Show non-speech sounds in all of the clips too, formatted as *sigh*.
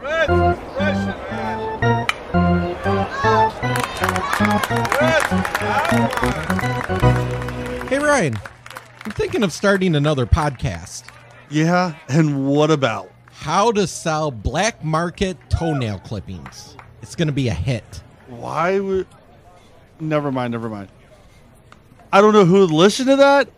Hey Ryan, I'm thinking of starting another podcast. Yeah, and what about? How to sell black market toenail clippings. It's going to be a hit. Why would. Never mind, never mind. I don't know who would listen to that,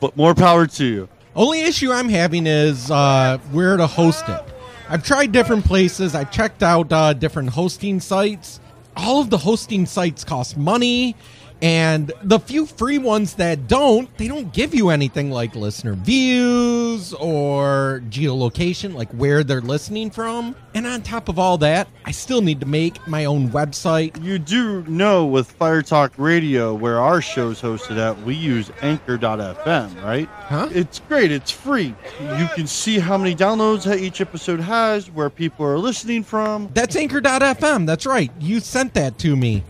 but more power to you. Only issue I'm having is uh, where to host it. I've tried different places. I've checked out uh, different hosting sites. All of the hosting sites cost money, and the few free ones that don't, they don't give you anything like listener views or geolocation, like where they're listening from. And on top of all that, I still need to make my own website. You do know with Fire Talk Radio, where our show's hosted at, we use Anchor.fm, right? Huh? It's great. It's free. You can see how many downloads that each episode has, where people are listening from. That's Anchor.fm. That's right. You sent that to me.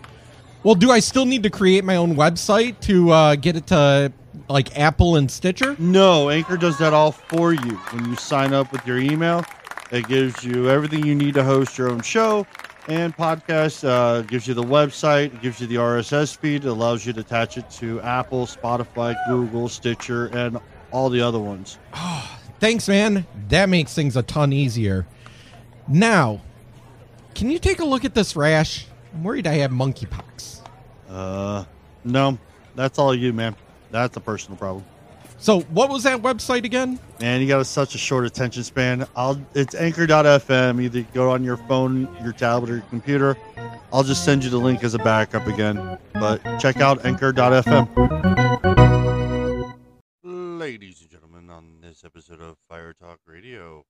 Well, do I still need to create my own website to uh, get it to like Apple and Stitcher? No, Anchor does that all for you. When you sign up with your email, it gives you everything you need to host your own show and podcast. Uh, gives you the website, gives you the RSS feed, it allows you to attach it to Apple, Spotify, Google, Stitcher, and all the other ones. *sighs* Thanks, man. That makes things a ton easier. Now, can you take a look at this rash? I'm worried I have monkeypox. Uh, no, that's all you, man. That's a personal problem. So, what was that website again? Man, you got such a short attention span. I'll it's anchor.fm. Either go on your phone, your tablet, or your computer. I'll just send you the link as a backup again. But check out anchor.fm. Ladies and gentlemen, on this episode of Fire Talk Radio,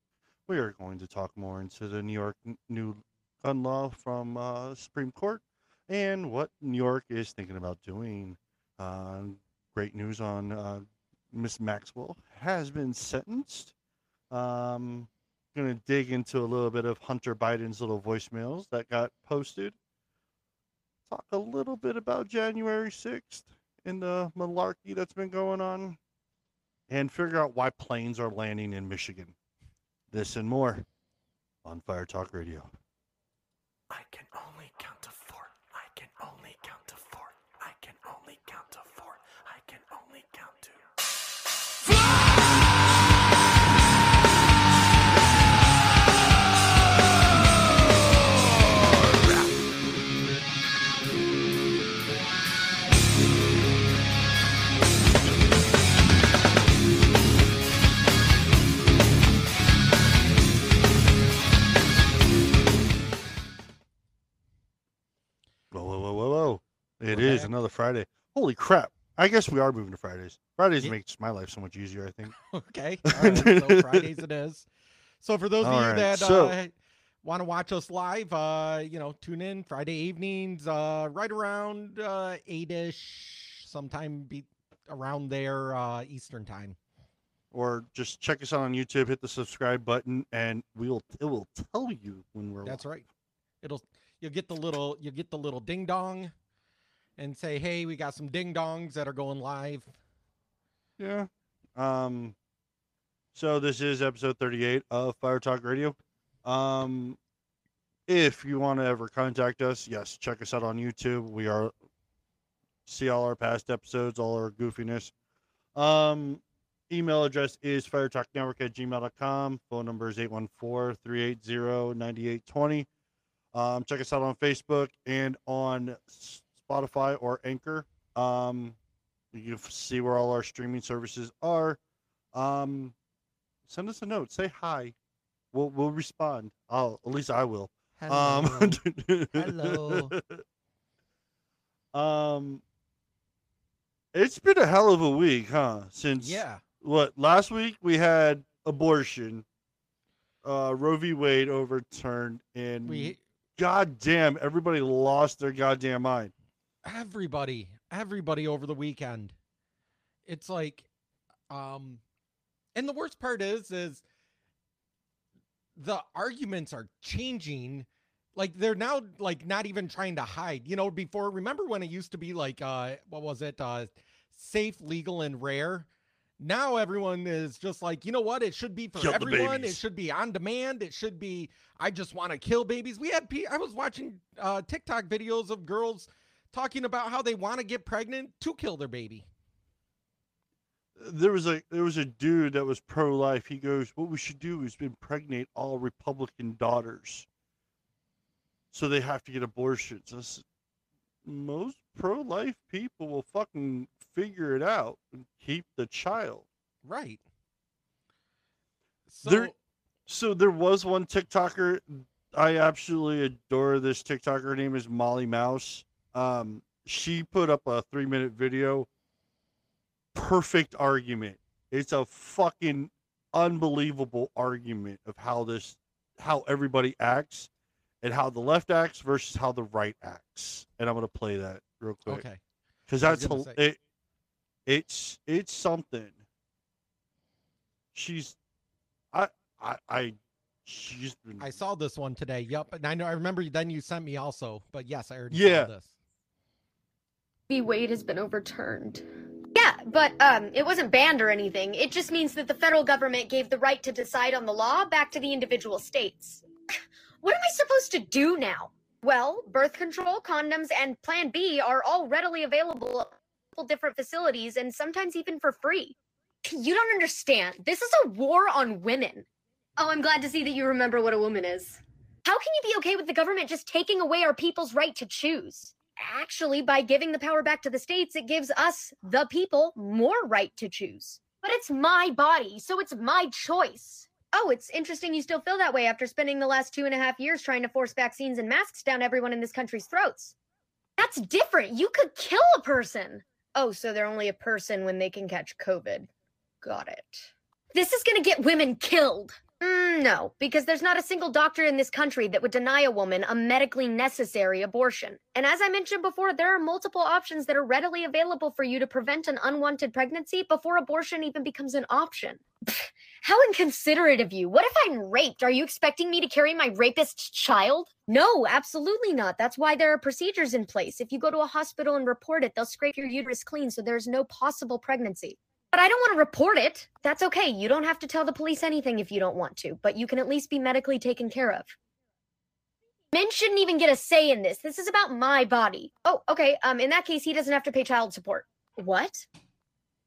we are going to talk more into the New York new gun law from uh, Supreme Court and what New York is thinking about doing. Uh, great news on uh, Miss Maxwell has been sentenced. Um, going to dig into a little bit of Hunter Biden's little voicemails that got posted. Talk a little bit about January 6th and the malarkey that's been going on. And figure out why planes are landing in Michigan. This and more on Fire Talk Radio. I can only It is Okay. another Friday. Holy crap. I guess we are moving to Fridays. Fridays Ye- makes my life so much easier, I think. *laughs* Okay. *laughs* All right. so Fridays it is. So for those of you right, that so- uh, want to watch us live, uh, you know, tune in Friday evenings, uh, right around uh, eight-ish, sometime be around there uh, Eastern time. Or just check us out on YouTube, hit the subscribe button, and we'll it will tell you when we're That's live. right. It'll you'll get the little you'll get the little ding dong, and say, hey, we got some ding dongs that are going live. Yeah. Um so this is episode 38 of Fire Talk Radio. Um if you want to ever contact us, yes, check us out on YouTube. We are see all our past episodes, all our goofiness. Um email address is firetalknetwork at gmail.com. Phone number is 814-380-9820. Um, check us out on Facebook and on Spotify or Anchor. Um, you can see where all our streaming services are. Um, send us a note. Say hi. We'll we'll respond. I'll at least I will. Um, *laughs* Hello. um, it's been a hell of a week, huh? Since yeah. what last week we had abortion, uh, Roe v. Wade overturned, and We goddamn, everybody lost their goddamn mind. Everybody everybody over the weekend it's like um and the worst part is is the arguments are changing like they're now like not even trying to hide you know before remember when it used to be like uh what was it uh safe legal and rare now everyone is just like, you know what? It should be for Kill everyone. It should be on demand. It should be. I just want to kill babies. We had. I was watching uh, TikTok videos of girls talking about how they want to get pregnant to kill their baby. there was a there was a dude that was pro life. He goes, "What we should do is impregnate all Republican daughters, so they have to get abortions." I said, Most pro life people will fucking figure it out and keep the child. Right. So There- So there was one TikToker. I absolutely adore this TikToker. Her name is Molly Mouse. Um, she put up a three minute video. Perfect argument. It's a fucking unbelievable argument of how this, how everybody acts, and how the left acts versus how the right acts. And I'm gonna play that real quick okay. because that's gonna hel- say. it. It's it's something. She's, I I I, she's been. I saw this one today. Yep. And I know. I remember. Then you sent me also. But yes, I already Yeah. saw this. Wade has been overturned. Yeah, but um, it wasn't banned or anything. It just means that the federal government gave the right to decide on the law back to the individual states. *sighs* What am I supposed to do now? Well, birth control, condoms, and Plan B are all readily available at multiple different facilities and sometimes even for free. You don't understand. This is a war on women. Oh, I'm glad to see that you remember what a woman is. How can you be okay with the government just taking away our people's right to choose? Actually, by giving the power back to the states, it gives us, the people, more right to choose. But it's my body, so it's my choice. Oh, it's interesting you still feel that way after spending the last two and a half years trying to force vaccines and masks down everyone in this country's throats. That's different. You could kill a person. Oh, so they're only a person when they can catch COVID. Got it. This is gonna get women killed. Mm, no, because there's not a single doctor in this country that would deny a woman a medically necessary abortion. And as I mentioned before, there are multiple options that are readily available for you to prevent an unwanted pregnancy before abortion even becomes an option. *sighs* How inconsiderate of you. What if I'm raped? Are you expecting me to carry my rapist's child? No, absolutely not. That's why there are procedures in place. If you go to a hospital and report it, they'll scrape your uterus clean so there's no possible pregnancy. But I don't want to report it. That's okay. You don't have to tell the police anything if you don't want to, but you can at least be medically taken care of. Men shouldn't even get a say in this. This is about my body. Oh, okay. Um, in that case, he doesn't have to pay child support. What?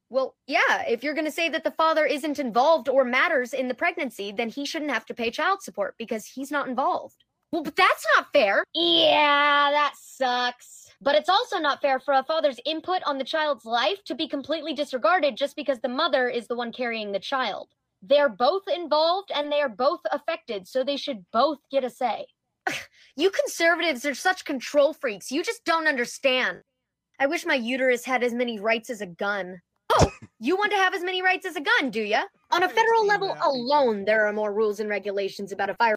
Well, yeah, if you're going to say that the father isn't involved or matters in the pregnancy, then he shouldn't have to pay child support because he's not involved. Well, but that's not fair. Yeah, that sucks. But it's also not fair for a father's input on the child's life to be completely disregarded just because the mother is the one carrying the child. They're both involved and they are both affected, so they should both get a say. *laughs* you conservatives are such control freaks. You just don't understand. I wish my uterus had as many rights as a gun. Oh, you want to have as many rights as a gun, do ya? On a I've federal level alone, there are more rules and regulations about a fire.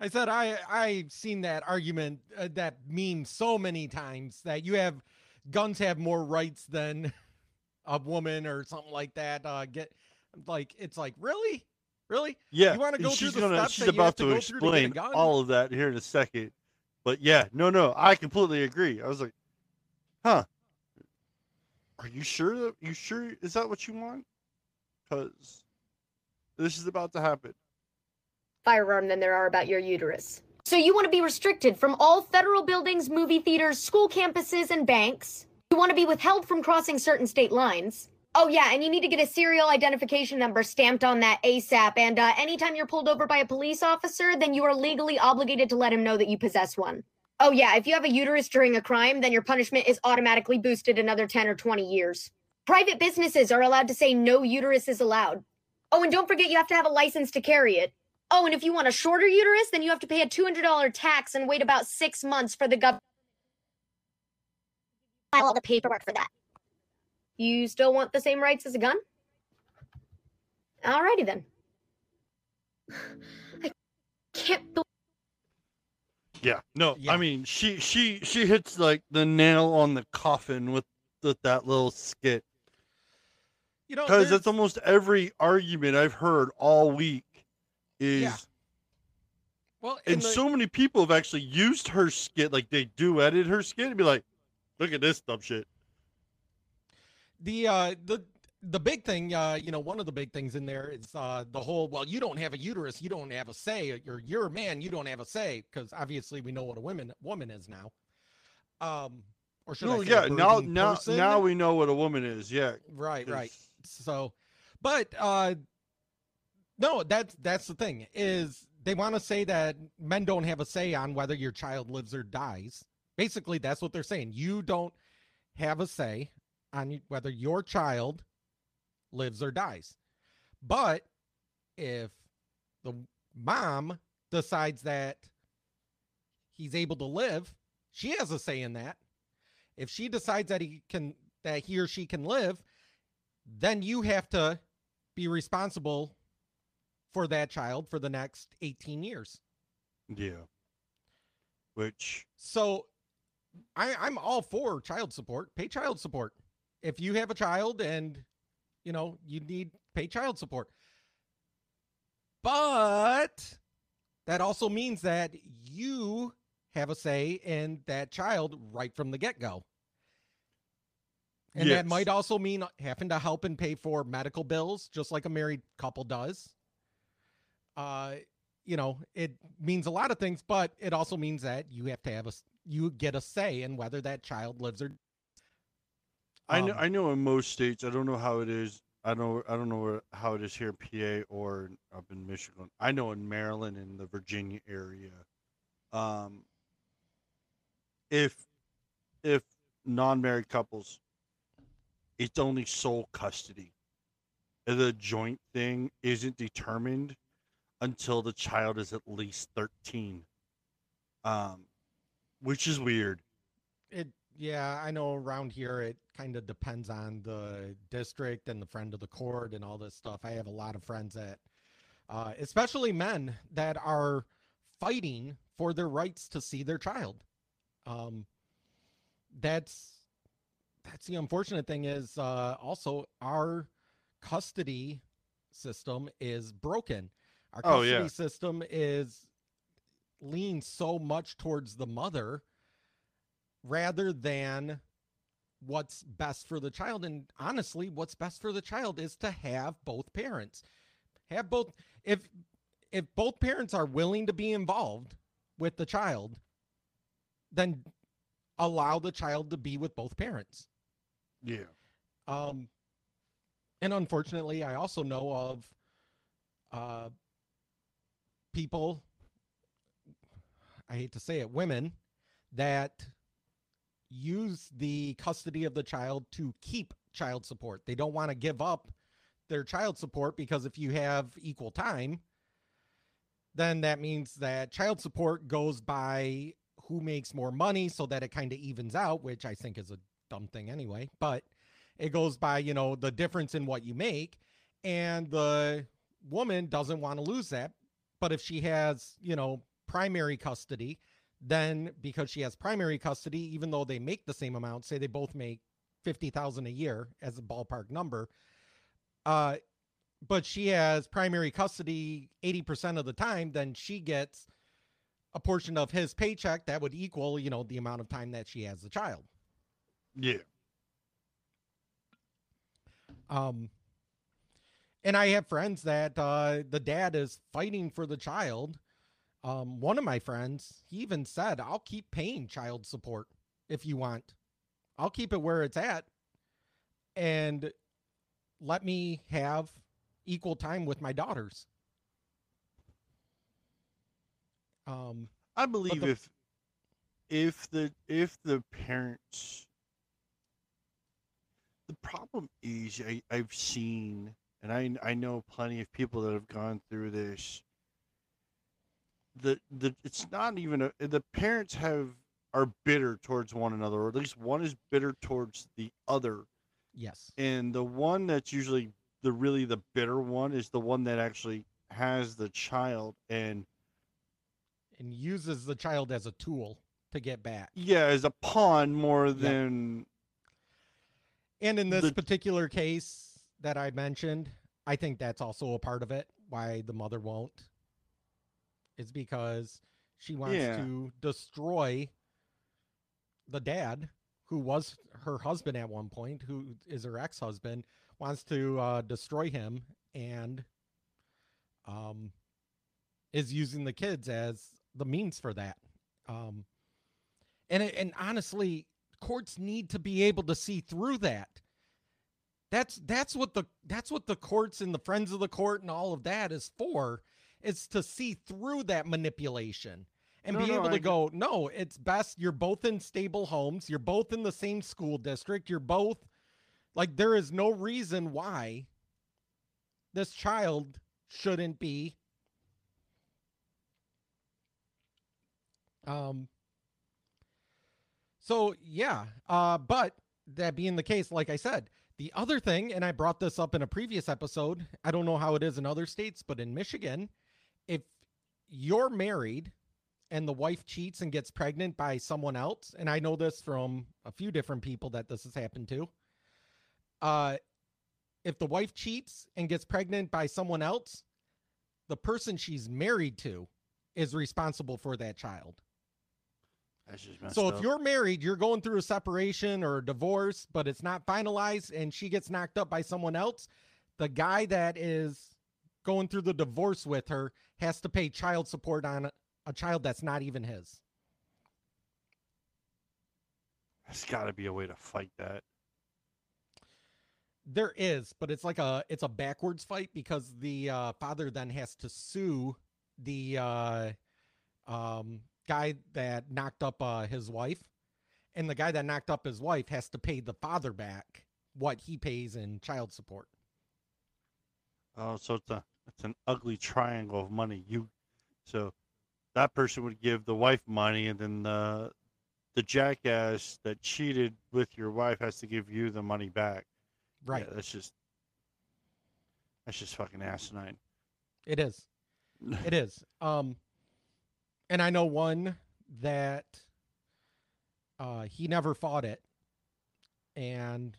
I said I I've seen that argument uh, that meme so many times that you have guns have more rights than *laughs* a woman or something like that. Uh, get like it's like really, really. Yeah, You wanna go she's through the gonna steps she's that you have about to to, go through to get a explain gun? all of that here in a second. But yeah, no, no, I completely agree. I was like, huh? Are you sure? That, you sure? Is that what you want? Because this is about to happen. Firearm than there are about your uterus. So you want to be restricted from all federal buildings, movie theaters, school campuses, and banks. You want to be withheld from crossing certain state lines. Oh yeah, and you need to get a serial identification number stamped on that ASAP. And uh, anytime you're pulled over by a police officer, then you are legally obligated to let him know that you possess one. Oh yeah, if you have a uterus during a crime, then your punishment is automatically boosted another 10 or 20 years. Private businesses are allowed to say no uterus is allowed. Oh, and don't forget you have to have a license to carry it. Oh, and if you want a shorter uterus, then you have to pay a $200 tax and wait about six months for the government. File all the paperwork for that. You still want the same rights as a gun? Alrighty then. *sighs* I can't believe. Yeah, no, Yeah. I mean she she she hits like the nail on the coffin with with that little skit You know, because there's- that's almost every argument I've heard all week. Is Yeah. well, and the- so many people have actually used her skit like they do edit her skit and be like, look at this dumb shit. the uh the the big thing, uh, you know, one of the big things in there is uh, the whole. Well, you don't have a uterus, you don't have a say. You're you're a man, you don't have a say, because obviously we know what a woman woman is now. Um, or should No, yeah, now now person? now we know what a woman is. Yeah. right, right. So, but uh, no, that's that's the thing is they want to say that men don't have a say on whether your child lives or dies. Basically, that's what they're saying. You don't have a say on whether your child lives or dies. But if the mom decides that he's able to live, she has a say in that. If she decides that he can that he or she can live, then you have to be responsible for that child for the next 18 years. Yeah. Which So I, I'm all for child support. Pay child support. If you have a child and you know you need pay child support. But that also means that you have a say in that child right from the get-go. And Yes. that might also mean having to help and pay for medical bills, just like a married couple does. Uh, you know, it means a lot of things, but it also means that you have to have a you get a say in whether that child lives or. I know Um, I know in most states, I don't know how it is. I know I don't know where, how it is here in PA or up in Michigan. I know in Maryland and the Virginia area, um, if if non-married couples, it's only sole custody. The joint thing isn't determined until the child is at least thirteen, um, which is weird. It yeah, I know around here it kind of depends on the district and the friend of the court and all this stuff. I have a lot of friends that uh especially men that are fighting for their rights to see their child. Um that's that's the unfortunate thing is uh also our custody system is broken. Our Oh, custody yeah. system is leans so much towards the mother rather than what's best for the child and honestly what's best for the child is to have both parents have both if if both parents are willing to be involved with the child then allow the child to be with both parents Yeah. um and unfortunately i also know of uh people i hate to say it women that use the custody of the child to keep child support. They don't want to give up their child support because if you have equal time then that means that child support goes by who makes more money so that it kind of evens out which i think is a dumb thing anyway but it goes by you know the difference in what you make and the woman doesn't want to lose that but if she has you know primary custody then because she has primary custody even though they make the same amount say they both make 50,000 a year as a ballpark number uh but she has primary custody 80% of the time then she gets a portion of his paycheck that would equal you know the amount of time that she has the child Yeah. Um, and I have friends that uh, the dad is fighting for the child. Um, one of my friends, he even said, "I'll keep paying child support if you want. I'll keep it where it's at, and let me have equal time with my daughters." Um, I believe the- if if the if the parents the problem is I, I've seen and I I know plenty of people that have gone through this. The the it's not even a the parents have are bitter towards one another or at least one is bitter towards the other. Yes, and the one that's usually the really the bitter one is the one that actually has the child and and uses the child as a tool to get back. yeah as a pawn more than And in this The- particular case that I mentioned, I think that's also a part of it. Why the mother won't is because she wants Yeah. to destroy the dad, who was her husband at one point, who is her ex husband, wants to uh, destroy him and um, is using the kids as the means for that. Um, and and honestly, courts need to be able to see through that. That's that's what the that's what the courts and the friends of the court and all of that is for. Is to see through that manipulation and No, be no, able I to get- go, no, it's best. You're both in stable homes. You're both in the same school district. You're both like there is no reason why this child shouldn't be um so yeah uh but that being the case like i said the other thing and i brought this up in a previous episode i don't know how it is in other states but in michigan if you're married and the wife cheats and gets pregnant by someone else and i know this from a few different people that this has happened to uh if the wife cheats and gets pregnant by someone else the person she's married to is responsible for that child That's just messed so if up. you're married, you're going through a separation or a divorce, but it's not finalized and she gets knocked up by someone else, the guy that is going through the divorce with her has to pay child support on a, a child that's not even his. There's got to be a way to fight that. There is, but it's like a it's a backwards fight because the uh, father then has to sue the uh, um, guy that knocked up uh, his wife, and the guy that knocked up his wife has to pay the father back what he pays in child support. Oh, so it's a it's an ugly triangle of money. You, so that person would give the wife money, and then the the jackass that cheated with your wife has to give you the money back. Right. Yeah, that's just that's just fucking asinine. It is. It is. Um and I know one that uh he never fought it. And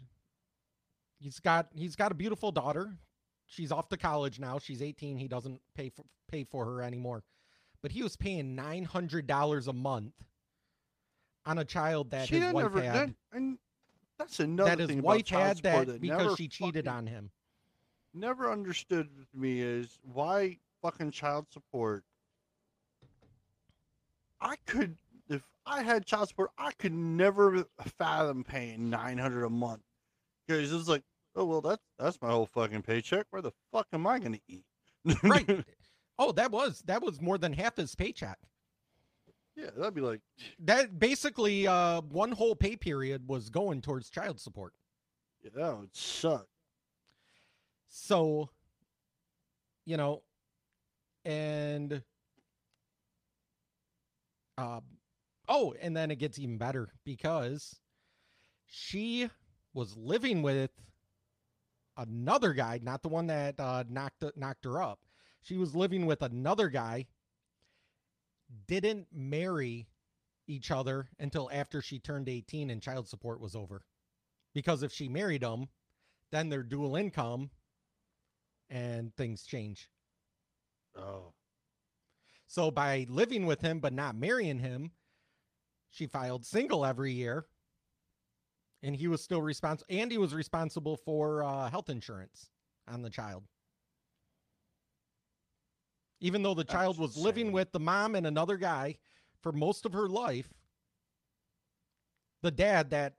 he's got he's got a beautiful daughter. She's off to college now. She's 18. He doesn't pay for pay for her anymore. But he was paying $900 a month on a child that She his wife ever- had that- that's another that his wife had that that because she cheated fucking- on him. never understood me is why fucking child support. I could, if I had child support, I could never fathom paying nine hundred a month because it's like, oh well, that's that's my whole fucking paycheck. Where the fuck am I gonna eat? Right. *laughs* oh, that was that was more than half his paycheck. yeah, that'd be like, that basically uh one whole pay period was going towards child support yeah, that would suck. so you know and um oh and then it gets even better because she was living with another guy not the one that uh knocked knocked her up. She was living with another guy didn't marry each other until after she turned 18 and child support was over. Because if she married him then they're dual income and things change. Oh, so by living with him but not marrying him, she filed single every year. And he was still responsible and he was responsible for uh, health insurance on the child. Even though the That's child was living with the mom and another guy for most of her life, the dad that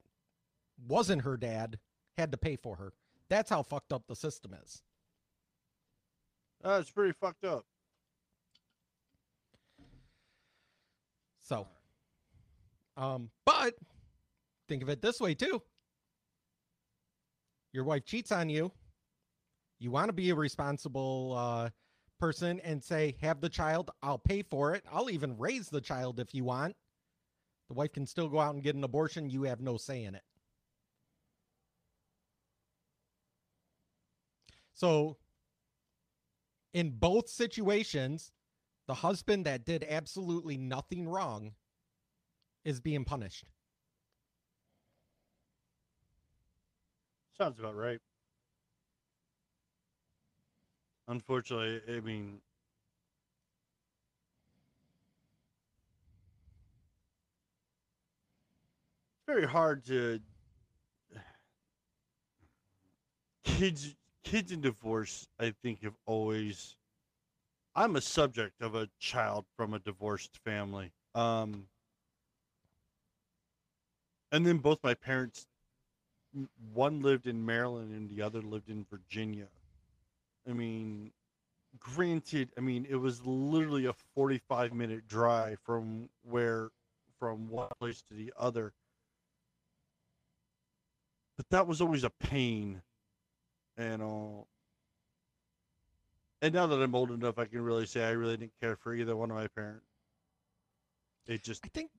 wasn't her dad had to pay for her. That's how fucked up the system is. that's pretty fucked up. So, um, but think of it this way too. Your wife cheats on you. You want to be a responsible uh, person and say, have the child, I'll pay for it. I'll even raise the child if you want. The wife can still go out and get an abortion. You have no say in it. So, in both situations, the husband that did absolutely nothing wrong is being punished. Sounds about right. Unfortunately, I mean, it's very hard to *sighs* kids kids in divorce i think have always i'm a subject of a child from a divorced family um and then both my parents, one lived in maryland and the other lived in virginia. I mean granted i mean it was literally a 45 minute drive from where from one place to the other. But that was always a pain and all and now that i'm old enough i can really say i really didn't care for either one of my parents it just I think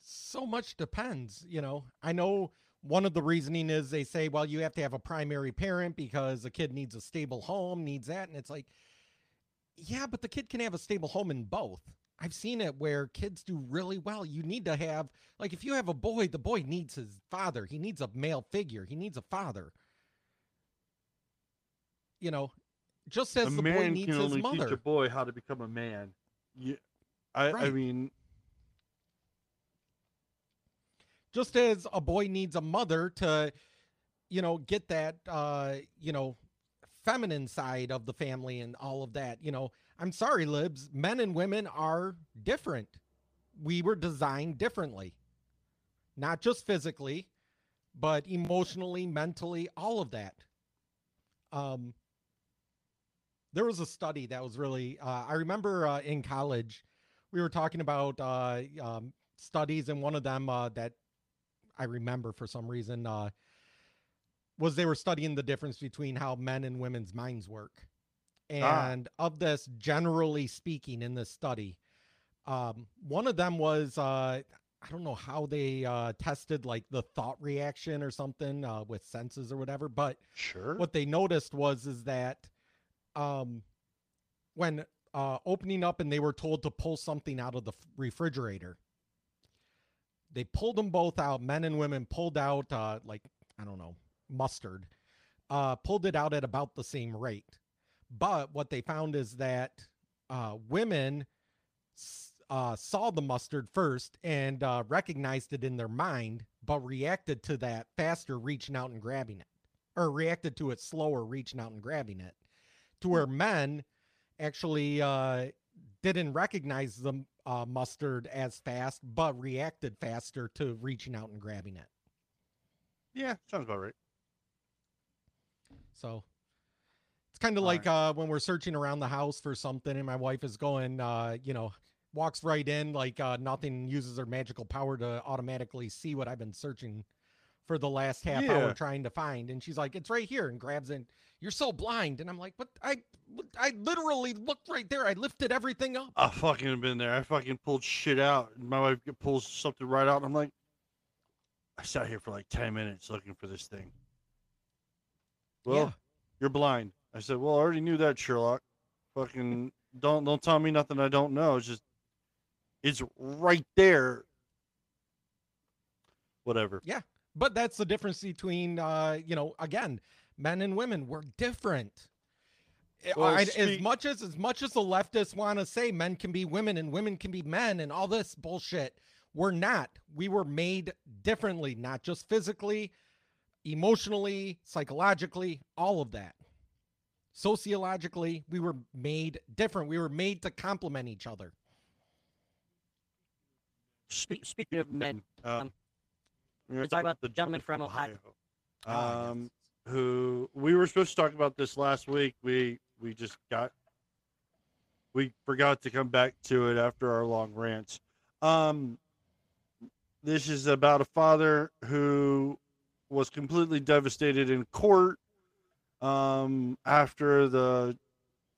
so much depends. You know, I know one of the reasoning is they say, well, you have to have a primary parent because a kid needs a stable home, needs that. And it's like, yeah, but the kid can have a stable home in both. I've seen it where kids do really well. You need to have, like, if you have a boy, the boy needs his father. He needs a male figure. He needs a father. You know, just as a the boy needs can his only teach a boy how to become a man. Yeah i i mean just as a boy needs a mother to you know get that uh you know feminine side of the family and all of that you know. I'm sorry libs men and women are different. We were designed differently. Not just physically but emotionally mentally all of that. Um there was a study that was really uh, i remember uh, in college we were talking about uh, um, studies and one of them uh, that I remember for some reason uh, was they were studying the difference between how men and women's minds work. Ah. And of this, generally speaking, in this study, um, one of them was uh, I don't know how they uh, tested like the thought reaction or something uh, with senses or whatever, but sure what they noticed was is that um, when uh, opening up and they were told to pull something out of the refrigerator, they pulled them both out. Men and women pulled out uh, like I don't know mustard, uh, pulled it out at about the same rate. But what they found is that uh, women uh, saw the mustard first and uh, recognized it in their mind, but reacted to that faster, reaching out and grabbing it, or reacted to it slower, reaching out and grabbing it, to where men actually uh, didn't recognize the uh, mustard as fast, but reacted faster to reaching out and grabbing it. yeah sounds about right So it's kind of like uh, when we're searching around the house for something, and my wife is going, uh, you know, walks right in like uh, nothing, uses her magical power to automatically see what I've been searching for the last half Yeah. hour trying to find, and she's like, "It's right here," and grabs it. You're so blind, and I'm like, "But I, I literally looked right there. I lifted everything up." I fucking have been there. I fucking pulled shit out. and My wife pulls something right out, and I'm like, I sat here for like ten minutes looking for this thing. Well, yeah, you're blind. I said, Well, I already knew that, Sherlock. Fucking don't don't tell me nothing I don't know. It's just it's right there. Whatever. But that's the difference between, uh, you know, again, men and women. We're different. Well, I- as much as as much as the leftists want to say men can be women and women can be men and all this bullshit, we're not. We were made differently, not just physically, emotionally, psychologically, all of that. Sociologically, we were made different. We were made to complement each other. Speaking of men, uh, um, we're we're talking about the gentleman from Ohio. Ah, Um, who we were supposed to talk about this last week. We we just got we forgot to come back to it after our long rants. Um, this is about a father who was completely devastated in court um, after the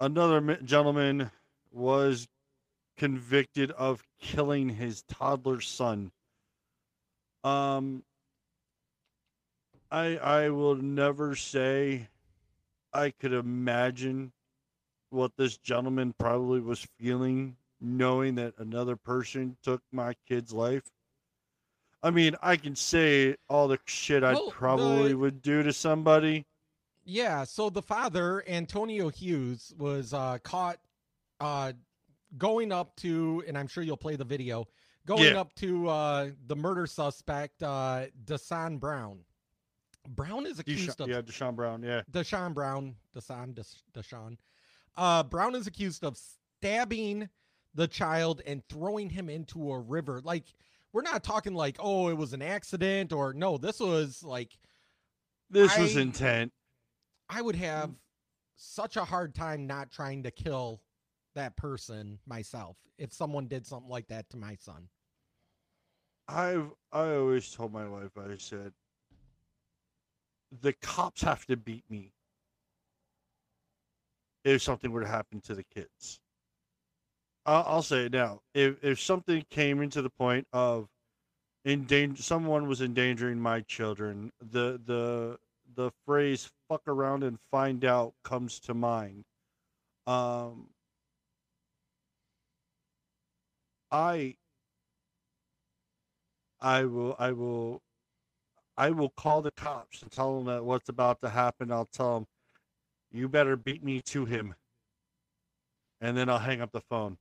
another gentleman was convicted of killing his toddler son. Um, I I will never say I could imagine what this gentleman probably was feeling knowing that another person took my kid's life. I mean, I can say all the shit I Well, probably the- would do to somebody. Yeah, so the father, Antonio Hughes, was uh, caught uh, going up to, and I'm sure you'll play the video, going Yeah. up to uh, the murder suspect, uh, Desan Brown. Brown is Desha- accused of yeah, Deshaun Brown. Yeah. Deshaun Brown, Deshaun, Des- Deshaun. Uh, Brown is accused of stabbing the child and throwing him into a river. Like, we're not talking like, oh, it was an accident or no, this was like, This was intent. I would have such a hard time not trying to kill that person myself if someone did something like that to my son. I've I always told my wife. I said, the cops have to beat me if something were to happen to the kids. I'll, I'll say it now. If if something came into the point of endanger, someone was endangering my children, the the the phrase "fuck around and find out" comes to mind. Um, I I will I will I will call the cops and tell them that what's about to happen. I'll tell them you better beat me to him. And then I'll hang up the phone.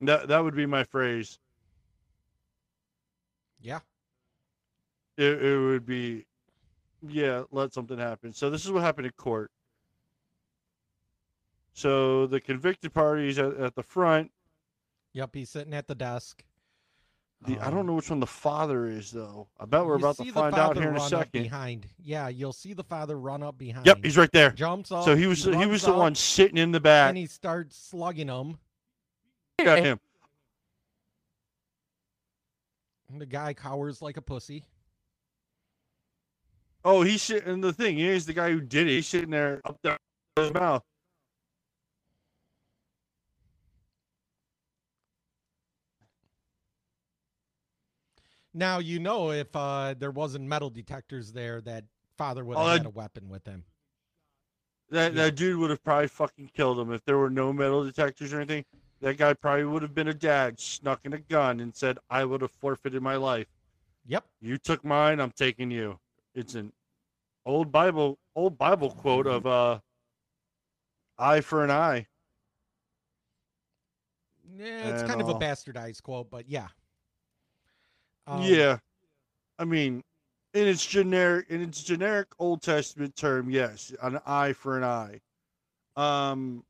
That that would be my phrase. Yeah. It, it would be yeah, let something happen. So this is what happened in court. So the convicted parties at, at the front. Yep. He's sitting at the desk. The, I Um, don't know which one the father is though. I bet we're about to find out here in a second. Behind. Yeah, you'll see the father run up behind. Yep, he's right there. jumps up. So he was he runs was the one sitting in the back. and he starts slugging him. Got him. And the guy cowers like a pussy. Oh, he's sitting. The thing is, the guy who did it, he's sitting there up there in his mouth. Now you know if uh, there wasn't metal detectors there, that father would have had a weapon with him. That Yeah. that dude would have probably fucking killed him if there were no metal detectors or anything. That guy probably would have been a dad, snuck in a gun, and said, "I would have forfeited my life. Yep. You took mine. I'm taking you." It's an old Bible old Bible quote of uh, "Eye for an eye." Yeah, it's And kind of a bastardized quote, but yeah. Um, yeah, I mean, in its generic, in its generic Old Testament term, yes, an eye for an eye. Um,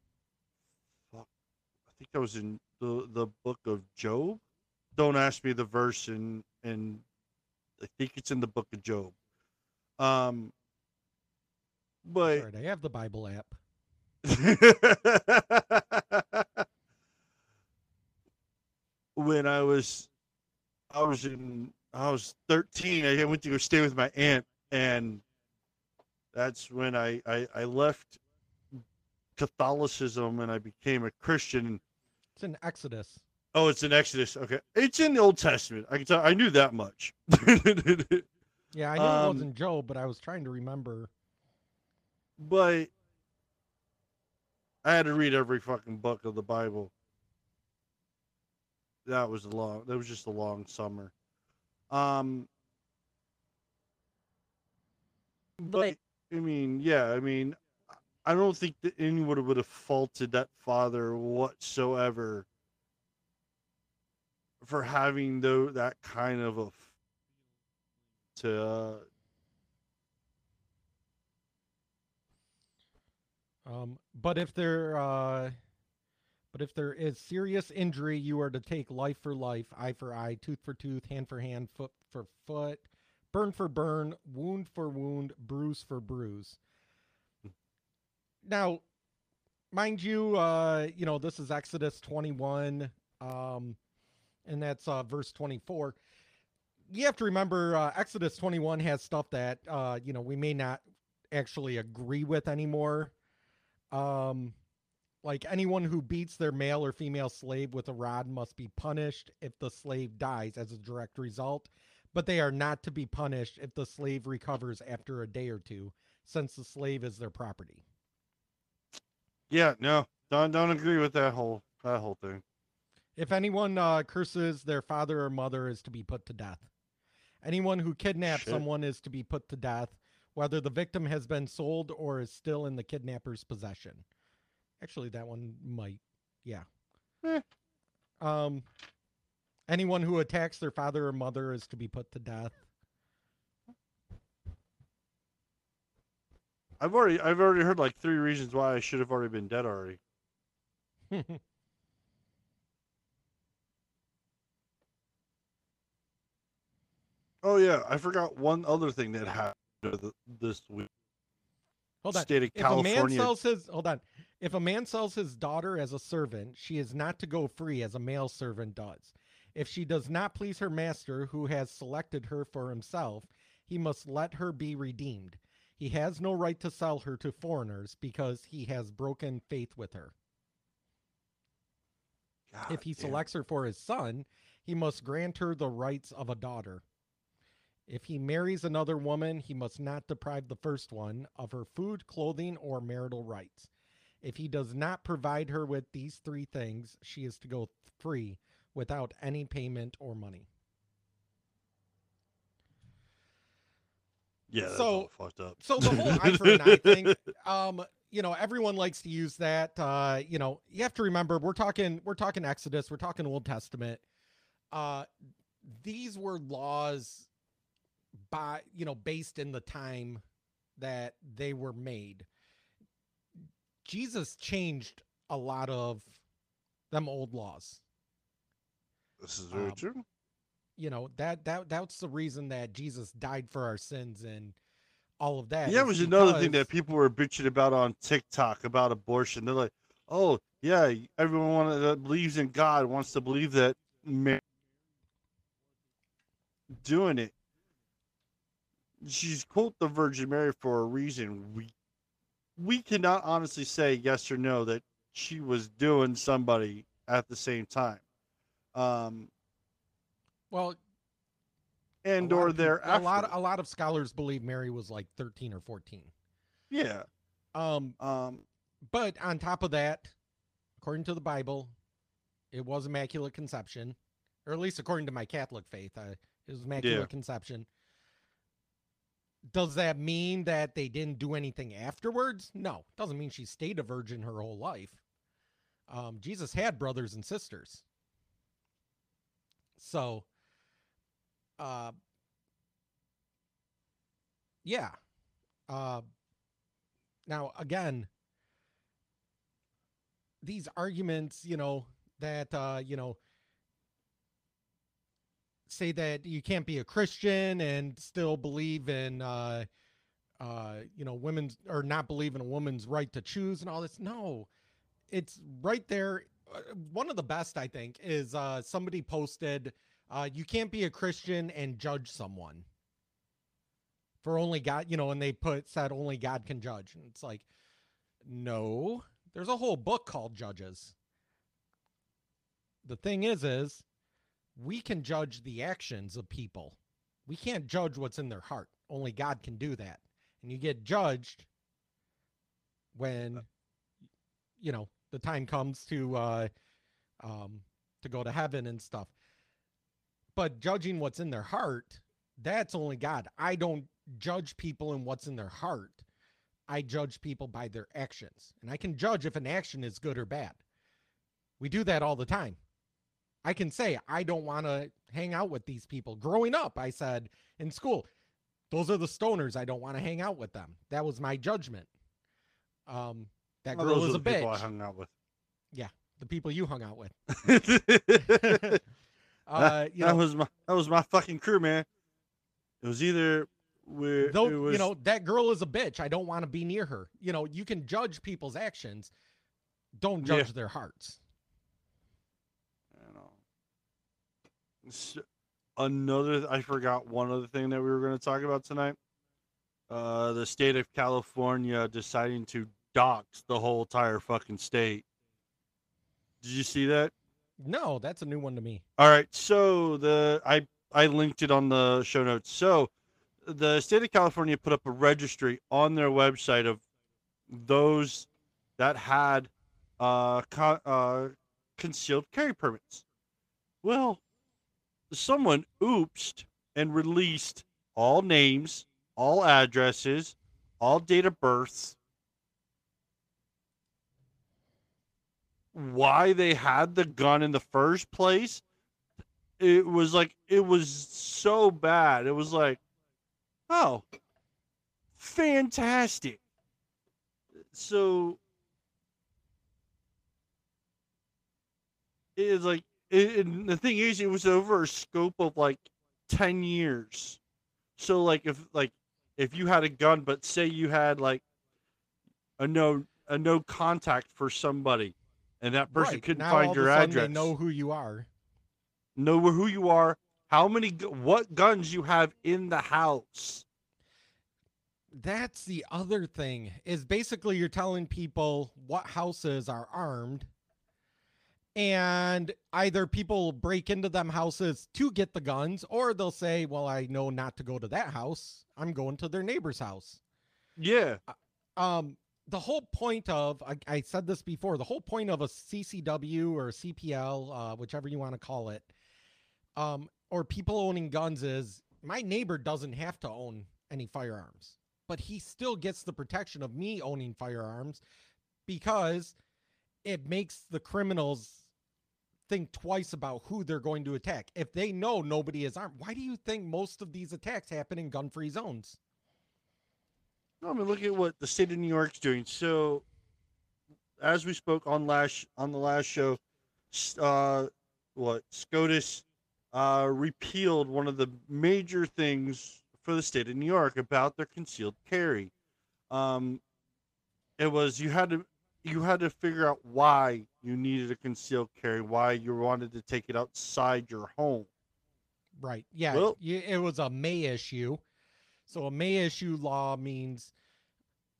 I think that was in the the book of Job. Don't ask me the verse, in and I think it's in the book of Job. Um, but Alright, I have the Bible app. *laughs* when I was I was in I was 13, I went to go stay with my aunt and that's when I I, I left Catholicism and I became a Christian. It's in Exodus. Oh, it's in Exodus. Okay. It's in the Old Testament. I can tell I knew that much. *laughs* Yeah, I knew Um, it wasn't Job, but I was trying to remember. but I had to read every fucking book of the Bible. That was a long. That was just a long summer. Um, but I mean, yeah, I mean, I don't think that anyone would have faulted that father whatsoever for having though that kind of a f- to uh, Um, but if there, uh, but if there is serious injury, you are to take life for life, eye for eye, tooth for tooth, hand for hand, foot for foot, burn for burn, wound for wound, bruise for bruise. Now, mind you, uh, you know this is Exodus twenty-one, um, and that's uh, verse twenty-four. You have to remember, uh, Exodus twenty-one has stuff that uh, you know we may not actually agree with anymore um like anyone who beats their male or female slave with a rod must be punished if the slave dies as a direct result but they are not to be punished if the slave recovers after a day or two since the slave is their property yeah, no, don't don't agree with that whole that whole thing. if anyone uh, curses their father or mother is to be put to death anyone who kidnaps Shit. someone is to be put to death whether the victim has been sold or is still in the kidnapper's possession actually that one might yeah Eh. um anyone who attacks their father or mother is to be put to death I've already I've already heard like three reasons why I should have already been dead already. *laughs* Oh yeah, I forgot one other thing that happened this week. hold on. State of If a man California. sells his hold on. If a man sells his daughter as a servant, she is not to go free as a male servant does. If she does not please her master, who has selected her for himself, he must let her be redeemed. He has no right to sell her to foreigners because he has broken faith with her. God if he damn. selects her for his son, he must grant her the rights of a daughter. If he marries another woman, he must not deprive the first one of her food, clothing, or marital rights. If he does not provide her with these three things, she is to go free without any payment or money. yeah, that's so- fucked up. So the whole *laughs* eye for an eye thing, um, you know, everyone likes to use that. Uh, you know, you have to remember we're talking we're talking Exodus, we're talking Old Testament. Uh, these were laws by you know based in the time that they were made. Jesus changed a lot of them old laws. This is very um, true. You know that that that's the reason that Jesus died for our sins and all of that. Yeah, it was another thing that people were bitching about on TikTok about abortion. They're like, "Oh, yeah, everyone that believes in God wants to believe that Mary doing it. She's quote the Virgin Mary for a reason. We we cannot honestly say yes or no that she was doing somebody at the same time, um, well and or there. A lot, a lot of scholars believe Mary was like 13 or 14. yeah. Um, Um, but on top of that, according to the Bible, it was immaculate conception, or at least according to my Catholic faith, uh, it was immaculate Yeah. conception. Does that mean that they didn't do anything afterwards? No, doesn't mean she stayed a virgin her whole life. Um, Jesus had brothers and sisters, so, uh, yeah. Uh, now again, these arguments, you know, that uh, you know say that you can't be a Christian and still believe in uh uh you know women's or not believe in a woman's right to choose and all this. No. It's right there. Uh, One of the best I think is uh somebody posted uh you can't be a Christian and judge someone. For only God, you know, and they put said only God can judge. And it's like no, there's a whole book called Judges. The thing is, is we can judge the actions of people. We can't judge what's in their heart. Only God can do that. And you get judged when, you know, the time comes to, uh, um, to go to heaven and stuff. But judging what's in their heart, that's only God. I don't judge people in what's in their heart. I judge people by their actions. And I can judge if an action is good or bad. We do that all the time. I can say, I don't want to hang out with these people. Growing up, I said in school, those are the stoners. I don't want to hang out with them. That was my judgment. Um, that well, girl is a the people I bitch. hung out with. The people you hung out with. that, *laughs* *laughs* Uh, you know, was my that was my fucking crew, man. It was either where though, was, you know, that girl is a bitch. I don't want to be near her. You know, you can judge people's actions. Don't Yeah. judge their hearts. you know. S- Another, I forgot one other thing that we were going to talk about tonight. Uh, the state of California deciding to dox the whole entire fucking state. Did you see that? No, that's a new one to me. All right, so the I I linked it on the show notes. So the state of California put up a registry on their website of those that had uh, co- uh concealed carry permits. Well, someone oopsed and released all names, all addresses, all date of births, why they had the gun in the first place. It was like it was so bad. It was like, oh, fantastic. so it is like it, and the thing is it was over a scope of like 10 years. So like if like if you had a gun but say you had like a no a no contact for somebody and that person Right, couldn't now all find of your a sudden address. They know who you are. know who you are how many what guns you have in the house. That's the other thing is basically you're telling people what houses are armed and either people break into them houses to get the guns or they'll say, "Well, I know not to go to that house. I'm going to their neighbor's house." yeah um the whole point of I, I said this before the whole point of a ccw or cpl uh, whichever you want to call it um or people owning guns is my neighbor doesn't have to own any firearms but he still gets the protection of me owning firearms because it makes the criminals think twice about who they're going to attack if they know nobody is armed why do you think most of these attacks happen in gun-free zones I mean, look at what the state of New York's doing. So, as we spoke on last on the last show, uh, what SCOTUS uh, repealed one of the major things for the state of New York about their concealed carry. Um, it was you had to you had to figure out why you needed a concealed carry, why you wanted to take it outside your home. Right. Yeah. Well- it was a May issue. So a May issue law means,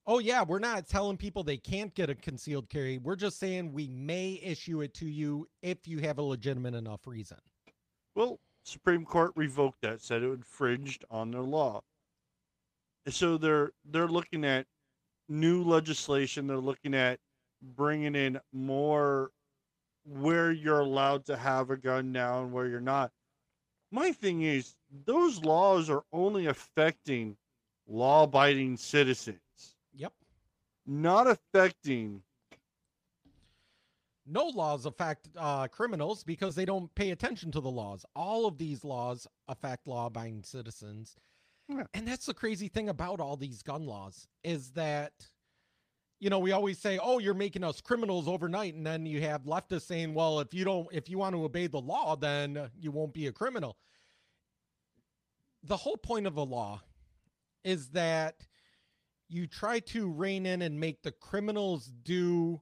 oh, yeah, we're not telling people they can't get a concealed carry. We're just saying we may issue it to you if you have a legitimate enough reason. Well, Supreme Court revoked that, said it infringed on their law. So they're they're looking at new legislation. They're looking at bringing in more where you're allowed to have a gun now and where you're not. My thing is, those laws are only affecting law-abiding citizens, Yep. not affecting. No laws affect uh, criminals because they don't pay attention to the laws. All of these laws affect law abiding citizens. Yeah. And that's the crazy thing about all these gun laws is that, you know, we always say, oh, you're making us criminals overnight. And then you have leftists saying, well, if you don't, if you want to obey the law, then you won't be a criminal. The whole point of a law is that you try to rein in and make the criminals do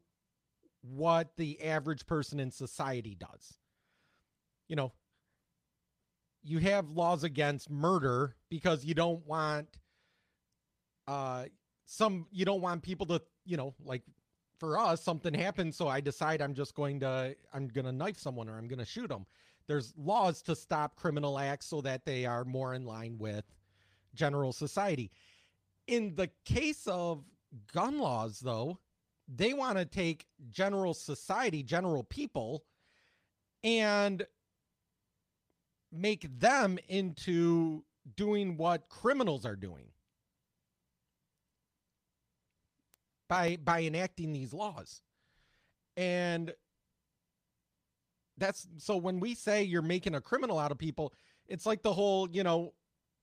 what the average person in society does. You know, you have laws against murder because you don't want uh some you don't want people to, you know, like for us something happens so I decide I'm just going to I'm going to knife someone or I'm going to shoot them. There's laws to stop criminal acts so that they are more in line with general society. In the case of gun laws though, they want to take general society, general people, and make them into doing what criminals are doing by by enacting these laws. And that's so when we say you're making a criminal out of people, it's like the whole, you know,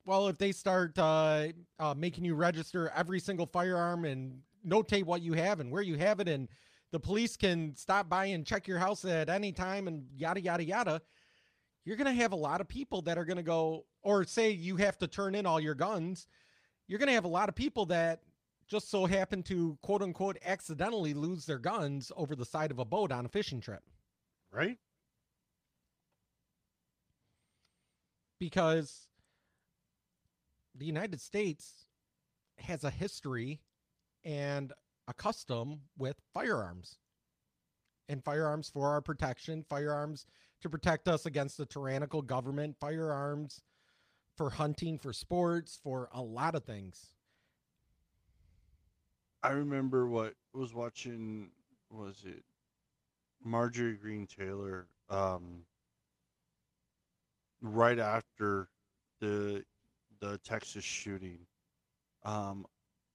well, if they start uh, uh, making you register every single firearm and notate what you have and where you have it, and the police can stop by and check your house at any time and yada, yada, yada, you're going to have a lot of people that are going to go, or say you have to turn in all your guns. You're going to have a lot of people that just so happen to quote unquote accidentally lose their guns over the side of a boat on a fishing trip. Right? because the United States has a history and a custom with firearms and firearms for our protection, firearms to protect us against the tyrannical government, firearms for hunting, for sports, for a lot of things. I remember what was watching was it Marjorie Green Taylor um right after the the Texas shooting. Um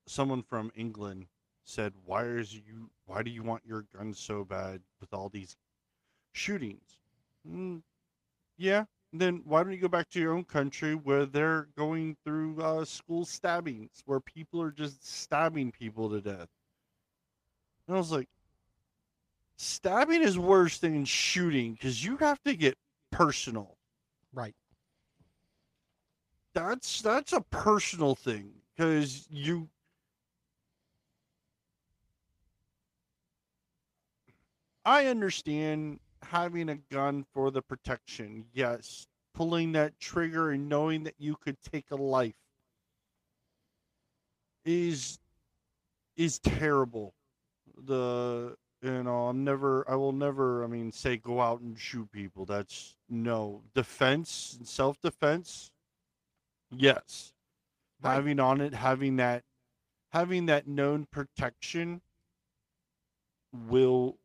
someone from England said why is you why do you want your gun so bad with all these shootings? Mm, yeah then why don't you go back to your own country where they're going through uh, school stabbings where people are just stabbing people to death And I was like, stabbing is worse than shooting because you have to get personal. Right. That's that's a personal thing because you I understand having a gun for the protection. Yes, pulling that trigger and knowing that you could take a life is is terrible. The you know, I'm never I will never I mean say go out and shoot people. That's no defense and self-defense. Yes. Right. Having on it having that having that known protection will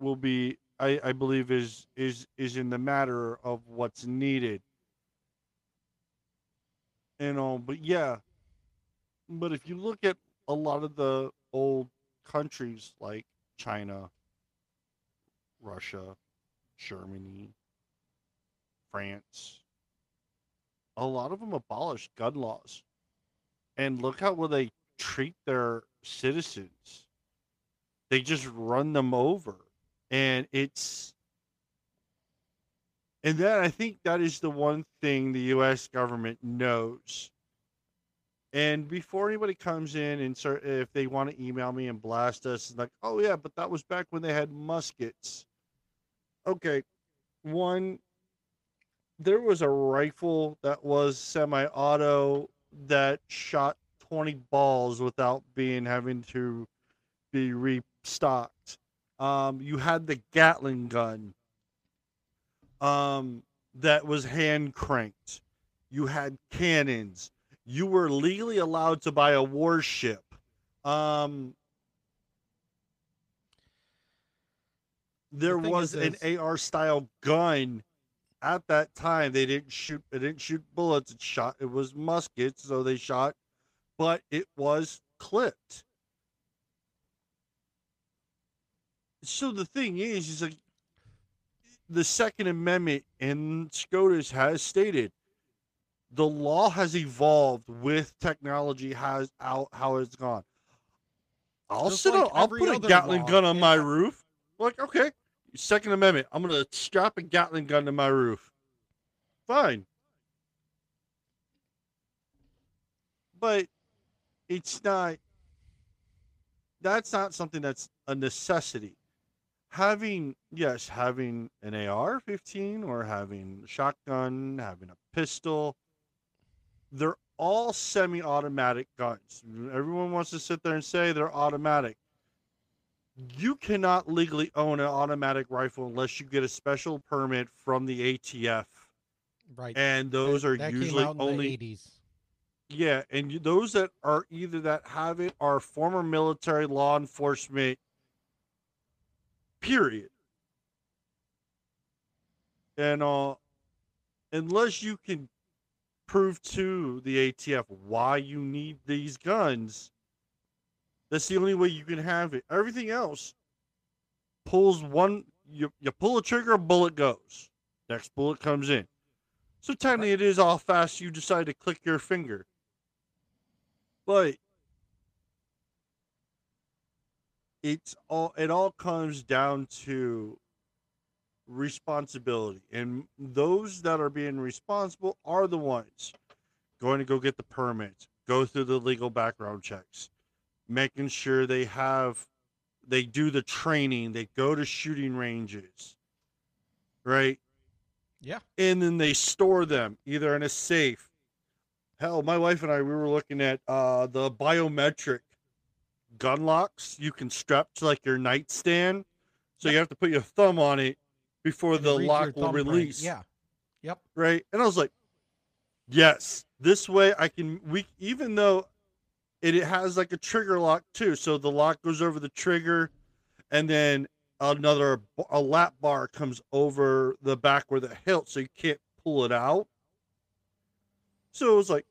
will be I, I believe is is is in the matter of what's needed. You know, but yeah. But if you look at a lot of the old countries like China, Russia, Germany, France, a lot of them abolished gun laws. And look how well they treat their citizens. They just run them over and it's and then I think that is the one thing the U.S. government knows. And before anybody comes in and start, if they want to email me and blast us, like, oh yeah, but that was back when they had muskets. Okay, one, there was a rifle that was semi-auto that shot twenty balls without being having to be restocked. Um, you had the Gatling gun um, that was hand cranked. You had cannons. You were legally allowed to buy a warship. Um, there The was an is- AR style gun at that time. They didn't shoot. They didn't shoot bullets. It shot. It was muskets, so they shot, but it was clipped. So the thing is, is like the Second Amendment and SCOTUS has stated the law has evolved with technology has how how it's gone. I'll Just sit like on, I'll put a Gatling law. gun on my roof. Like, okay, Second Amendment. I'm gonna strap a Gatling gun to my roof. Fine. But it's not that's not something that's a necessity. Having yes, having an AR-15 or having a shotgun, having a pistol, they're all semi-automatic guns. Everyone wants to sit there and say they're automatic. You cannot legally own an automatic rifle unless you get a special permit from the ATF, Right. and those That- are that usually only the 80s. yeah, and those that are either that have it are former military law enforcement. Period. And uh, unless you can prove to the ATF why you need these guns, that's the only way you can have it. Everything else pulls one. You you pull a trigger, a bullet goes. Next bullet comes in. So technically, it is all fast you decide to click your finger. But it's all it all comes down to responsibility. And those that are being responsible are the ones going to go get the permits, go through the legal background checks, making sure they have they do the training, they go to shooting ranges. Right? Yeah. and then they store them either in a safe. Hell, my wife and I we were looking at uh the biometric gun locks you can strap to like your nightstand. So you have to put your thumb on it before And the lock will release. Yeah. Yep. Right. And I was like, yes, this way I can we even though it, it has like a trigger lock too. So the lock goes over the trigger and then another a lap bar comes over the back where the hilt so you can't pull it out. So it was like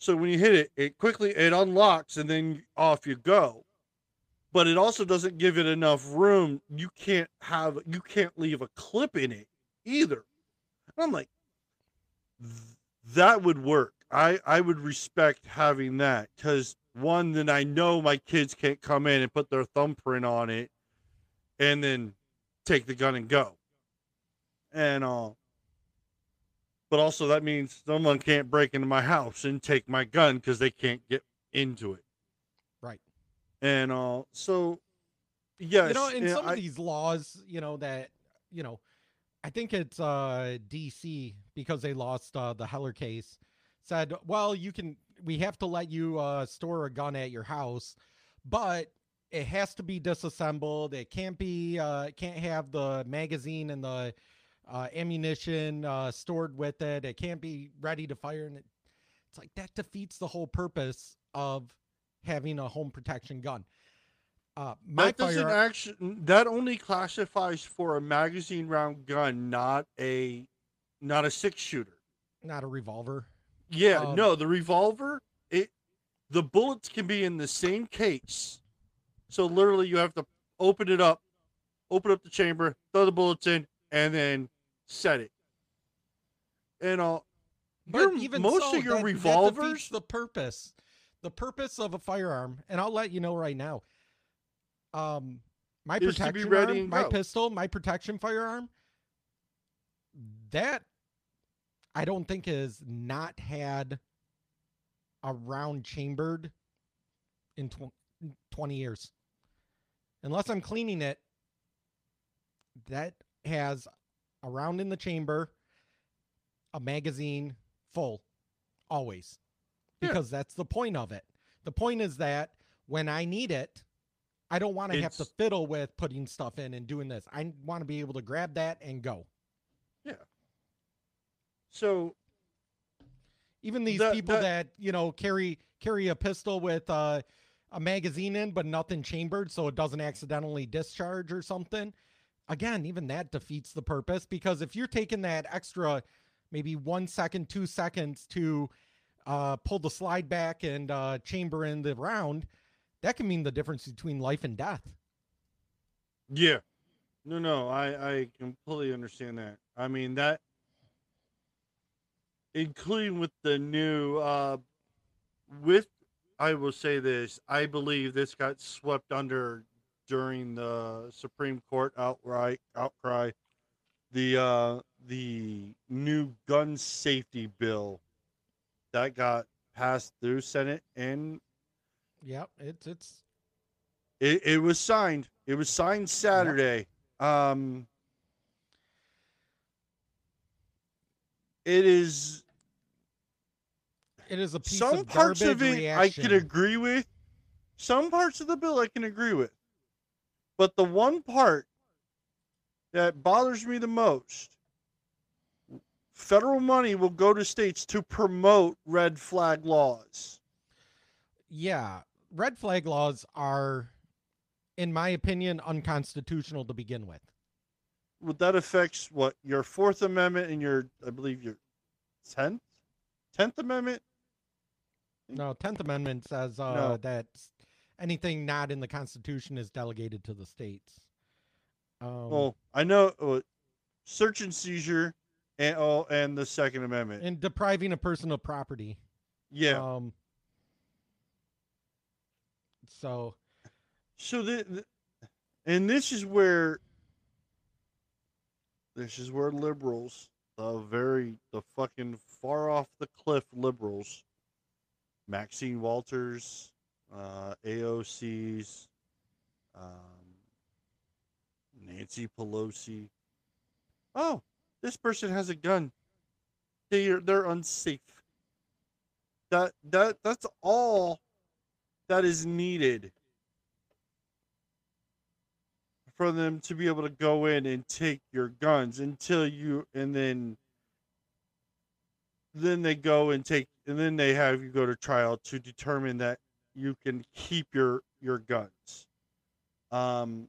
so when you hit it, it quickly it unlocks and then off you go. But it also doesn't give it enough room. You can't have you can't leave a clip in it either. And I'm like, that would work. I I would respect having that because one, then I know my kids can't come in and put their thumbprint on it and then take the gun and go. And uh but also that means someone can't break into my house and take my gun because they can't get into it. Right. And uh so yes, you know, in some I- of these laws, you know that you know, I think it's uh DC because they lost uh, the Heller case. Said, well, you can. We have to let you uh, store a gun at your house, but it has to be disassembled. It can't be. Uh, can't have the magazine and the uh, ammunition uh, stored with it. It can't be ready to fire. And it, it's like that defeats the whole purpose of having a home protection gun. Uh, that doesn't firearm- actually that only classifies for a magazine round gun, not a not a six shooter. not a revolver. Yeah, Um, no, the revolver, it the bullets can be in the same case. So literally you have to open it up, open up the chamber, throw the bullets in, and then set it. And uh But even most so, of your that- that revolvers the purpose, the purpose of a firearm, and I'll let you know right now. Um, my Is to be protection arm, my go. pistol, my protection firearm. That I don't think has not had a round chambered in tw- 20 years. Unless I'm cleaning it, that has a round in the chamber, a magazine full, always. Yeah. Because that's the point of it. The point is that when I need it, I don't want to have to fiddle with putting stuff in and doing this. I want to be able to grab that and go. Yeah. So Even these That- people that- that, you know carry carry a pistol with uh, a magazine in but nothing chambered so it doesn't accidentally discharge or something. Again, even that defeats the purpose because if you're taking that extra maybe one second, two seconds to uh, pull the slide back and uh, chamber in the round, that can mean the difference between life and death. Yeah. No, no, I I completely understand that. I mean that including with the new uh with I will say this, I believe this got swept under during the Supreme Court outright outcry the uh the new gun safety bill that got passed through Senate and yeah, it's it's it, it was signed. It was signed Saturday. Um, it is it is a piece some of parts of it reaction. I can agree with. Some parts of the bill I can agree with, but the one part that bothers me the most, federal money will go to states to promote red flag laws. yeah, red flag laws are, in my opinion, unconstitutional to begin with. Well, that affects what your Fourth Amendment and your, I believe, your tenth, tenth Amendment. No, Tenth Amendment says uh, No. that anything not in the Constitution is delegated to the states. Um, Well, I know uh, search and seizure, and oh, and the Second Amendment. and depriving a person of property. yeah. Um, so So the, the, and this is where, this is where liberals, the very, the fucking far off the cliff liberals, Maxine Walters, uh, AOC's, um, Nancy Pelosi. Oh, this person has a gun. They're they're unsafe. That that that's all that is needed for them to be able to go in and take your guns until you and then then they go and take and then they have you go to trial to determine that you can keep your your guns um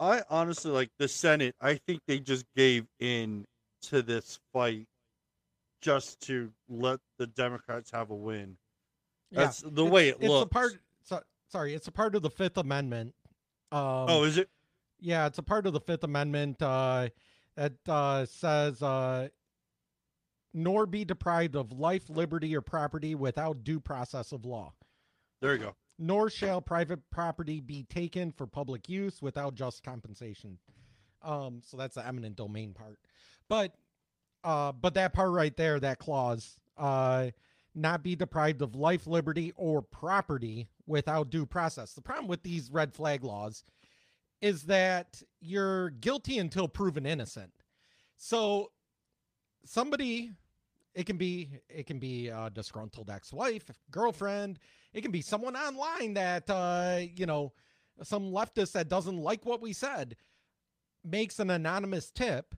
i honestly like the senate i think they just gave in to this fight just to let the democrats have a win yeah, that's the way it it's looks a part. So, sorry, it's a part of the Fifth Amendment. Um, oh is it Yeah, it's a part of the Fifth Amendment uh, that uh, says uh, nor be deprived of life, liberty, or property without due process of law. There you go. Nor shall private property be taken for public use without just compensation. Um, so that's the eminent domain part. But uh, but that part right there, that clause, uh, not be deprived of life, liberty, or property without due process. The problem with these red flag laws is that you're guilty until proven innocent. So somebody it can be it can be a disgruntled ex-wife, girlfriend, it can be someone online that uh, you know, some leftist that doesn't like what we said makes an anonymous tip.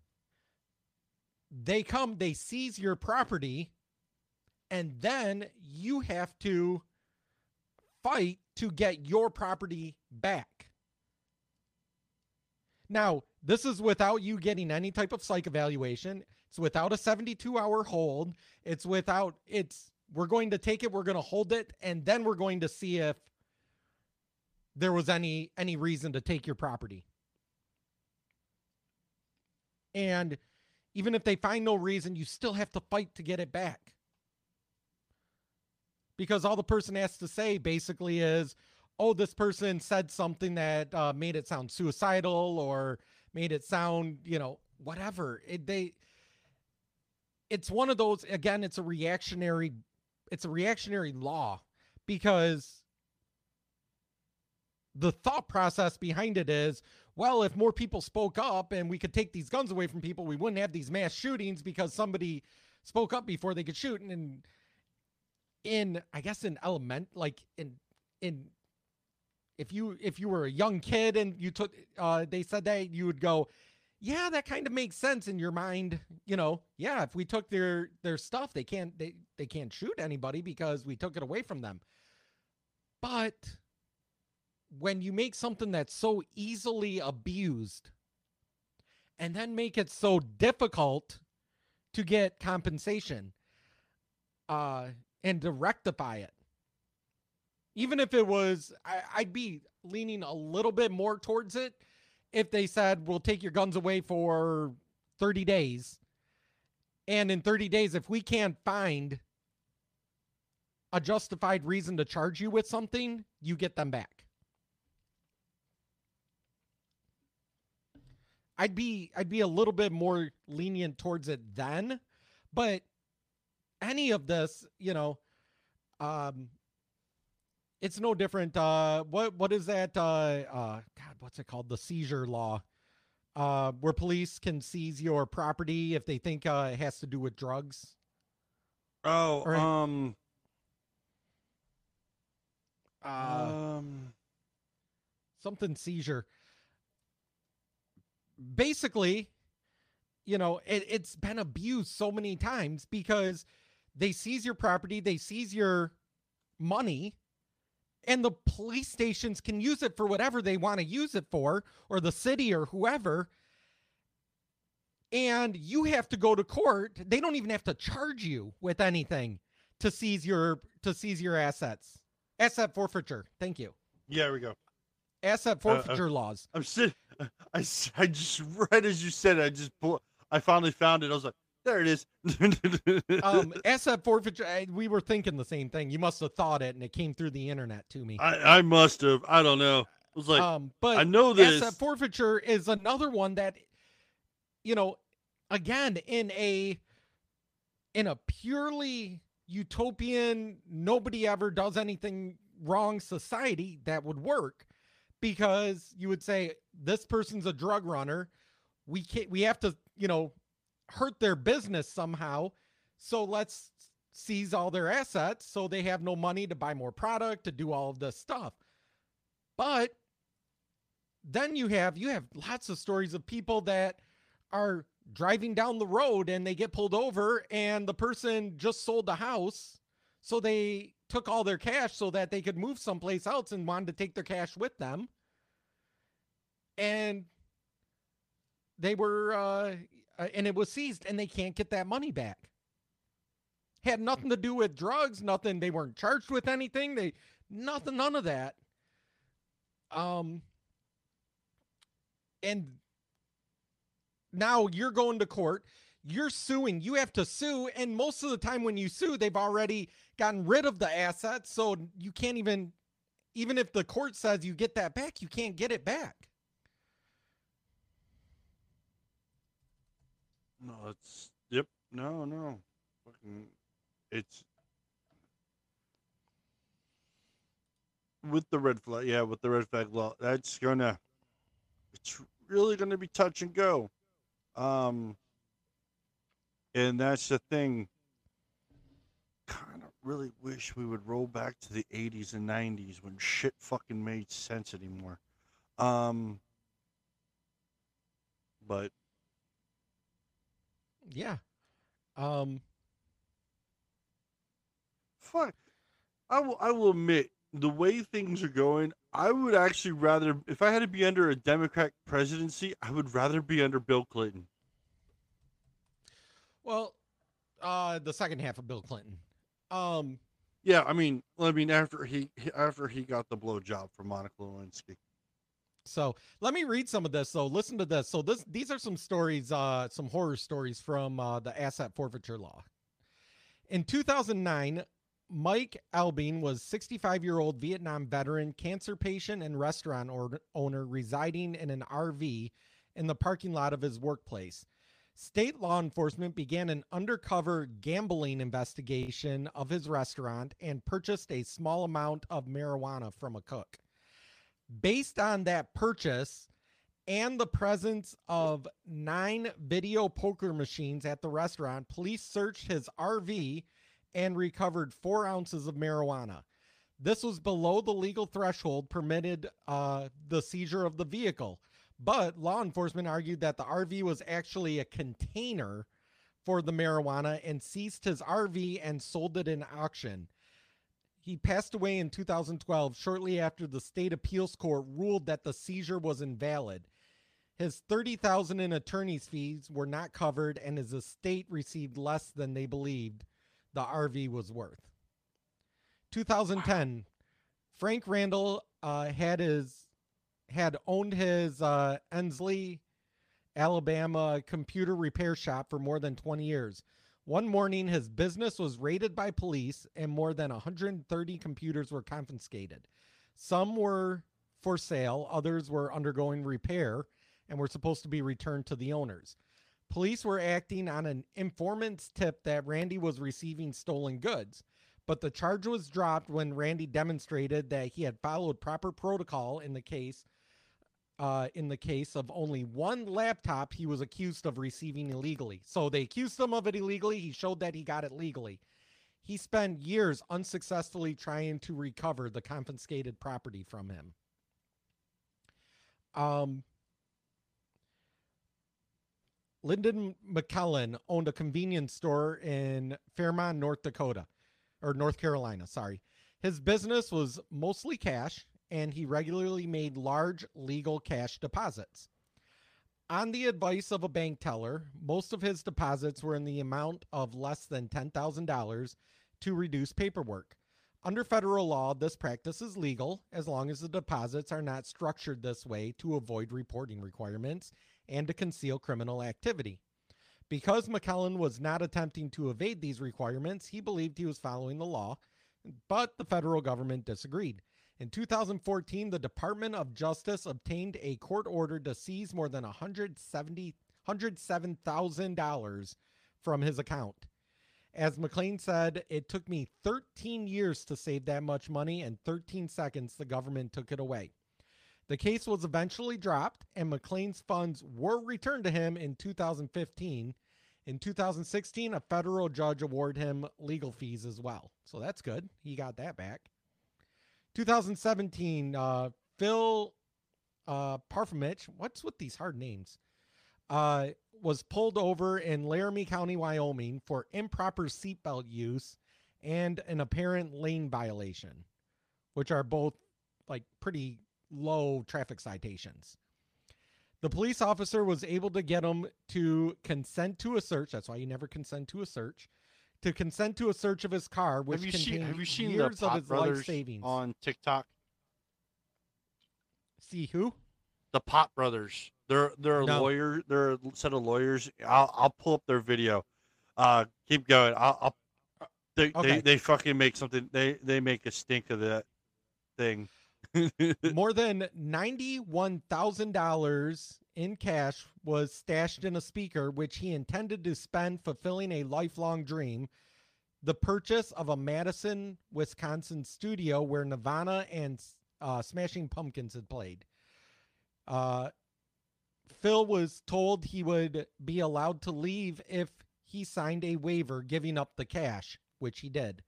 They come, they seize your property, and then you have to fight to get your property back. Now, this is without you getting any type of psych evaluation. It's without a 72 hour hold. It's without, it's, we're going to take it, we're going to hold it, and then we're going to see if there was any any reason to take your property. And even if they find no reason, you still have to fight to get it back. Because all the person has to say basically is, oh, this person said something that uh, made it sound suicidal or made it sound, you know, whatever. It, they, it's one of those. Again, it's a reactionary, it's a reactionary law because the thought process behind it is, well, if more people spoke up and we could take these guns away from people, we wouldn't have these mass shootings because somebody spoke up before they could shoot. And in, I guess, in element, like in in if you if you were a young kid and you took uh they said that you would go yeah that kind of makes sense in your mind you know? Yeah if we took their their stuff they can't they they can't shoot anybody because we took it away from them. But when you make something that's so easily abused and then make it so difficult to get compensation uh and to rectify it even if it was I, i'd be leaning a little bit more towards it if they said we'll take your guns away for 30 days and in 30 days if we can't find a justified reason to charge you with something you get them back. I'd be i'd be a little bit more lenient towards it then but any of this you know um it's no different. Uh, what what is that? Uh, uh, God, what's it called? The seizure law, uh, where police can seize your property if they think uh, it has to do with drugs. Oh, Or- um, Uh, um, something seizure. Basically, you know, it, it's been abused so many times because they seize your property, they seize your money, and the police stations can use it for whatever they want to use it for, or the city or whoever. And you have to go to court. They don't even have to charge you with anything to seize your to seize your assets. Asset forfeiture. Thank you yeah, there we go. asset Uh, uh, forfeiture laws. I'm sitting. *laughs* I, I just right as you said, I just I finally found it. I was like, there it is. Um, *laughs* asset forfeiture. We were thinking the same thing. You must have thought it, and it came through the internet to me. I, I must have. I don't know. I was like, um, but I know this. asset forfeiture is another one that, you know, again in a in a purely utopian, nobody ever does anything wrong society that would work because you would say this person's a drug runner we can't we have to you know hurt their business somehow. So let's seize all their assets so they have no money to buy more product to do all of this stuff. But then you have you have lots of stories of people that are driving down the road and they get pulled over and the person just sold the house. So they took all their cash so that they could move someplace else and wanted to take their cash with them. And they were uh uh, and it was seized and they can't get that money back. Had nothing to do with drugs nothing. They weren't charged with anything. They nothing none of that. Um and now you're going to court. You're suing. You have to sue, and most of the time when you sue, they've already gotten rid of the assets, so you can't even even if the court says you get that back, you can't get it back. No, it's yep. No, no. Fucking, it's with the red flag. Yeah, with the red flag law, that's gonna. It's really gonna be touch and go. Um, and that's the thing. Kind of really wish we would roll back to the 80s and 90s when shit fucking made sense anymore. Um, but Yeah. Um fuck. I will. I will admit the way things are going. I would actually rather, if I had to be under a Democrat presidency, I would rather be under Bill Clinton. well, uh the second half of Bill Clinton. Um Yeah, I mean, I mean, after he he- after he got the blowjob from Monica Lewinsky. So let me read some of this. So listen to this. So this these are some stories, uh, some horror stories from uh, the asset forfeiture law. In 2009, Mike Albine was 65 year old Vietnam veteran, cancer patient, and restaurant or- owner residing in an RV in the parking lot of his workplace. State law enforcement began an undercover gambling investigation of his restaurant and purchased a small amount of marijuana from a cook based on that purchase and the presence of nine video poker machines at the restaurant, police searched his RV and recovered four ounces of marijuana. This was below the legal threshold permitted uh, the seizure of the vehicle, but law enforcement argued that the RV was actually a container for the marijuana and seized his RV and sold it in auction. He passed away in 2012, shortly after the state appeals court ruled that the seizure was invalid. His 30,000 in attorney's fees were not covered and his estate received less than they believed the RV was worth. 2010, Frank Randall uh, had his had owned his uh, Ensley, Alabama computer repair shop for more than 20 years. One morning, his business was raided by police and more than 130 computers were confiscated. Some were for sale, others were undergoing repair and were supposed to be returned to the owners. Police were acting on an informant's tip that Randy was receiving stolen goods, but the charge was dropped when Randy demonstrated that he had followed proper protocol in the case uh, in the case of only one laptop he was accused of receiving illegally. So they accused him of it illegally. He showed that he got it legally. He spent years unsuccessfully trying to recover the confiscated property from him. Um, Lyndon McLellan owned a convenience store in Fairmont, North Dakota, or North Carolina, sorry. His business was mostly cash, and he regularly made large legal cash deposits. On the advice of a bank teller, most of his deposits were in the amount of less than $10,000 to reduce paperwork. Under federal law, this practice is legal as long as the deposits are not structured this way to avoid reporting requirements and to conceal criminal activity. Because McLellan was not attempting to evade these requirements, he believed he was following the law, but the federal government disagreed. In 2014, the Department of Justice obtained a court order to seize more than 170 $107,000 from his account. As McLean said, it took me 13 years to save that much money, and 13 seconds the government took it away. The case was eventually dropped, and McLean's funds were returned to him in 2015. In 2016, a federal judge awarded him legal fees as well. So that's good. He got that back. 2017, uh, Phil uh, Parfumich, what's with these hard names? Uh, was pulled over in Laramie County, Wyoming for improper seatbelt use and an apparent lane violation, which are both like pretty low traffic citations. The police officer was able to get him to consent to a search. That's why you never consent to a search. To consent to a search of his car, which have you seen contained Have you seen years of his life savings. on TikTok? See who? The Pot Brothers They're they're a No. lawyer. They're a set of lawyers. I'll I'll pull up their video. Uh, keep going. I'll. I'll they, Okay. they they fucking make something. They they make a stink of that thing. *laughs* More than $91,000 in cash was stashed in a speaker, which he intended to spend fulfilling a lifelong dream the purchase of a Madison, Wisconsin studio where Nirvana and uh, Smashing Pumpkins had played. Uh, Phil was told he would be allowed to leave if he signed a waiver giving up the cash, which he did.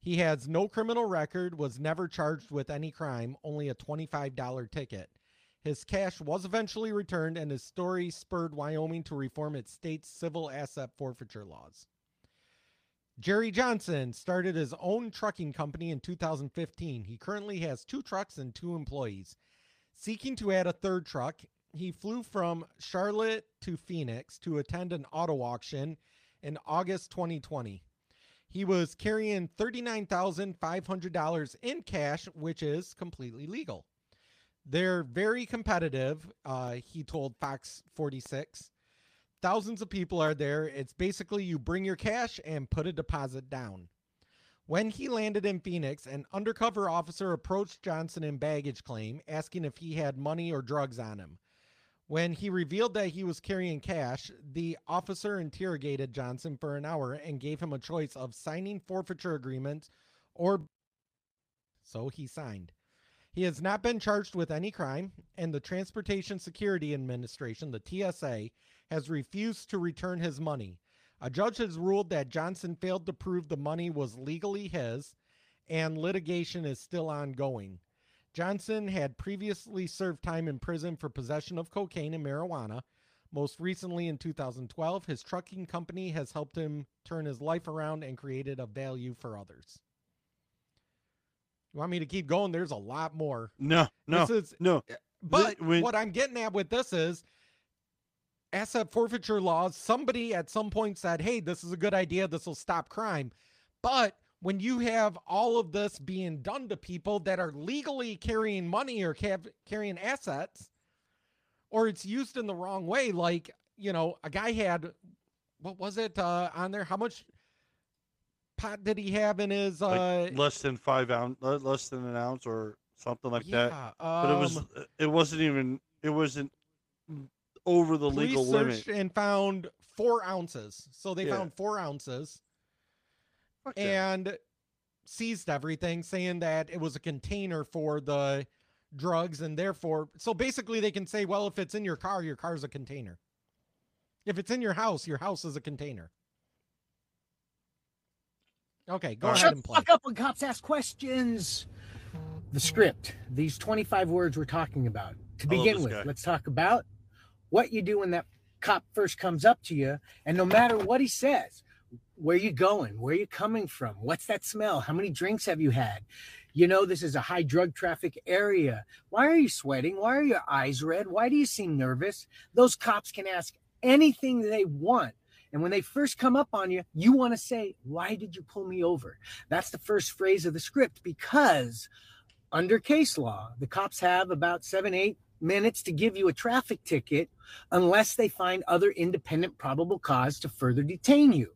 He has no criminal record, was never charged with any crime, only a $25 ticket. His cash was eventually returned, and his story spurred Wyoming to reform its state's civil asset forfeiture laws. Jerry Johnson started his own trucking company in 2015. He currently has two trucks and two employees. Seeking to add a third truck, he flew from Charlotte to Phoenix to attend an auto auction in August 2020. He was carrying $39,500 in cash, which is completely legal. They're very competitive, uh, he told Fox 46. Thousands of people are there. It's basically you bring your cash and put a deposit down. When he landed in Phoenix, an undercover officer approached Johnson in baggage claim, asking if he had money or drugs on him. When he revealed that he was carrying cash, the officer interrogated Johnson for an hour and gave him a choice of signing forfeiture agreements or so he signed. He has not been charged with any crime, and the Transportation Security Administration, the TSA, has refused to return his money. A judge has ruled that Johnson failed to prove the money was legally his, and litigation is still ongoing. Johnson had previously served time in prison for possession of cocaine and marijuana. Most recently, in 2012, his trucking company has helped him turn his life around and created a value for others. You want me to keep going? There's a lot more. No, no, This is no. but when- what I'm getting at with this is asset forfeiture laws. Somebody at some point said, hey, this is a good idea. This will stop crime. But when you have all of this being done to people that are legally carrying money or cav- carrying assets, or it's used in the wrong way, like, you know, a guy had, what was it uh, on there? How much pot did he have in his. Uh, like less than five ounce, less than an ounce or something like that. yeah, But it was, um, it wasn't even, it wasn't over the legal limit. and found four ounces. So they Yeah. found four ounces Fuck that. and seized everything, saying that it was a container for the drugs, and therefore, so basically they can say, well, if it's in your car, your car's a container. If it's in your house, your house is a container. Okay, go Alright. ahead Shut and play. fuck up when cops ask questions. The script, these 25 words we're talking about. To I begin with, guy. let's talk about what you do when that cop first comes up to you. And no matter what he says, where you going? Where you coming from? What's that smell? How many drinks have you had? You know, this is a high drug traffic area. Why are you sweating? Why are your eyes red? Why do you seem nervous? Those cops can ask anything they want. And when they first come up on you, you want to say, Why did you pull me over? That's the first phrase of the script because under case law, the cops have about seven, eight minutes to give you a traffic ticket unless they find other independent probable cause to further detain you.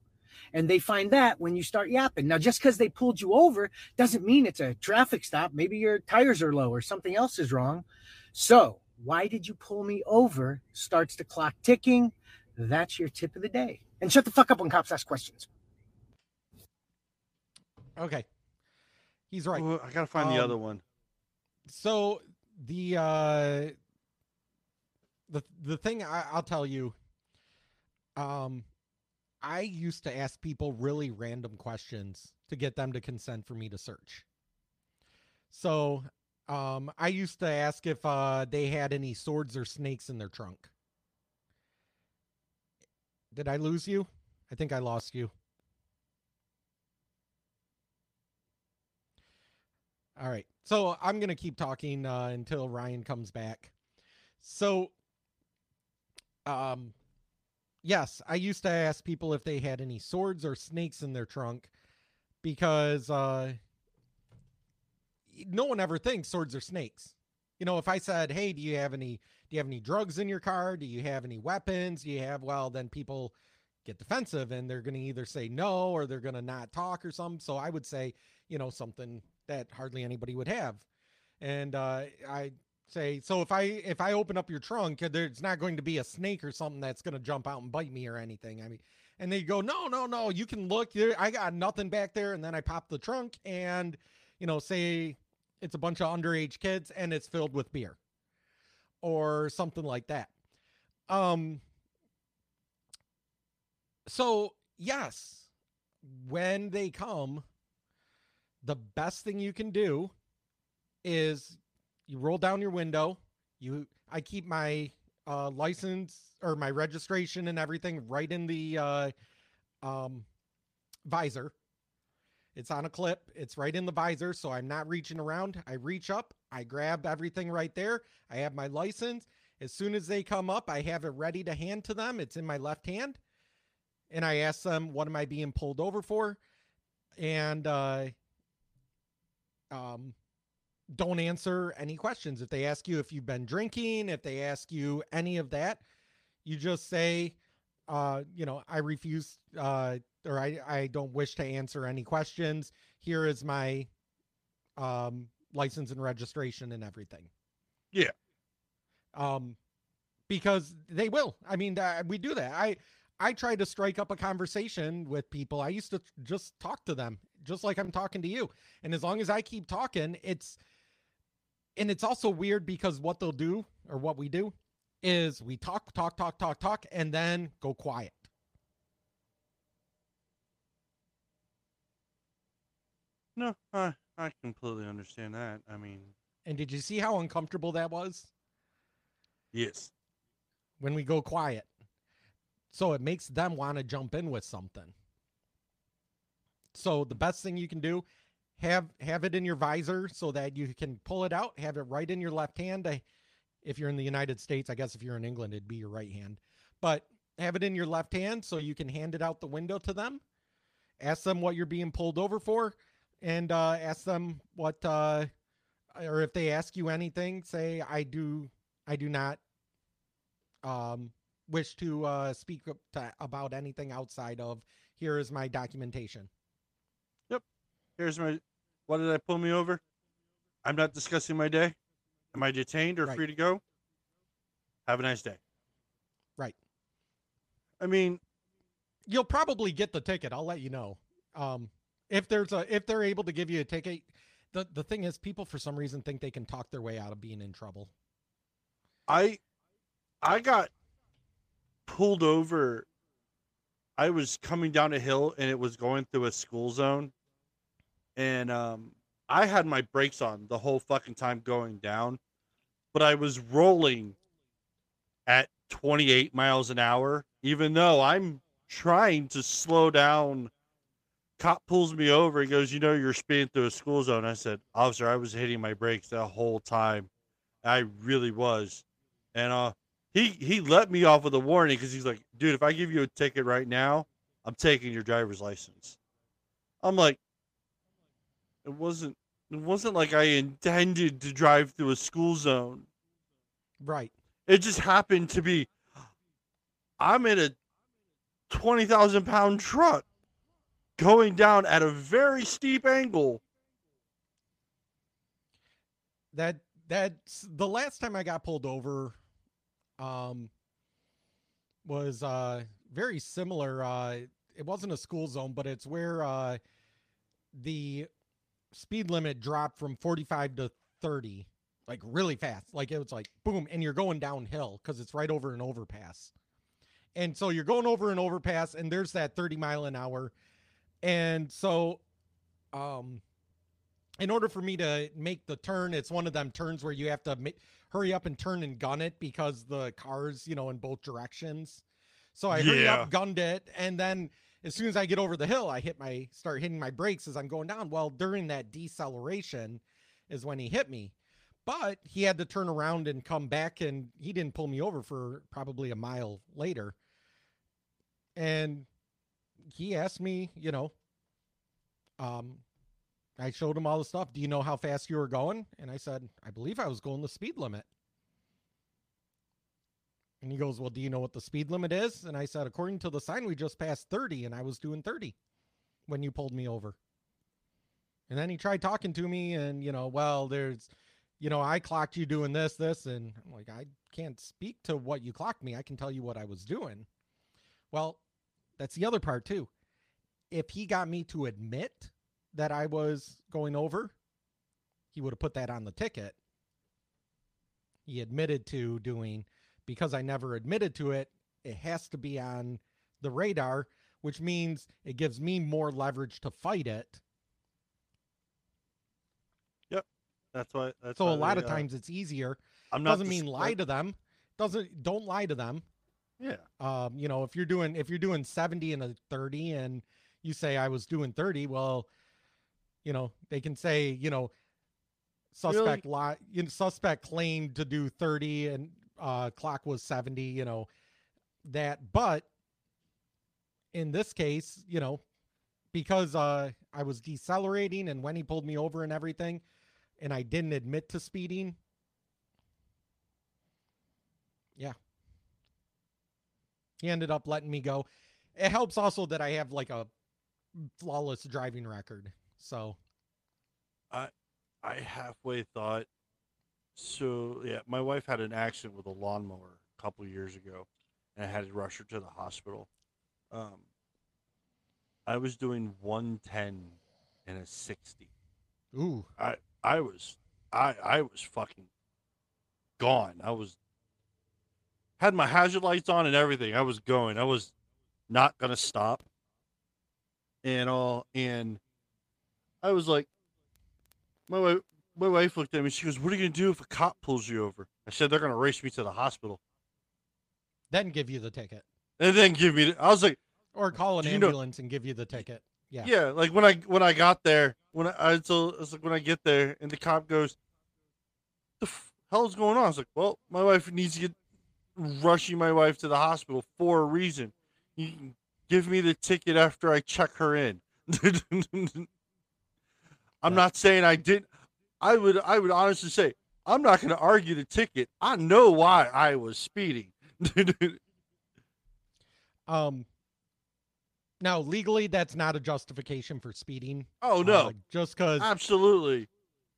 And they find that when you start yapping. Now, just because they pulled you over doesn't mean it's a traffic stop. Maybe your tires are low or something else is wrong. So, why did you pull me over? Starts the clock ticking. That's your tip of the day. And shut the fuck up when cops ask questions. Okay. He's right. Ooh, I gotta find the Um, other one. so the uh the the thing I, I'll tell you, um, I used to ask people really random questions to get them to consent for me to search. So, um, I used to ask if uh they had any swords or snakes in their trunk. Did I lose you? I think I lost you. All right. So I'm going to keep talking uh, until Ryan comes back. So, um, yes, I used to ask people if they had any swords or snakes in their trunk because uh, no one ever thinks swords or snakes. You know, if I said, "Hey, do you have any do you have any drugs in your car? Do you have any weapons? Do you have well then people get defensive and they're going to either say no or they're going to not talk or something. So I would say, you know, something that hardly anybody would have. And uh, I say, so if I if I open up your trunk, there's not going to be a snake or something that's going to jump out and bite me or anything. I mean, and they go, no, no, no, you can look. There, I got nothing back there. And then I pop the trunk and, you know, say it's a bunch of underage kids and it's filled with beer or something like that. Um, so yes, when they come, the best thing you can do is you roll down your window. You, I keep my uh, license or my registration and everything right in the uh, um, visor. It's on a clip. It's right in the visor, so I'm not reaching around. I reach up, I grab everything right there. I have my license. As soon as they come up, I have it ready to hand to them. It's in my left hand. And I ask them, what am I being pulled over for? And uh, um, don't answer any questions. If they ask you if you've been drinking, if they ask you any of that, you just say, uh, you know, I refuse uh, or I, I don't wish to answer any questions. Here is my um, license and registration and everything. Yeah. Um, because they will. I mean, uh, we do that. I I try to strike up a conversation with people. I used to just talk to them, just like I'm talking to you. And as long as I keep talking, it's and it's also weird because what they'll do or what we do is we talk, talk, talk, talk, talk, and then go quiet. No, I I completely understand that. I mean, And did you see how uncomfortable that was yes. when we go quiet? So it makes them want to jump in with something. So the best thing you can do, have have it in your visor so that you can pull it out, have it right in your left hand. I- If you're in the United States, I guess if you're in England, it'd be your right hand. But have it in your left hand so you can hand it out the window to them. Ask them what you're being pulled over for, and uh, ask them what, uh, or if they ask you anything, say I do, I do not um, wish to uh, speak to, about anything outside of here is my documentation. Yep. Here's my. What did I pull me over? I'm not discussing my day. Am I detained or Right. free to go? Have a nice day. Right. I mean, You'll probably get the ticket. I'll let you know. Um, if there's a if they're able to give you a ticket, the the thing is, people for some reason think they can talk their way out of being in trouble. I I got pulled over. I was coming down a hill and it was going through a school zone. And um I had my brakes on the whole fucking time going down, but I was rolling at 28 miles an hour even though I'm trying to slow down. Cop pulls me over. He goes, "You know you're speeding through a school zone." I said, "Officer, I was hitting my brakes the whole time. I really was." And uh he he let me off with a warning because he's like, dude, if I give you a ticket right now, I'm taking your driver's license. I'm like, it wasn't it wasn't like I intended to drive through a school zone. Right. It just happened to be I'm in a twenty thousand pound truck going down at a very steep angle. That that's the last time I got pulled over. Um, was uh very similar. Uh, it wasn't a school zone, but it's where uh the speed limit dropped from 45 to 30 like really fast like it was like boom and you're going downhill because it's right over an overpass and so you're going over an overpass and there's that 30 mile an hour and so um in order for me to make the turn it's one of them turns where you have to hurry up and turn and gun it because the cars you know in both directions so i hurry up gunned it and then as soon as I get over the hill, I hit my start hitting my brakes as I'm going down. Well, during that deceleration is when he hit me. But he had to turn around and come back and he didn't pull me over for probably a mile later. And he asked me, you know, um I showed him all the stuff. Do you know how fast you were going? And I said, I believe I was going the speed limit. And he goes, Well, do you know what the speed limit is? And I said, According to the sign, we just passed 30, and I was doing 30 when you pulled me over. And then he tried talking to me, and, you know, well, there's, you know, I clocked you doing this, this, and I'm like, I can't speak to what you clocked me. I can tell you what I was doing. Well, that's the other part, too. If he got me to admit that I was going over, he would have put that on the ticket. He admitted to doing because I never admitted to it, it has to be on the radar, which means it gives me more leverage to fight it. Yep. That's why. That's So a lot they, of uh, times it's easier. I'm not Doesn't mean lie to them. Doesn't don't lie to them. Yeah. Um, you know, if you're doing if you're doing 70 and a 30 and you say I was doing 30, well, you know, they can say, you know, suspect lie you know, suspect claimed to do 30 and uh clock was 70, you know, that but in this case, you know, because uh I was decelerating and when he pulled me over and everything and I didn't admit to speeding, yeah. He ended up letting me go. It helps also that I have like a flawless driving record. So, I I halfway thought. So yeah, my wife had an accident with a lawnmower a couple years ago, and I had to rush her to the hospital. Um, I was doing one ten and a sixty. ooh, I I was I I was fucking gone. I was had my hazard lights on and everything. I was going. I was not gonna stop. And all and I was like my wife my wife looked at me, she goes, What are you gonna do if a cop pulls you over? I said they're gonna race me to the hospital. then give you the ticket And then give me the, I was like or call an you know- ambulance and give you the ticket. Yeah. Yeah, like when I when I got there, when I, I told, I was like when I get there, and the cop goes, "The f- hell's going on?" I was like, "Well, my wife needs to get rushing my wife to the hospital for a reason. You can give me the ticket after I check her in." *laughs* I'm not saying I didn't. I would I would honestly say I'm not going to argue the ticket. I know why I was speeding. *laughs* Um now legally that's not a justification for speeding. oh uh, no, just cuz absolutely.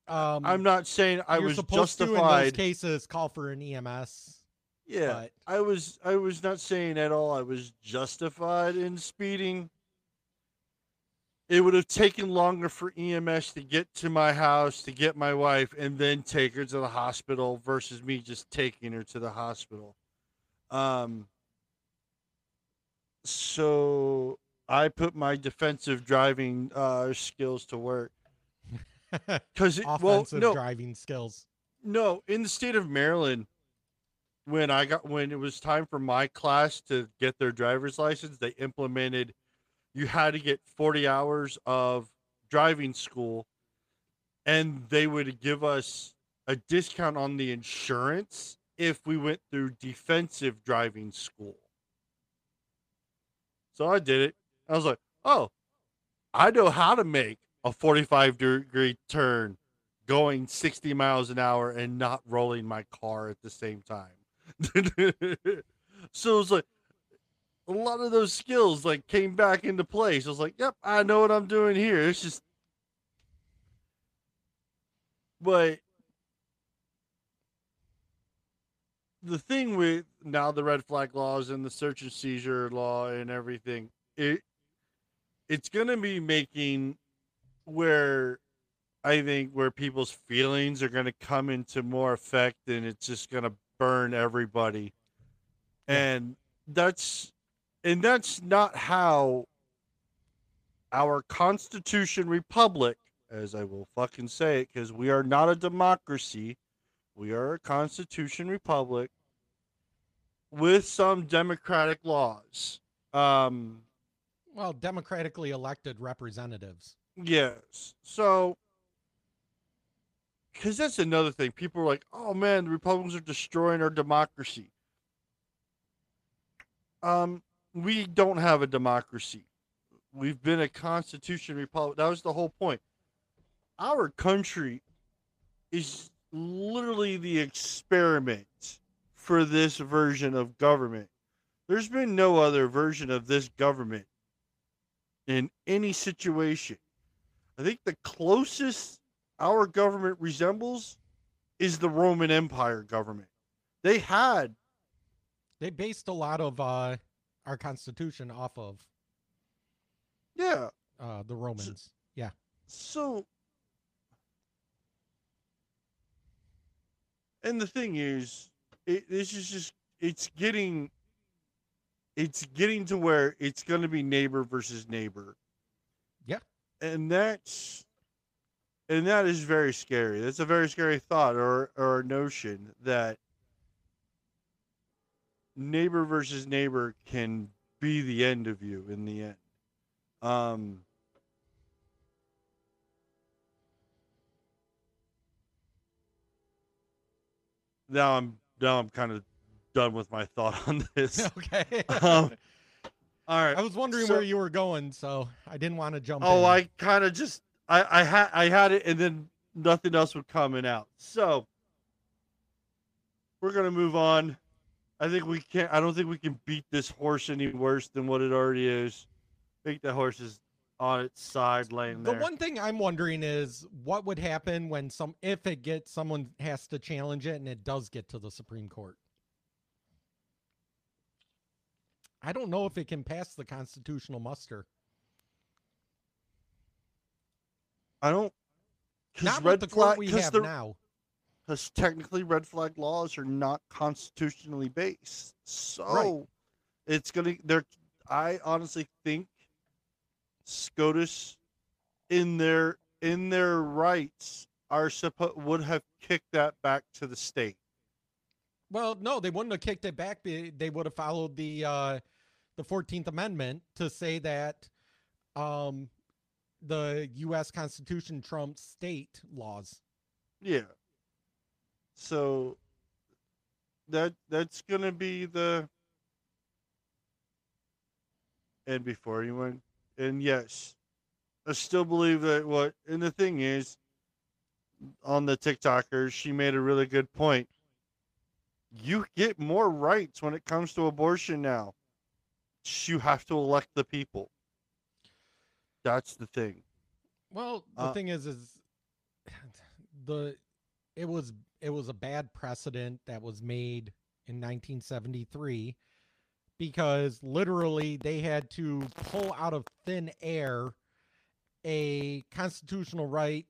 um I'm not saying I was supposed to in those justified. cases call for an EMS. Yeah, But I was I was not saying at all I was justified in speeding. It would have taken longer for EMS to get to my house to get my wife and then take her to the hospital versus me just taking her to the hospital. Um so I put my defensive driving uh skills to work *laughs* well offensive no driving skills. no, in the state of Maryland, when I got when it was time for my class to get their driver's license, they implemented you had to get 40 hours of driving school and they would give us a discount on the insurance if we went through defensive driving school. So I did it. I was like, "Oh, I know how to make a 45 degree turn going 60 miles an hour and not rolling my car at the same time. *laughs* so it's like a lot of those skills like came back into place. I was like, yep, I know what I'm doing here. It's just but the thing with now the red flag laws and the search and seizure law and everything, it it's gonna be making where I think where people's feelings are to come into more effect and it's just to burn everybody. And that's and that's not how our constitution republic as I will fucking say it cuz we are not a democracy. We are a constitution republic with some democratic laws. Um Well, democratically elected representatives. Yes. So, because that's another thing. People are like, oh man, the Republicans are destroying our democracy. Um, we don't have a democracy. We've been a constitution republic. That was the whole point. Our country is literally the experiment for this version of government. There's been no other version of this government in any situation. I think the closest our government resembles is the Roman Empire government. They had They based a lot of uh, our Constitution off of yeah. uh, the Romans. Yeah. So and the thing is, it, this is just it's getting it's getting to where it's going to be neighbor versus neighbor. Yeah. And that's and that is very scary. That's a very scary thought or or notion that neighbor versus neighbor can be the end of you in the end. Um now I'm now I'm kind of done with my thought *laughs* on this. *laughs* okay. Um, All right. *laughs* I was wondering so- where you were going, so I didn't want to jump. Oh, in. I kind of just I I had I had it and then nothing else would coming out. So we're gonna move on. I think we can't. I don't think we can beat this horse any worse than what it already is. I think the horse is on its side, laying there. The one thing I'm wondering is what would happen when some if it gets someone has to challenge it and it does get to the Supreme Court. I don't know if it can pass the constitutional muster. I don't. 'cause Not red with the court flag- we have the- now. because technically red flag laws are not constitutionally based. So it's gonna they're I honestly think SCOTUS in their in their rights are supposed would have kicked that back to the state. Well, no, they wouldn't have kicked it back. They, they would have followed the uh, the Fourteenth Amendment to say that um, the U.S. Constitution trumps state laws. Yeah. So that that's gonna be the and before you went and yes, I still believe that what and the thing is on the TikToker, she made a really good point. You get more rights when it comes to abortion now. You have to elect the people. That's the thing. Well, the Uh, thing is, is *sighs* the it was it was a bad precedent that was made in 1973 because literally they had to pull out of thin air a constitutional right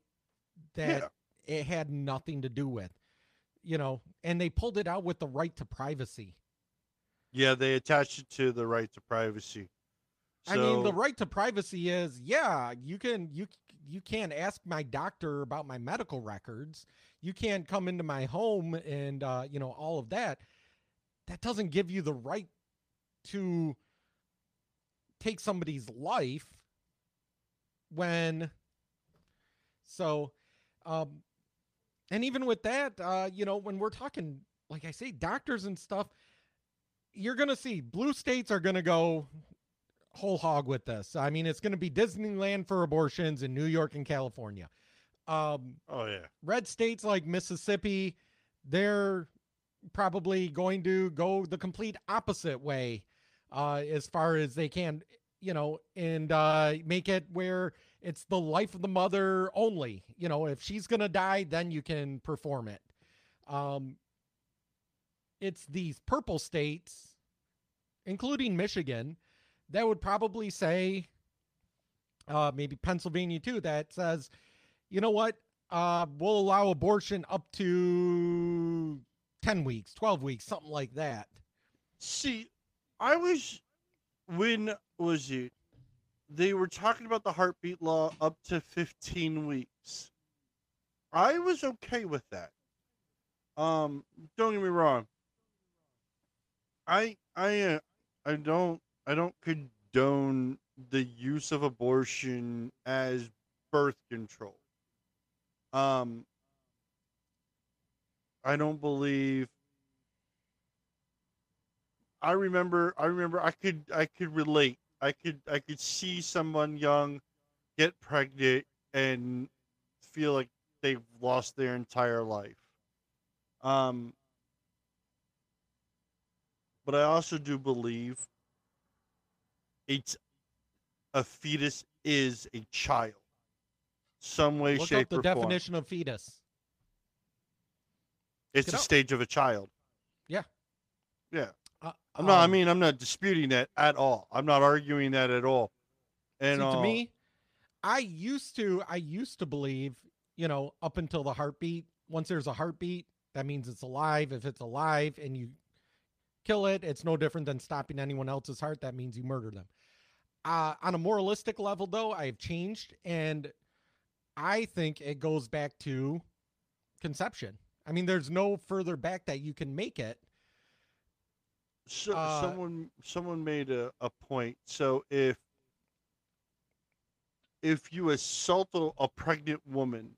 that it had nothing to do with you know and they pulled it out with the right to privacy Yeah, they attached it to the right to privacy. I mean, the right to privacy is yeah, you can you you can't ask my doctor about my medical records. You can't come into my home and uh, you know all of that. That doesn't give you the right to take somebody's life when so um and even with that uh you know when we're talking like I say doctors and stuff you're going to see blue states are going to go whole hog with this. I mean, it's going to be Disneyland for abortions in New York and California. Um, Oh yeah. red states like Mississippi, they're probably going to go the complete opposite way uh, as far as they can, you know, and uh, make it where it's the life of the mother only. You know, if she's going to die, then you can perform it. Um, it's these purple states, including Michigan, that would probably say, uh, maybe Pennsylvania too, that says, you know what, uh, we'll allow abortion up to 10 weeks, 12 weeks, something like that. See, I was when was it? They were talking about the heartbeat law up to 15 weeks. I was okay with that. Um, don't get me wrong. I I uh, I don't I don't condone the use of abortion as birth control. Um I don't believe I remember I remember I could I could relate. I could I could see someone young get pregnant and feel like they've lost their entire life. Um but I also do believe it's a fetus is a child, some way, Look shape, up the or form. definition of fetus. It's Get the out. stage of a child. Yeah. Yeah. Uh, I'm not. I um, mean, I'm not disputing that at all. I'm not arguing that at all. And See, uh, to me, I used to I used to believe, you know, up until the heartbeat, once there's a heartbeat, that means it's alive. If it's alive and you kill it, it's no different than stopping anyone else's heart. That means you murder them. Uh, on a moralistic level, though, I've changed, and I think it goes back to conception. I mean, there's no further back that you can make it. so, uh, someone someone made a, a point. So if if you assault a, a pregnant woman,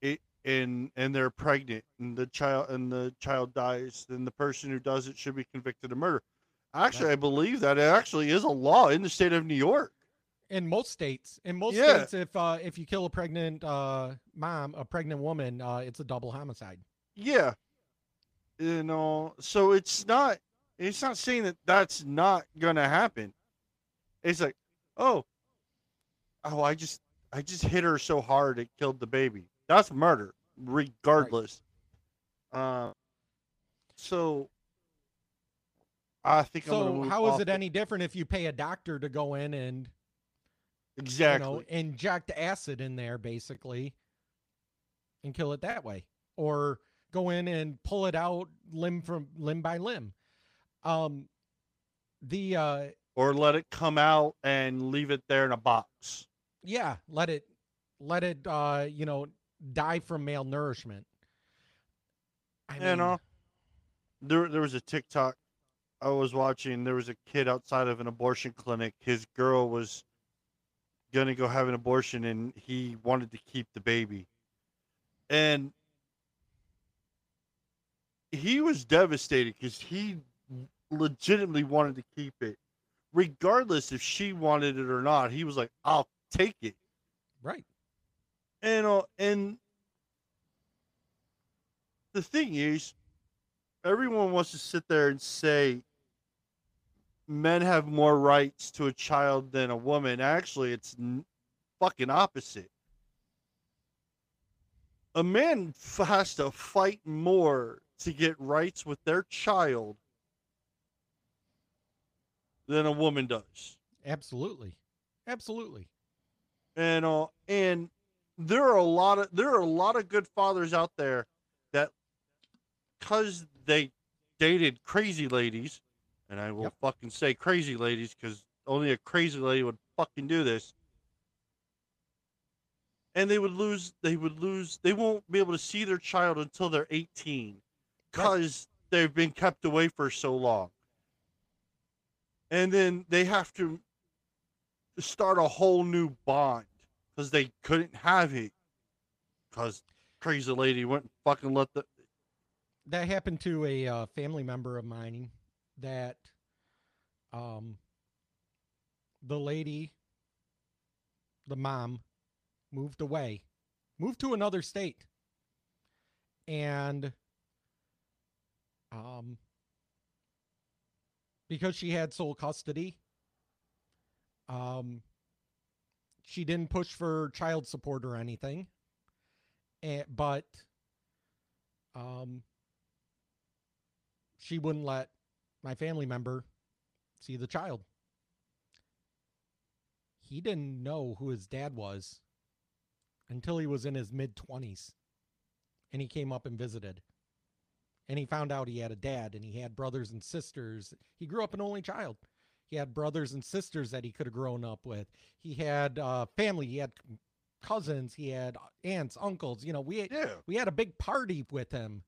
it and and they're pregnant and the child and the child dies, then the person who does it should be convicted of murder. Actually, I believe that it actually is a law in the state of New York. in most states in most Yeah. states if uh if you kill a pregnant uh mom a pregnant woman uh it's a double homicide Yeah. You know, so it's not it's not saying that that's not going to happen. It's like, "Oh, oh, I just I just hit her so hard it killed the baby." That's murder regardless. Uh so I think I'm so how is it any different if you pay a doctor to go in and exactly you know inject acid in there basically and kill it that way? Or go in and pull it out limb from limb by limb? Um the uh or let it come out and leave it there in a box. yeah let it let it uh you know die from malnourishment. I you know there there was a tiktok i was watching there was a kid outside of an abortion clinic his girl was gonna go have an abortion and he wanted to keep the baby. And he was devastated because he legitimately wanted to keep it regardless if she wanted it or not. He was like i'll take it. Right. And uh, and the thing is, everyone wants to sit there and say men have more rights to a child than a woman. Actually, it's n- fucking opposite. A man f- has to fight more to get rights with their child than a woman does. absolutely absolutely and uh, and there are a lot of there are a lot of good fathers out there because they dated crazy ladies and i will Yep. fucking say crazy ladies because only a crazy lady would fucking do this. And they would lose they would lose they won't be able to see their child until they're 18 because they've been kept away for so long. And then they have to start a whole new bond because they couldn't have it because crazy lady wouldn't fucking let the that happened to a uh, family member of mine that um the lady the mom moved away moved to another state. And um because she had sole custody um she didn't push for child support or anything and, but um she wouldn't let my family member see the child. He didn't know who his dad was until he was in his mid 20s. And he came up and visited. And he found out he had a dad and he had brothers and sisters. He grew up an only child. He had brothers and sisters that he could have grown up with. He had uh, family. He had cousins. He had aunts, uncles. You know, we yeah we had a big party with him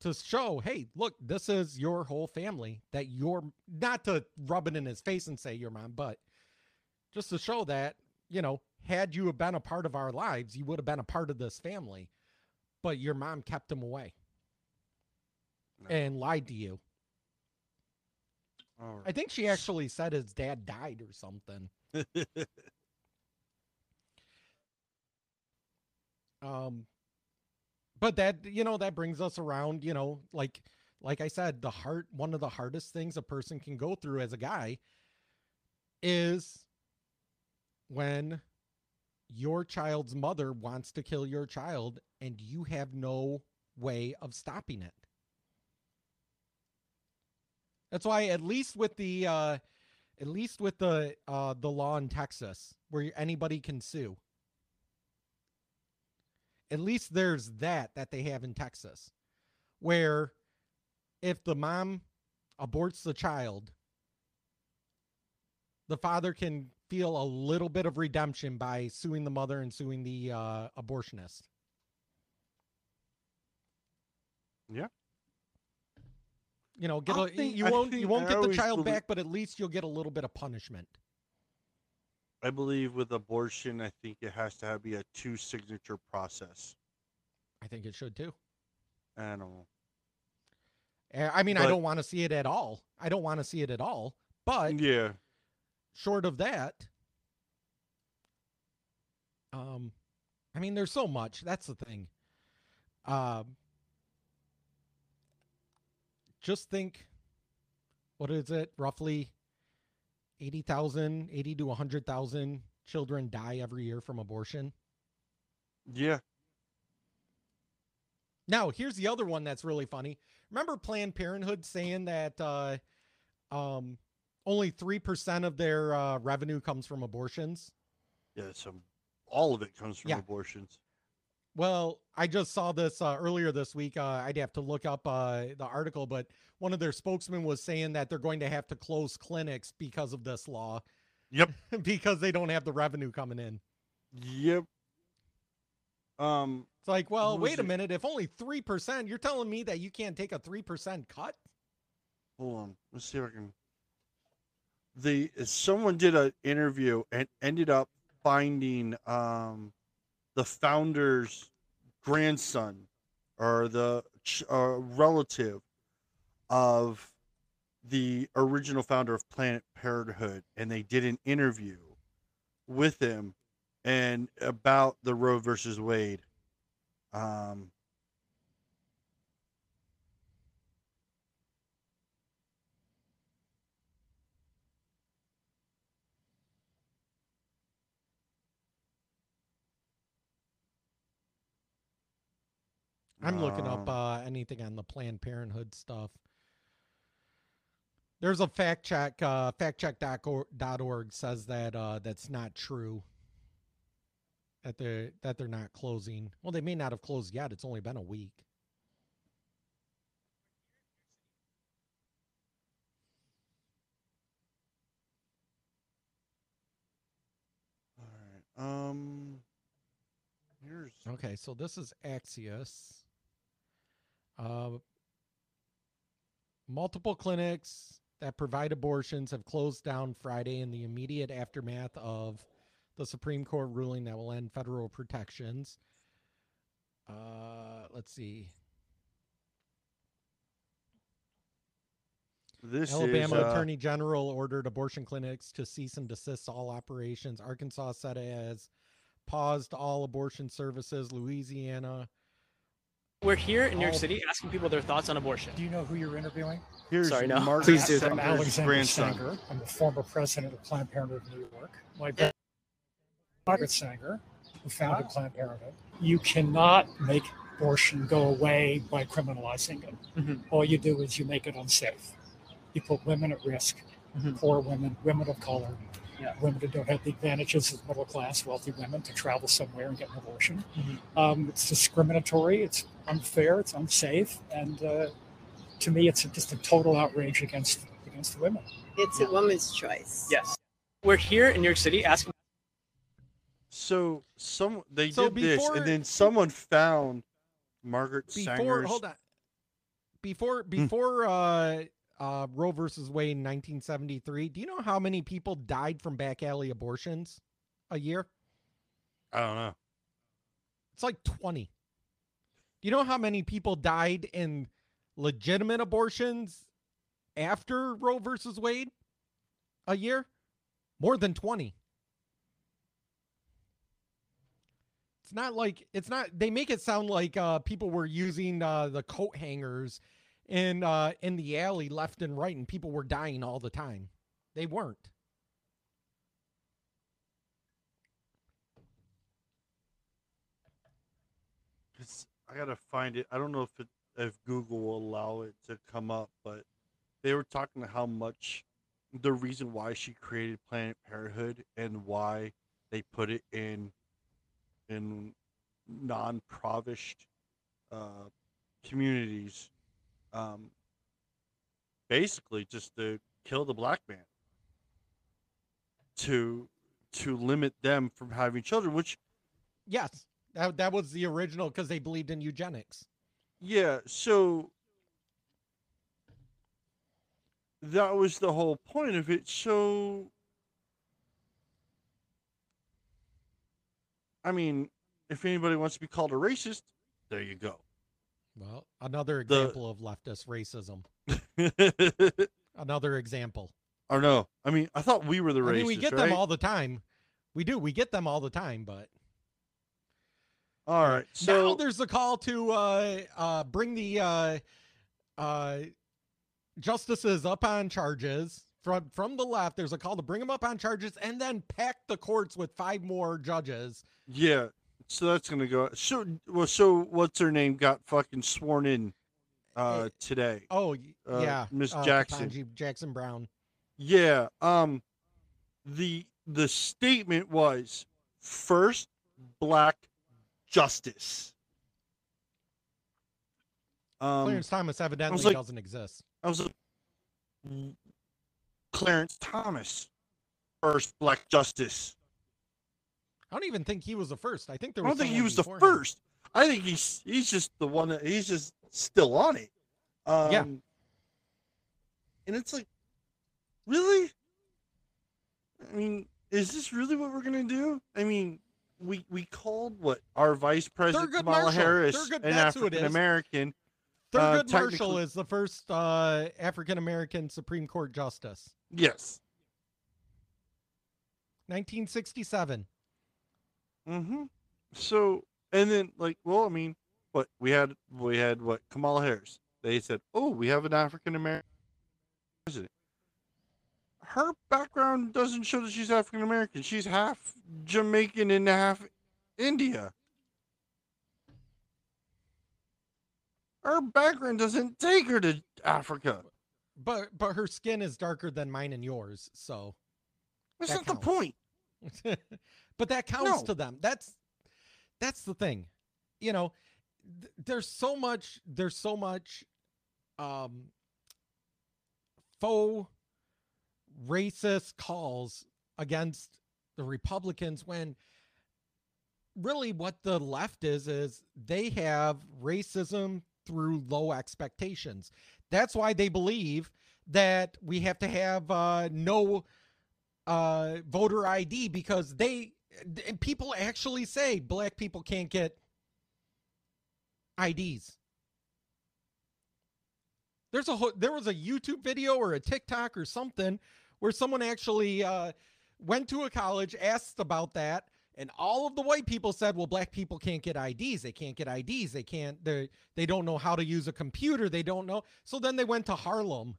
to show, hey, look, this is your whole family that you're not to rub it in his face and say your mom, but just to show that, you know, had you have been a part of our lives, you would have been a part of this family. But your mom kept him away No. and lied to you. I think she actually said his dad died or something. *laughs* Um but that you know that brings us around you know like like i said the heart one of the hardest things a person can go through as a guy is when your child's mother wants to kill your child and you have no way of stopping it. That's why at least with the uh at least with the uh the law in texas where anybody can sue at least there's that that they have in Texas, where if the mom aborts the child, the father can feel a little bit of redemption by suing the mother and suing the uh, abortionist. Yeah. You know, get a, think- you I won't you won't get the child back, but at least you'll get a little bit of punishment. I believe with abortion, I think it has to have, be a two signature process. I think it should too. I don't know. Uh, I mean, I don't want to see it at all. I don't want to see it at all. But yeah. short of that um i mean there's so much that's the thing um just think what is it roughly 80,000 80 to 100,000 children die every year from abortion Yeah. Now, here's the other one that's really funny. Remember Planned Parenthood saying that uh, um, only 3% of their uh, revenue comes from abortions? Yeah. Some, all of it comes from Yeah. abortions. Well, I just saw this uh, earlier this week. Uh, I'd have to look up uh, the article, but one of their spokesmen was saying that they're going to have to close clinics because of this law, Yep. *laughs* because they don't have the revenue coming in. Yep. Um, It's like, well, wait a it? minute. If only 3%, you're telling me that you can't take a 3% cut? hold on. Let's see if I can. The someone did an interview and ended up finding um, the founder's grandson or the ch- uh, relative of the original founder of Planned Parenthood, and they did an interview with him and about the Roe versus Wade. Um, I'm looking up Um, uh, anything on the Planned Parenthood stuff. There's a fact check. Uh, factcheck.org says that uh, that's not true. That they that they're not closing. Well, they may not have closed yet. It's only been a week. all right. Um, here's Okay, so this is Axios. Uh, multiple clinics that provide abortions have closed down Friday in the immediate aftermath of the Supreme Court ruling that will end federal protections. Uh, let's see. this Alabama is, uh, Attorney General ordered abortion clinics to cease and desist all operations. Arkansas said it has paused all abortion services. Louisiana. We're here in New York All- City asking people their thoughts on abortion. Do you know who you're interviewing? Here's Sorry, no. Margaret Please do. I'm Alexander grandson. Sanger. I'm the former president of Planned Parenthood of New York. My dad, Margaret Sanger, who founded Planned Parenthood. You cannot make abortion go away by criminalizing it. Mhm. All you do is you make it unsafe. You put women at risk, Mhm. poor women, women of color, Yeah. women who don't have the advantages of middle class, wealthy women to travel somewhere and get an abortion. Mhm. Um, it's discriminatory, it's unfair, it's unsafe, and uh, to me, it's just a total outrage against against the women. It's a woman's choice. Yes. We're here in New York City asking So some they So did this, and then someone found Margaret before Sanger's. hold on before Hmm. before uh uh roe versus wade in 1973 do you know how many people died from back alley abortions a year I don't know. it's like 20 do you know how many people died in legitimate abortions after roe versus wade a year more than 20 It's not like it's not. They make it sound like uh, people were using uh, the coat hangers in uh, in the alley left and right, and people were dying all the time. They weren't. It's, I gotta find it. I don't know if it if Google will allow it to come up, but they were talking to how much the reason why she created Planned Parenthood and why they put it in in non-provished uh, communities, um, basically just to kill the black man, to to limit them from having children, which Yes, that that was the original because they believed in eugenics. Yeah, so that was the whole point of it. So I mean, if anybody wants to be called a racist, there you go. Well, another The- example of leftist racism. *laughs* Another example. no, I mean, I thought we were the I racist. mean, we get right? them all the time. We do. We get them all the time, but All right, now there's a call to uh, uh, bring the uh, uh, justices up on charges from from the left. There's a call to bring them up on charges and then pack the courts with five more judges. yeah, so that's gonna go. So, well, so what's her name got fucking sworn in uh today? Oh Uh, yeah, Miss uh, Jackson. Ketanji Jackson Brown. Yeah. Um the the statement was first black justice. Um Clarence Thomas evidently like- doesn't exist. I was like Clarence Thomas first black justice. I don't even think he was the first. I think there I don't think he was the him. first. I think he's he's just the one that he's just still on it. Um Yeah. and it's like really? I mean, is this really what we're gonna do? I mean, we we called what our vice president Thurgood Kamala Marshall. Harris Thurgood- an that's who it is. African American. Thurgood Uh, Marshall is the first uh, African American Supreme Court justice. Yes. 1967. Mm-hmm. So and then like, well, I mean, what we had we had what Kamala Harris. They said, oh, we have an African American president. Her background doesn't show that she's African American. She's half Jamaican and half India. Her background doesn't take her to Africa. But but her skin is darker than mine and yours, so That's That not the point. *laughs* but that counts No. to them. That's that's the thing. You know, th- there's so much there's so much um faux racist calls against the Republicans when really what the left is is they have racism through low expectations. That's why they believe that we have to have uh, no uh, voter ID because they people actually say black people can't get IDs. There's a there was a YouTube video or a TikTok or something where someone actually uh, went to a college, asked about that, and all of the white people said, "Well, black people can't get IDs. They can't get IDs. They can't. They they don't know how to use a computer. They don't know." So then they went to Harlem,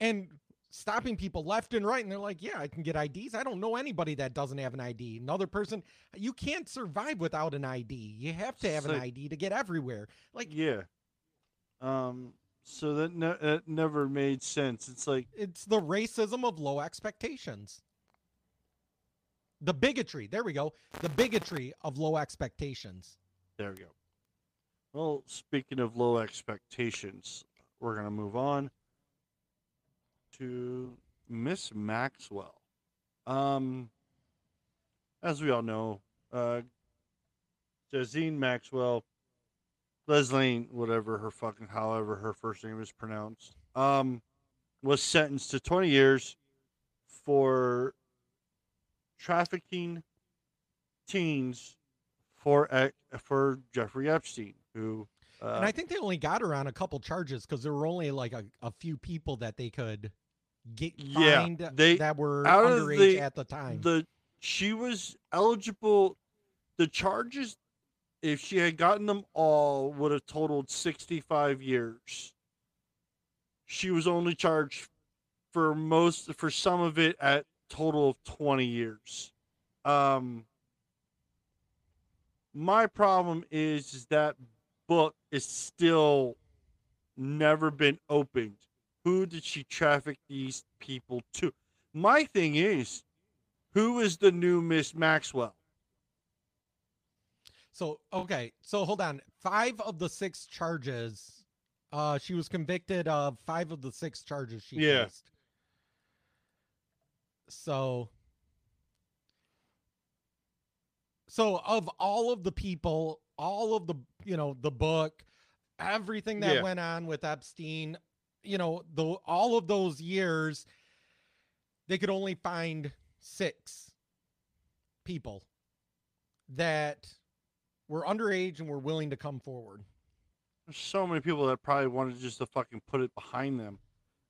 and stopping people left and right, and they're like, "Yeah, I can get IDs. I don't know anybody that doesn't have an ID." Another person, you can't survive without an ID. You have to have an ID to get everywhere. Like Yeah. Um. So that, ne- that never made sense. It's like it's the racism of low expectations. The bigotry. There we go. The bigotry of low expectations. There we go. Well, speaking of low expectations, we're going to move on to Miss Maxwell. Um, as we all know, uh, Jazine Maxwell, Leslie, whatever her fucking, however her first name is pronounced, um, was sentenced to 20 years for trafficking teens for for Jeffrey Epstein, who uh, and I think they only got her on a couple charges because there were only like a, a few people that they could get Yeah, find they- that were underage the- at the time. the she was eligible the charges, if she had gotten them all, would have totaled 65 years. She was only charged for most, for some of it at total of 20 years. Um, my problem is, is that book is still never been opened. Who did she traffic these people to? My thing is, who is the new Miss Maxwell? So okay, so hold on. Five of the six charges, uh, she was convicted of five of the six charges she Yeah. faced. So, so of all of the people, all of the you know the book, everything that Yeah. went on with Epstein, you know, the all of those years, they could only find six people that were underage and we're willing to come forward. There's so many people that probably wanted just to fucking put it behind them.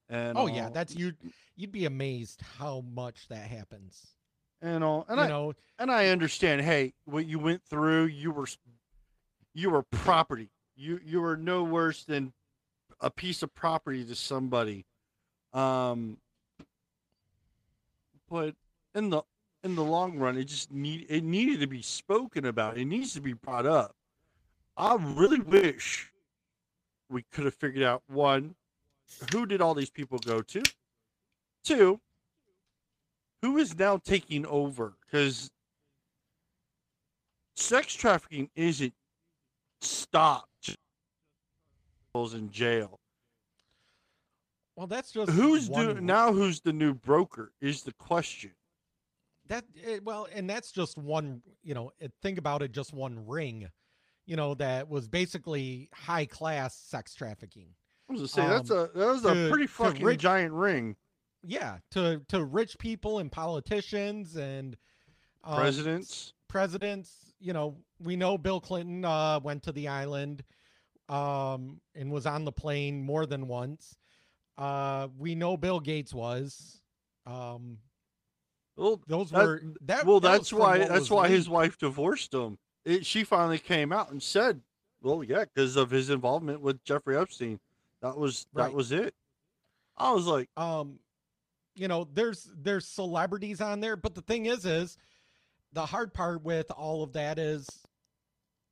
And oh yeah, that's you. You'd be amazed how much that happens. and all, and you I know, and I understand. Hey, what you went through, you were you were property. You you were no worse than a piece of property to somebody. Um, but in the in the long run, it just need it needed to be spoken about. It needs to be brought up. I really wish we could have figured out one, who did all these people go to? Two, who is now taking over? Because sex trafficking isn't stopped. In jail. well, that's just Who's doing now? Who's the new broker? Is the question. That eh, well and that's just one you know eh, think about it just one ring you know that was basically high class sex trafficking I was gonna say that's Um, a that was a pretty fucking rich- giant ring. yeah to to rich people and politicians and um, Presidents. presidents you know we know bill clinton uh went to the island um and was on the plane more than once uh we know bill gates was um Well, those that- were that well, that that's why that's why his wife divorced him. It, she finally came out and said, "Well, yeah, because of his involvement with Jeffrey Epstein. That was that was it." I was like, um you know there's there's celebrities on there but the thing is is the hard part with all of that is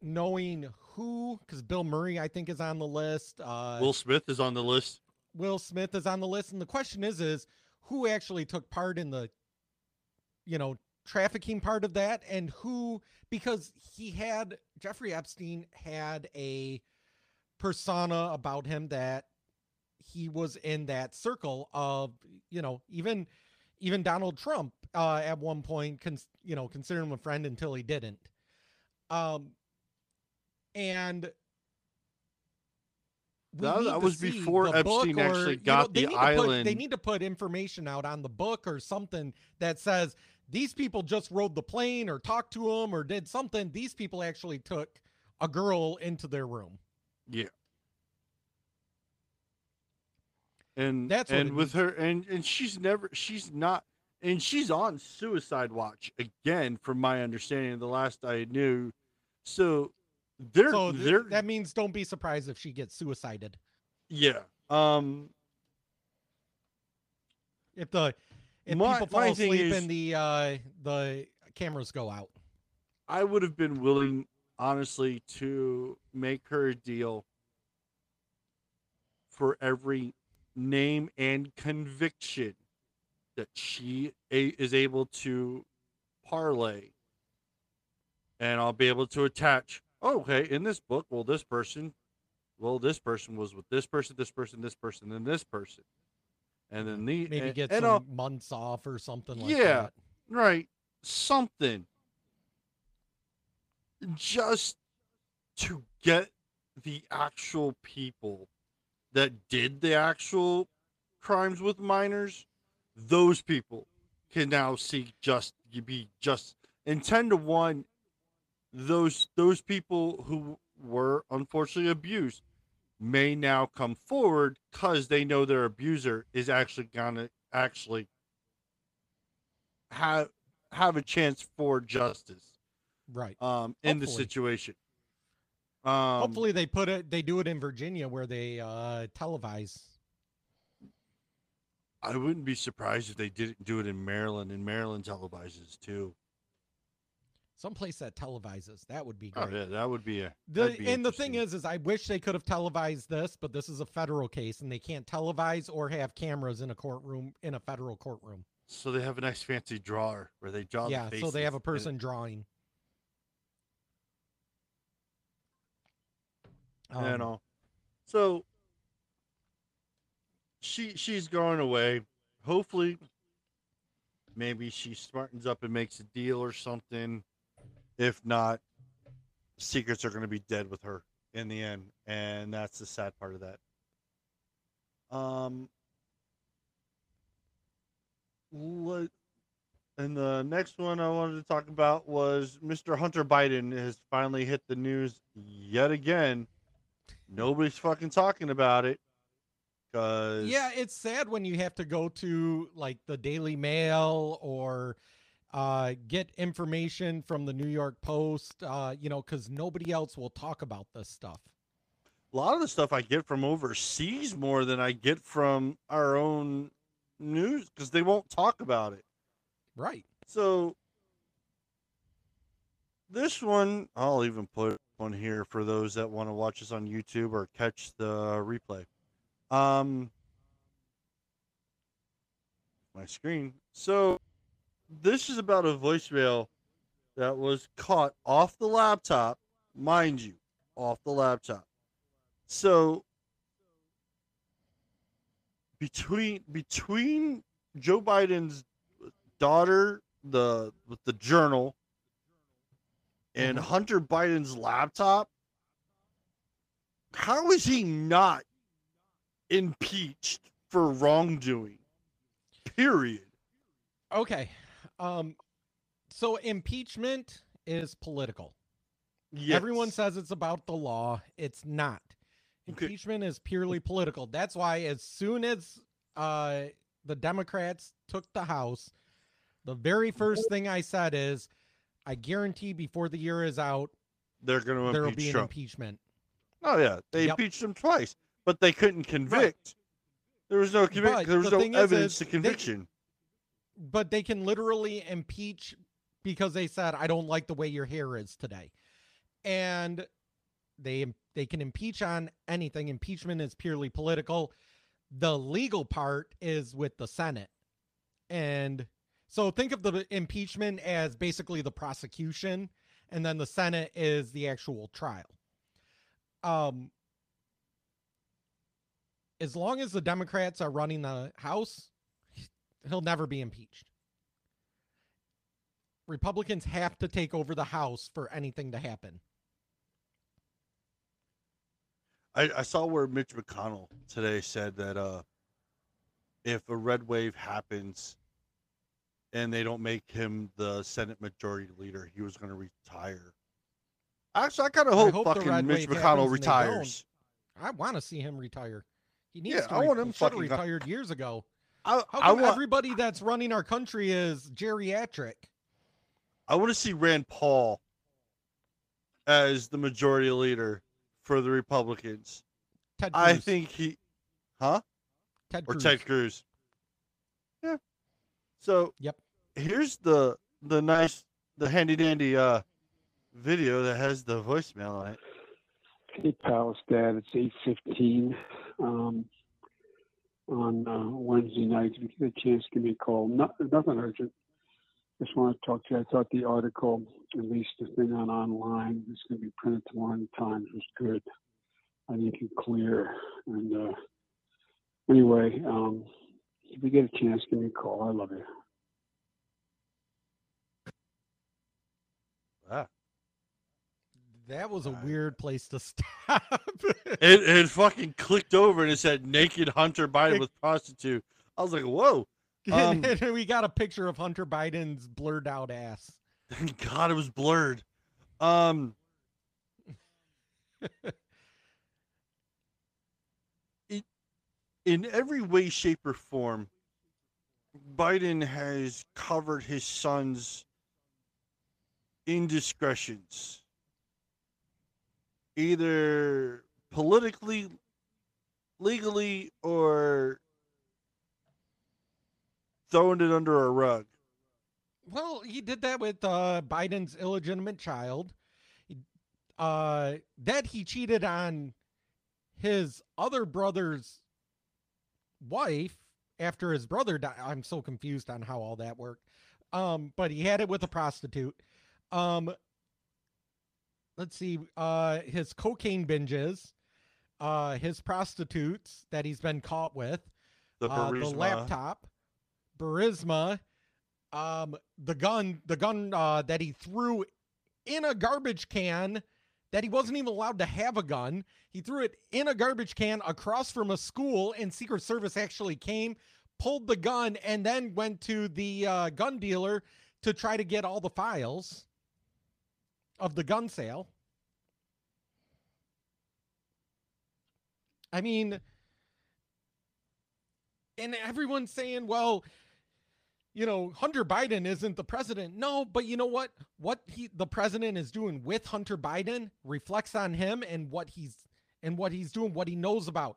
knowing who because bill murray i think is on the list uh Will Smith is on the list. will smith is on the list and the question is is who actually took part in the you know trafficking part of that and who because he had jeffrey epstein had a persona about him that he was in that circle of you know even even donald trump uh at one point cons- you know considered him a friend until he didn't. Um and That- that was before Epstein or, actually you know, got the put- they need to put information out on the book or something that says these people just rode the plane or talked to them or did something. These people actually took a girl into their room. Yeah. And That's what and with needs. her and and she's never she's not and she's on suicide watch again from my understanding the last I knew. So they're So th- they're that means don't be surprised if she gets suicided. yeah. Um If the if My- people fall thing asleep is- and the uh the cameras go out. I would have been willing, honestly, to make her a deal for every name and conviction that she a- is able to parlay. And I'll be able to attach, oh, okay, in this book, well, this person, well, this person was with this person, this person, this person, and this person. And then the Maybe and, get and some months off or something like that. Yeah. that. right something just to get the actual people that did the actual crimes with minors those people can now seek just be just and 10 to 1 those those people who were unfortunately abused may now come forward because they know their abuser is actually gonna actually have have a chance for justice. Right. um, in the situation. Um, Hopefully they put it. They do it in Virginia where they uh, televise. I wouldn't be surprised if they didn't do it in Maryland, and Maryland televises too. Someplace that televises. That would be Oh great. yeah, that would be a. The be and the thing is, is I wish they could have televised this, but this is a federal case, and they can't televise or have cameras in a courtroom in a federal courtroom. so they have a nice fancy drawer where they draw. yeah, the so they have a faces and- person drawing. you Um, know. So she she's going away. Hopefully, maybe she smartens up and makes a deal or something. If not, secrets are going to be dead with her in the end, and that's the sad part of that. Um. Let, and the next one I wanted to talk about was Mr. Hunter Biden has finally hit the news yet again. Nobody's fucking talking about it because Yeah, it's sad when you have to go to like the Daily Mail or uh, get information from the New York Post, uh, you know, because nobody else will talk about this stuff. a lot of the stuff I get from overseas more than I get from our own news because they won't talk about it. Right. So this one, I'll even put one here for those that want to watch us on YouTube or catch the replay. Um, my screen. So this is about a voicemail that was caught off the laptop, mind you, off the laptop. So between between Joe Biden's daughter, the with the journal, and Mhm. Hunter Biden's laptop, how is he not impeached for wrongdoing? Period. Okay. Um, so impeachment is political. Everyone says it's about the law. It's not. Okay. Impeachment is purely political. That's why as soon as uh, the Democrats took the House, the very first thing I said is, I guarantee before the year is out, they're going to there will be an Trump. impeachment. oh yeah, they Yep. impeached him twice, but they couldn't convict. There was no convic- But There was the no thing is, evidence is to conviction. But they can literally impeach because they said, I don't like the way your hair is today. And they they can impeach on anything. Impeachment is purely political. The legal part is with the Senate. And so think of the impeachment as basically the prosecution, and then the Senate is the actual trial. Um as long as the Democrats are running the House, he'll never be impeached. Republicans have to take over the House for anything to happen. I, I saw where Mitch McConnell today said that uh, if a red wave happens and they don't make him the Senate Majority Leader, he was going to retire. Actually, I kind of hope, hope fucking Mitch McConnell happens and they retires. I want to see him retire. He needs Yeah, to. I want him fucking retired years ago. I, How I come want everybody that's running our country is geriatric? I want to see Rand Paul as the Majority Leader for the Republicans. Ted I think he, huh? Ted or Cruz. Ted Cruz. Yeah. So Yep. here's the the nice the handy dandy uh video that has the voicemail on it. Hey, pal, it's Dad. It's eight fifteen um, on uh, Wednesday night. If you get a chance, give me a call. Not, nothing urgent. Just want to talk to you. I thought the article, at least the thing on online, it's going to be printed tomorrow in the Times, was good. I think it's clear. And uh, anyway, um, if you get a chance, give me a call. I love you. Ah. That was a I- weird place to *laughs* stop. It it fucking clicked over and it said naked Hunter Biden It- with prostitute. I was like, whoa. *laughs* Um, and we got a picture of Hunter Biden's blurred out ass. Thank *laughs* God it was blurred. Um it, in every way, shape, or form, Biden has covered his son's indiscretions, either politically, legally, or throwing it under a rug. Well, he did that with uh, Biden's illegitimate child. Uh, that he cheated on his other brother's wife after his brother died. I'm so confused on how all that worked. Um, but he had it with a prostitute. Um, let's see. Uh, his cocaine binges, uh, his prostitutes that he's been caught with, The uh, the laptop, Burisma, um, the gun, the gun uh, that he threw in a garbage can that he wasn't even allowed to have a gun. He threw it in a garbage can across from a school, and Secret Service actually came, pulled the gun, and then went to the uh, gun dealer to try to get all the files of the gun sale. I mean, and everyone's saying, well, you know, Hunter Biden isn't the president. No, but you know what? What he the president is doing with Hunter Biden reflects on him and what he's and what he's doing, what he knows about.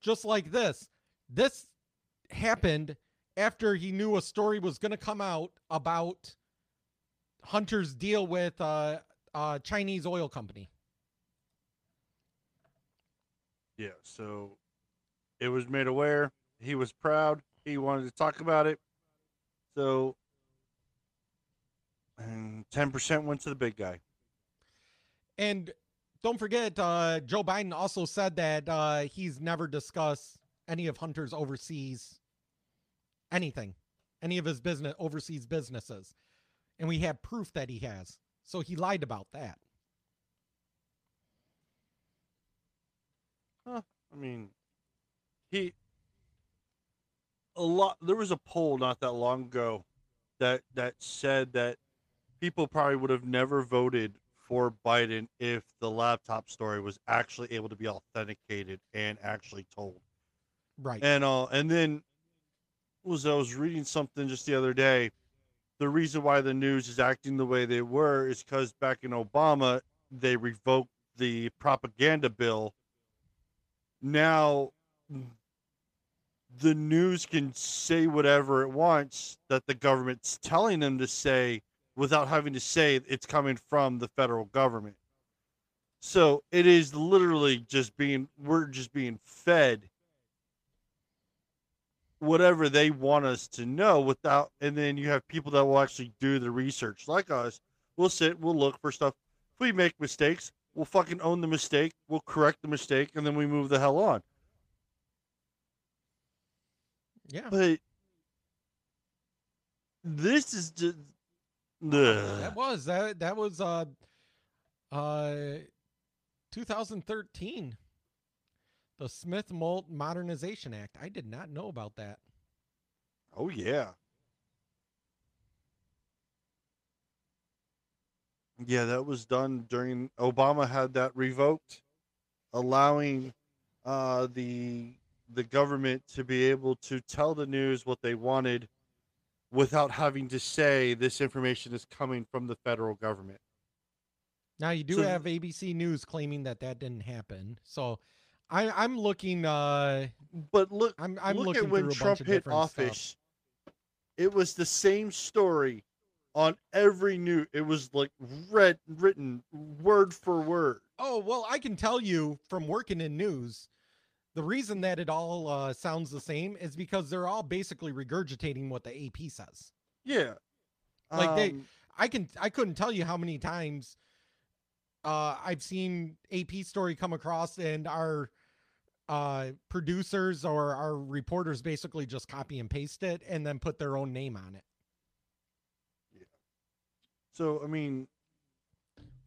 Just like this. This happened after he knew a story was going to come out about Hunter's deal with uh, uh Chinese oil company. Yeah, so it was made aware. He was proud. He wanted to talk about it. So, and 10% went to the big guy. And don't forget, uh, Joe Biden also said that uh, he's never discussed any of Hunter's overseas anything, any of his business overseas businesses, and we have proof that he has. So he lied about that. Huh. I mean, he a lot. There was a poll not that long ago that that said that people probably would have never voted for Biden if the laptop story was actually able to be authenticated and actually told. Right. And uh, and then was I was reading something just the other day. The reason why the news is acting the way they were is because back in Obama they revoked the propaganda bill. Now the news can say whatever it wants that the government's telling them to say without having to say it's coming from the federal government. So it is literally just being we're just being fed whatever they want us to know without and then you have people that will actually do the research like us we'll sit we'll look for stuff if we make mistakes we'll fucking own the mistake we'll correct the mistake and then we move the hell on Yeah. but this is just That was that that was uh uh 2013. The Smith-Mundt Modernization Act. I did not know about that. oh yeah yeah that was done during obama had that revoked allowing uh the the government to be able to tell the news what they wanted without having to say this information is coming from the federal government Now you do So- have ABC News claiming that that didn't happen. So I, I'm looking. Uh, but look, I'm I'm look looking at when Trump bunch of hit different stuff. office. It was the same story on every new. It was like read written word for word. Oh well, I can tell you from working in news, the reason that it all uh, sounds the same is because they're all basically regurgitating what the AP says. Yeah, Like they, Um, I can I couldn't tell you how many times uh, I've seen AP story come across and our uh, producers or our reporters basically just copy and paste it and then put their own name on it, Yeah. So I mean,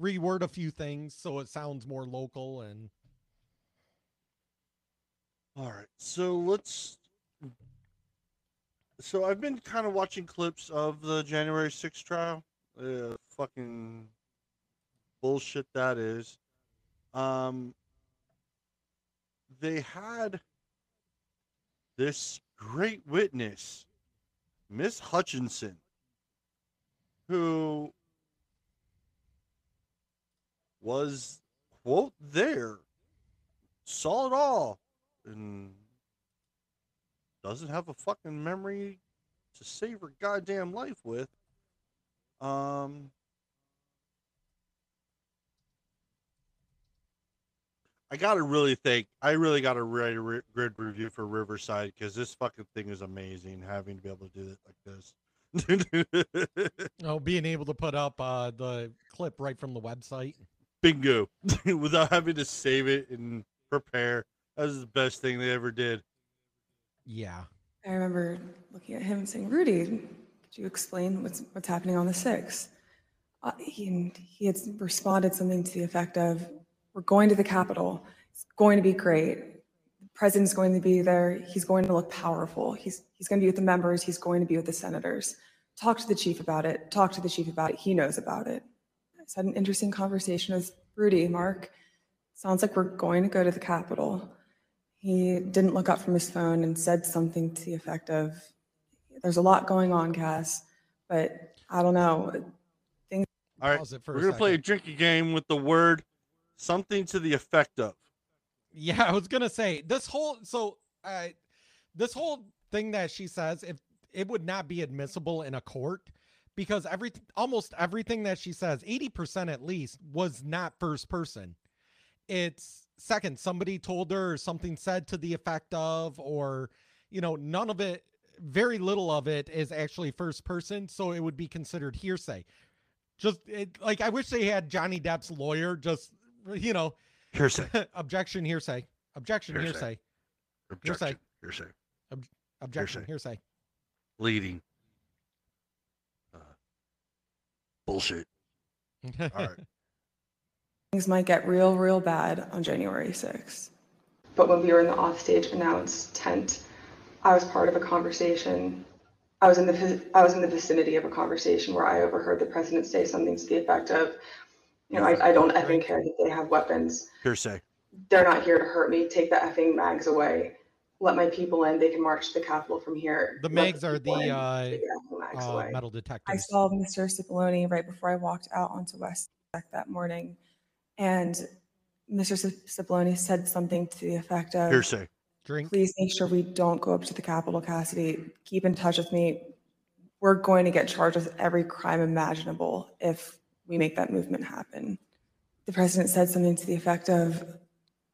reword a few things so it sounds more local and all right. So let's. So I've been kind of watching clips of the January 6th trial. Uh, fucking bullshit that is. Um, they had this great witness, Miss Hutchinson, who was quote there, saw it all, and doesn't have a fucking memory to save her goddamn life with. Um, I gotta really think. I really gotta write a ri- grid review for Riverside because this fucking thing is amazing. Having to be able to do it like this. *laughs* Oh, being able to put up uh, the clip right from the website. Bingo! *laughs* Without having to save it and prepare. That was the best thing they ever did. Yeah. I remember looking at him and saying, Rudy, could you explain what's, what's happening on the 6th? Uh, he, he had responded something to the effect of, we're going to the Capitol. It's going to be great. The president's going to be there. He's going to look powerful. He's, he's going to be with the members. He's going to be with the senators. Talk to the chief about it. Talk to the chief about it. He knows about it. I had an interesting conversation with Rudy, Mark. Sounds like we're going to go to the Capitol. He didn't look up from his phone and said something to the effect of, there's a lot going on, Cass, but I don't know. Things All right, Pause it for we're gonna play a second. drinking game with the word something to the effect of. Yeah, I was gonna say this whole so uh this whole thing that she says if it would not be admissible in a court because every almost everything that she says, 80% at least, was not first person. It's second, somebody told her or something said to the effect of, or you know, none of it, very little of it is actually first person, so it would be considered hearsay. Just it, like I wish they had Johnny Depp's lawyer just you know Hearsay. *laughs* objection hearsay objection Hearsay. hearsay Objection. Hearsay. objection Hearsay. hearsay Leading. Uh, bullshit. *laughs* All right. things might get real, real bad on January 6th. But when we were in the offstage announce tent, I was part of a conversation. I was in the I was in the vicinity of a conversation where I overheard the president say something to the effect of, you know, I, I don't effing care that they have weapons. Hearsay. They're not here to hurt me. Take the effing mags away. Let my people in. They can march to the Capitol from here. the Let mags are the in. uh, the uh away. metal I saw Mr. Cipollone right before I walked out onto West that morning, and Mr. Cip- Cipollone said something to the effect of, Hearsay. drink "Please make sure we don't go up to the Capitol, Cassidy. Keep in touch with me. We're going to get charged with every crime imaginable if we make that movement happen." The president said something to the effect of,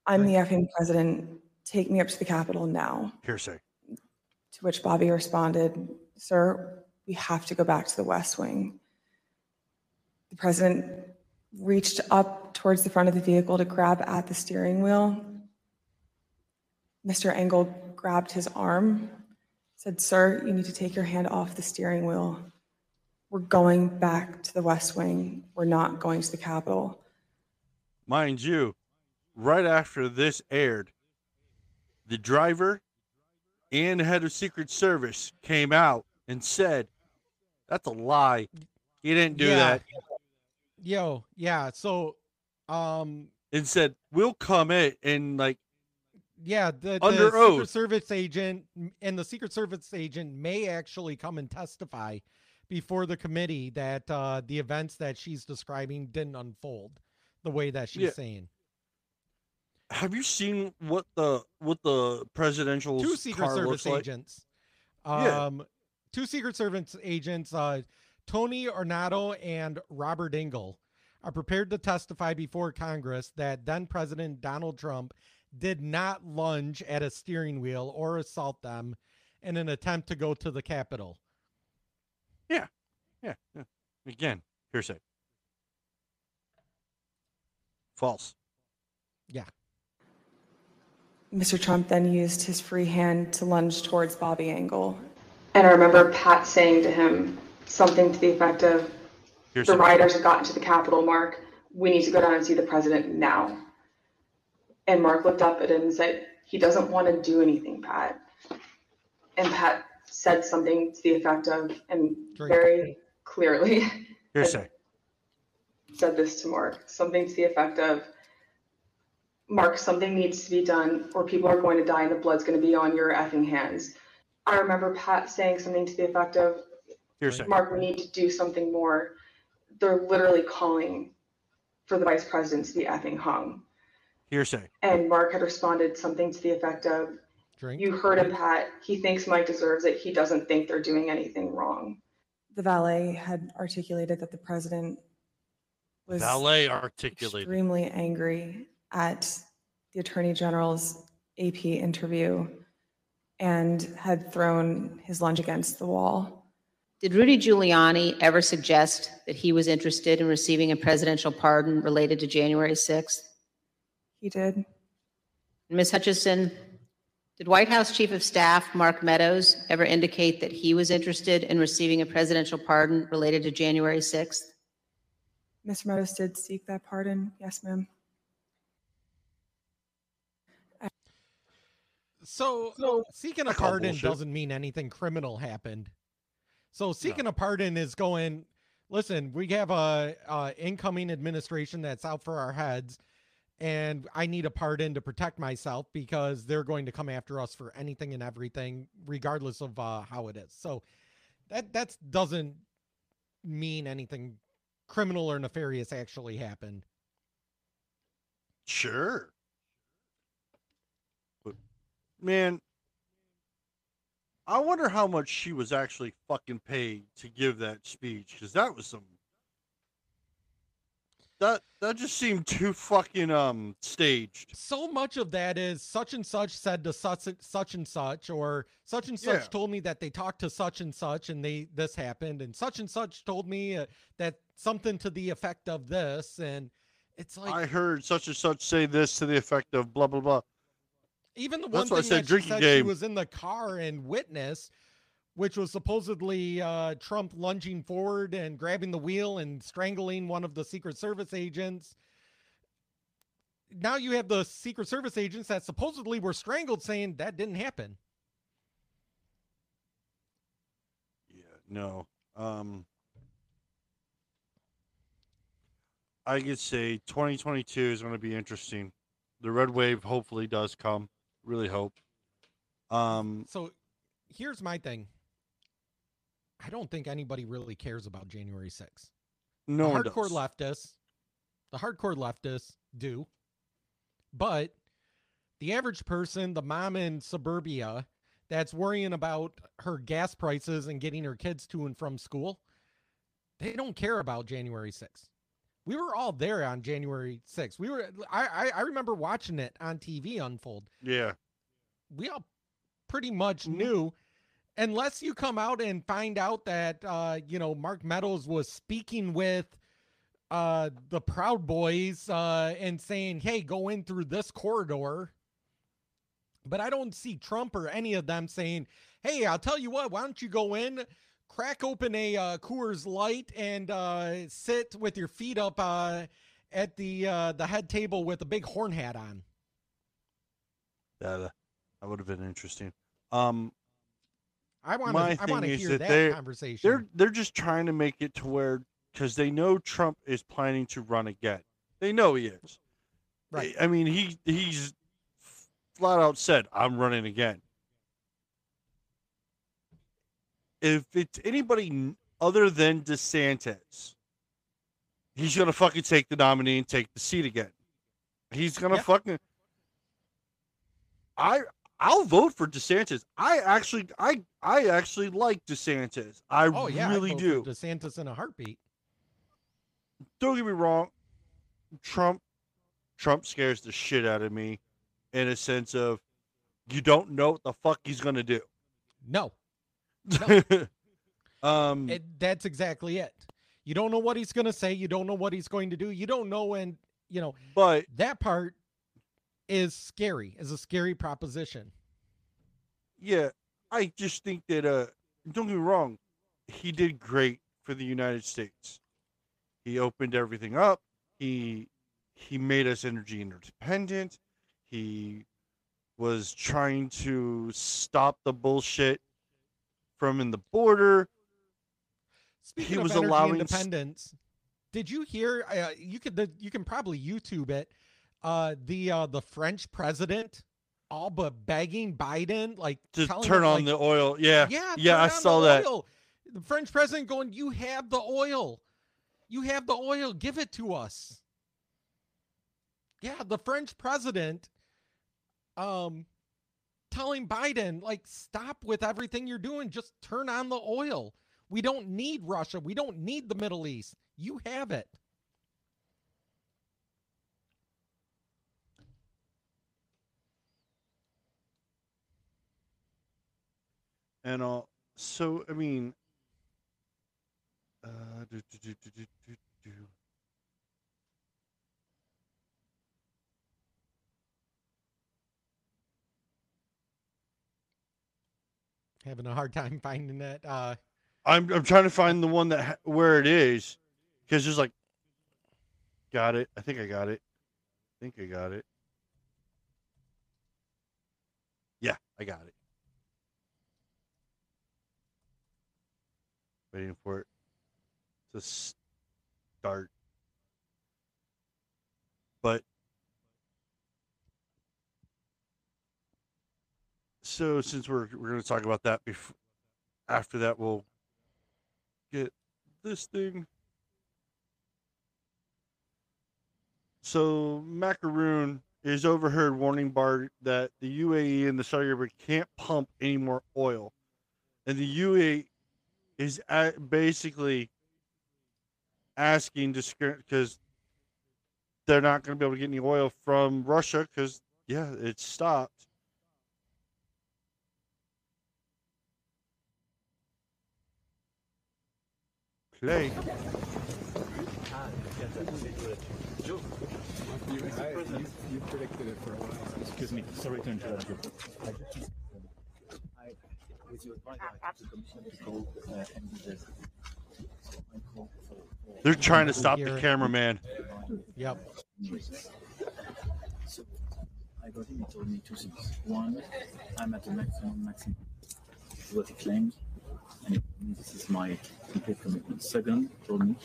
"I'm the effing president. Take me up to the Capitol now." Hearsay. To which Bobby responded, Sir, we have to go back to the West Wing. The president reached up towards the front of the vehicle to grab at the steering wheel. Mr. Engel grabbed his arm, said, Sir, you need to take your hand off the steering wheel. We're going back to the West Wing. We're not going to the Capitol. Mind you, right after this aired, the driver and the head of Secret Service came out and said, "That's a lie. He didn't do Yeah. that." yo yeah so um And said, "We'll come in and like yeah the, Under the secret service agent and the secret service agent may actually come and testify before the committee that uh the events that she's describing didn't unfold the way that she's Yeah. saying have you seen what the what the presidential two secret service like? agents Yeah. um two secret service agents uh tony ornato and robert engel are prepared to testify before congress that then president donald trump did not lunge at a steering wheel or assault them in an attempt to go to the capitol Yeah, yeah. yeah. Again, hearsay. False. yeah Mr. Trump then used his free hand to lunge towards Bobby Engel. And I remember Pat saying to him something to the effect of, Hearsay. The rioters have gotten to the Capitol, Mark. We need to go down and see the president now. And Mark looked up at him and said, He doesn't want to do anything, Pat. And Pat said something to the effect of, and Drink. very clearly Hearsay. *laughs* said this to Mark, something to the effect of, Mark, something needs to be done or people are going to die and the blood's going to be on your effing hands. I remember Pat saying something to the effect of, Hearsay. Mark, we need to do something more. They're literally calling for the vice president to be effing hung. Hearsay. And Mark had responded something to the effect of, Drink. You heard him, Pat. He thinks Mike deserves it. He doesn't think they're doing anything wrong. The valet had articulated that the president was Valet articulated. extremely angry at the attorney general's AP interview and had thrown his lunch against the wall. Did Rudy Giuliani ever suggest that he was interested in receiving a presidential pardon related to January 6th? He did. Ms. Hutchinson, did White House Chief of Staff Mark Meadows ever indicate that he was interested in receiving a presidential pardon related to January 6th? Mr. Meadows did seek that pardon. Yes, ma'am. So, seeking a pardon bullshit. doesn't mean anything criminal happened. So seeking a pardon is going. Listen, we have a, a incoming administration that's out for our heads, and I need a pardon to protect myself because they're going to come after us for anything and everything, regardless of uh, how it is. So that that doesn't mean anything criminal or nefarious actually happened. Sure. But man, I wonder how much she was actually fucking paid to give that speech because that was some. That that just seemed too fucking um staged. so much of that is such and such said to such such and such or such and such Yeah. told me that they talked to such and such and they this happened and such and such told me uh, that something to the effect of this and it's like I heard such and such say this to the effect of blah blah blah. even the that's one I thing said that she said she game. was in the car and witness which was supposedly uh, Trump lunging forward and grabbing the wheel and strangling one of the Secret Service agents. Now you have the Secret Service agents that supposedly were strangled saying that didn't happen. Yeah, no. Um I could say 2022 is going to be interesting. The red wave hopefully does come. Really hope. Um So here's my thing. I don't think anybody really cares about January 6th. no the hardcore leftists, the hardcore leftists do, but the average person, the mom in suburbia that's worrying about her gas prices and getting her kids to and from school, they don't care about January 6th. We were all there on January 6th. We were I I, I remember watching it on TV unfold. Yeah. We all pretty much Mm-hmm. knew unless you come out and find out that uh you know Mark Meadows was speaking with uh the Proud Boys uh and saying, "Hey, go in through this corridor." But I don't see Trump or any of them saying, "Hey, I'll tell you what, why don't you go in, crack open a uh, Coors Light and uh sit with your feet up uh at the uh the head table with a big horn hat on." That uh, that would have been interesting. Um I want my to I want to is hear that that conversation. they're they're just trying to make it to where cuz they know Trump is planning to run again. They know he is. Right. I mean, he he's flat out said, "I'm running again." If it's anybody other than DeSantis, he's gonna fucking take the nominee and take the seat again. He's gonna Yeah. fucking. I I'll vote for DeSantis. I actually I I actually like DeSantis. I oh yeah, really vote do. DeSantis in a heartbeat. Don't get me wrong. Trump Trump scares the shit out of me in a sense of you don't know what the fuck he's gonna do. No, *laughs* um it, that's exactly it. You don't know what he's going to say. You don't know what he's going to do. You don't know when you know. But that part is scary. Is a scary proposition. yeah, I just think that uh don't get me wrong, he did great for the United States. He opened everything up. He he made us energy independent. He was trying to stop the bullshit from in the border. Speaking he of was allowing independence, did you hear? Uh, you could the, you can probably YouTube it. Uh, the uh, the French president all but begging Biden like to turn him, on like, the oil. Yeah, Yeah, yeah, I saw the that. oil. The French president going, "You have the oil, you have the oil. Give it to us." Yeah, the French president um telling Biden like stop with everything you're doing, just turn on the oil. We don't need Russia. We don't need the Middle East. You have it. And uh, so I mean, uh, do, do, do, do, do, do, do. Having a hard time finding that uh I'm I'm trying to find the one that ha- where it is, because there's like, got it. I think I got it. I think I got it. Yeah, I got it. Waiting for it to start. But so since we're we're going to talk about that before after that we'll get this thing. So Macaroon is overheard warning Bart that the UAE and the Saudi Arabia can't pump any more oil, and the UAE is basically asking to because they're not going to be able to get any oil from Russia because yeah, it's stopped. Play. You predicted it for a while. Excuse me, sorry to interrupt you. Uh, They're trying to stop the it. cameraman. Yep. So I got him, he told me two things. One, I'm at the maximum, maximum, what he claimed, and this is my complete commitment. Second, told me,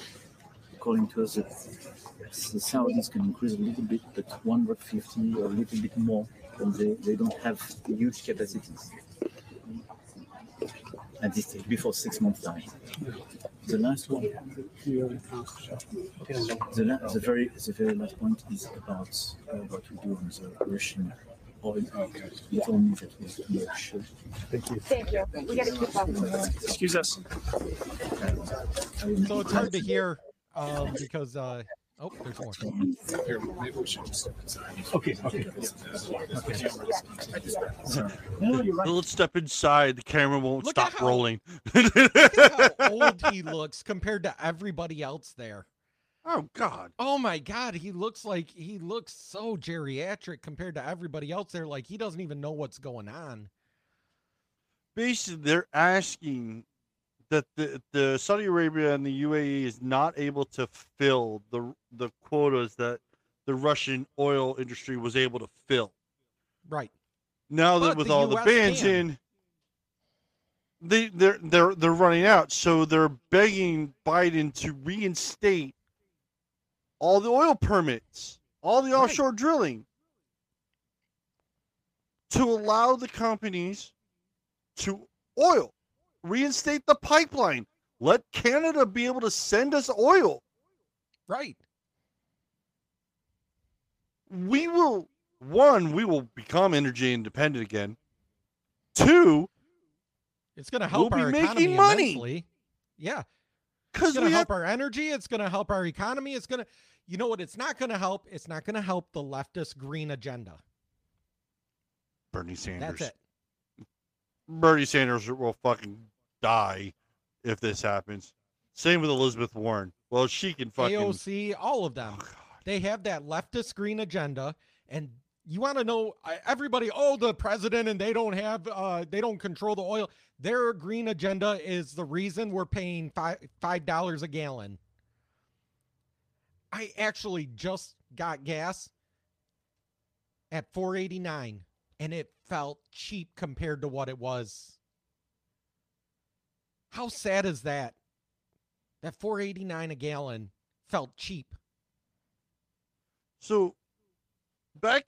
according to us, that the Saudis can increase a little bit, but 150 or a little bit more, and they, they don't have huge capacities at this stage, before six months time. The last one, the, la- the very the very last point is about uh, what we do on the Russian oil. You told me that was too much. Thank you. Thank you. We gotta keep up. Excuse us. So it's hard to hear um because uh oh there's more. Here, maybe we should just step inside. Okay, okay. Let's step inside. The camera won't Look at stop how- rolling. Look at how *laughs* old he looks compared to everybody else there. Oh God. Oh my God, he looks like he looks so geriatric compared to everybody else there. Like he doesn't even know what's going on. Basically, they're asking that the, the Saudi Arabia and the UAE is not able to fill the the quotas that the Russian oil industry was able to fill. Right. Now that But with the all the bans can. in, they they're they're they're running out. So they're begging Biden to reinstate all the oil permits, all the offshore drilling, to allow the companies to oil, reinstate the pipeline, let Canada be able to send us oil. Right. We will one, we will become energy independent again. Two, It's going to help We'll our be economy making money. immensely. Yeah. because It's going we to have help our energy. It's going to help our economy. It's going to, you know what? It's not going to help. It's not going to help the leftist green agenda. Bernie Sanders. That's it. Bernie Sanders will fucking die if this happens. Same with Elizabeth Warren. Well, she can fucking. AOC, all of them. they have that leftist green agenda, and you want to know everybody. Oh, the president, and they don't have, uh, they don't control the oil. Their green agenda is the reason we're paying five five dollars a gallon. I actually just got gas at four eighty nine, and it felt cheap compared to what it was. How sad is that? That 489 a gallon felt cheap. So, back,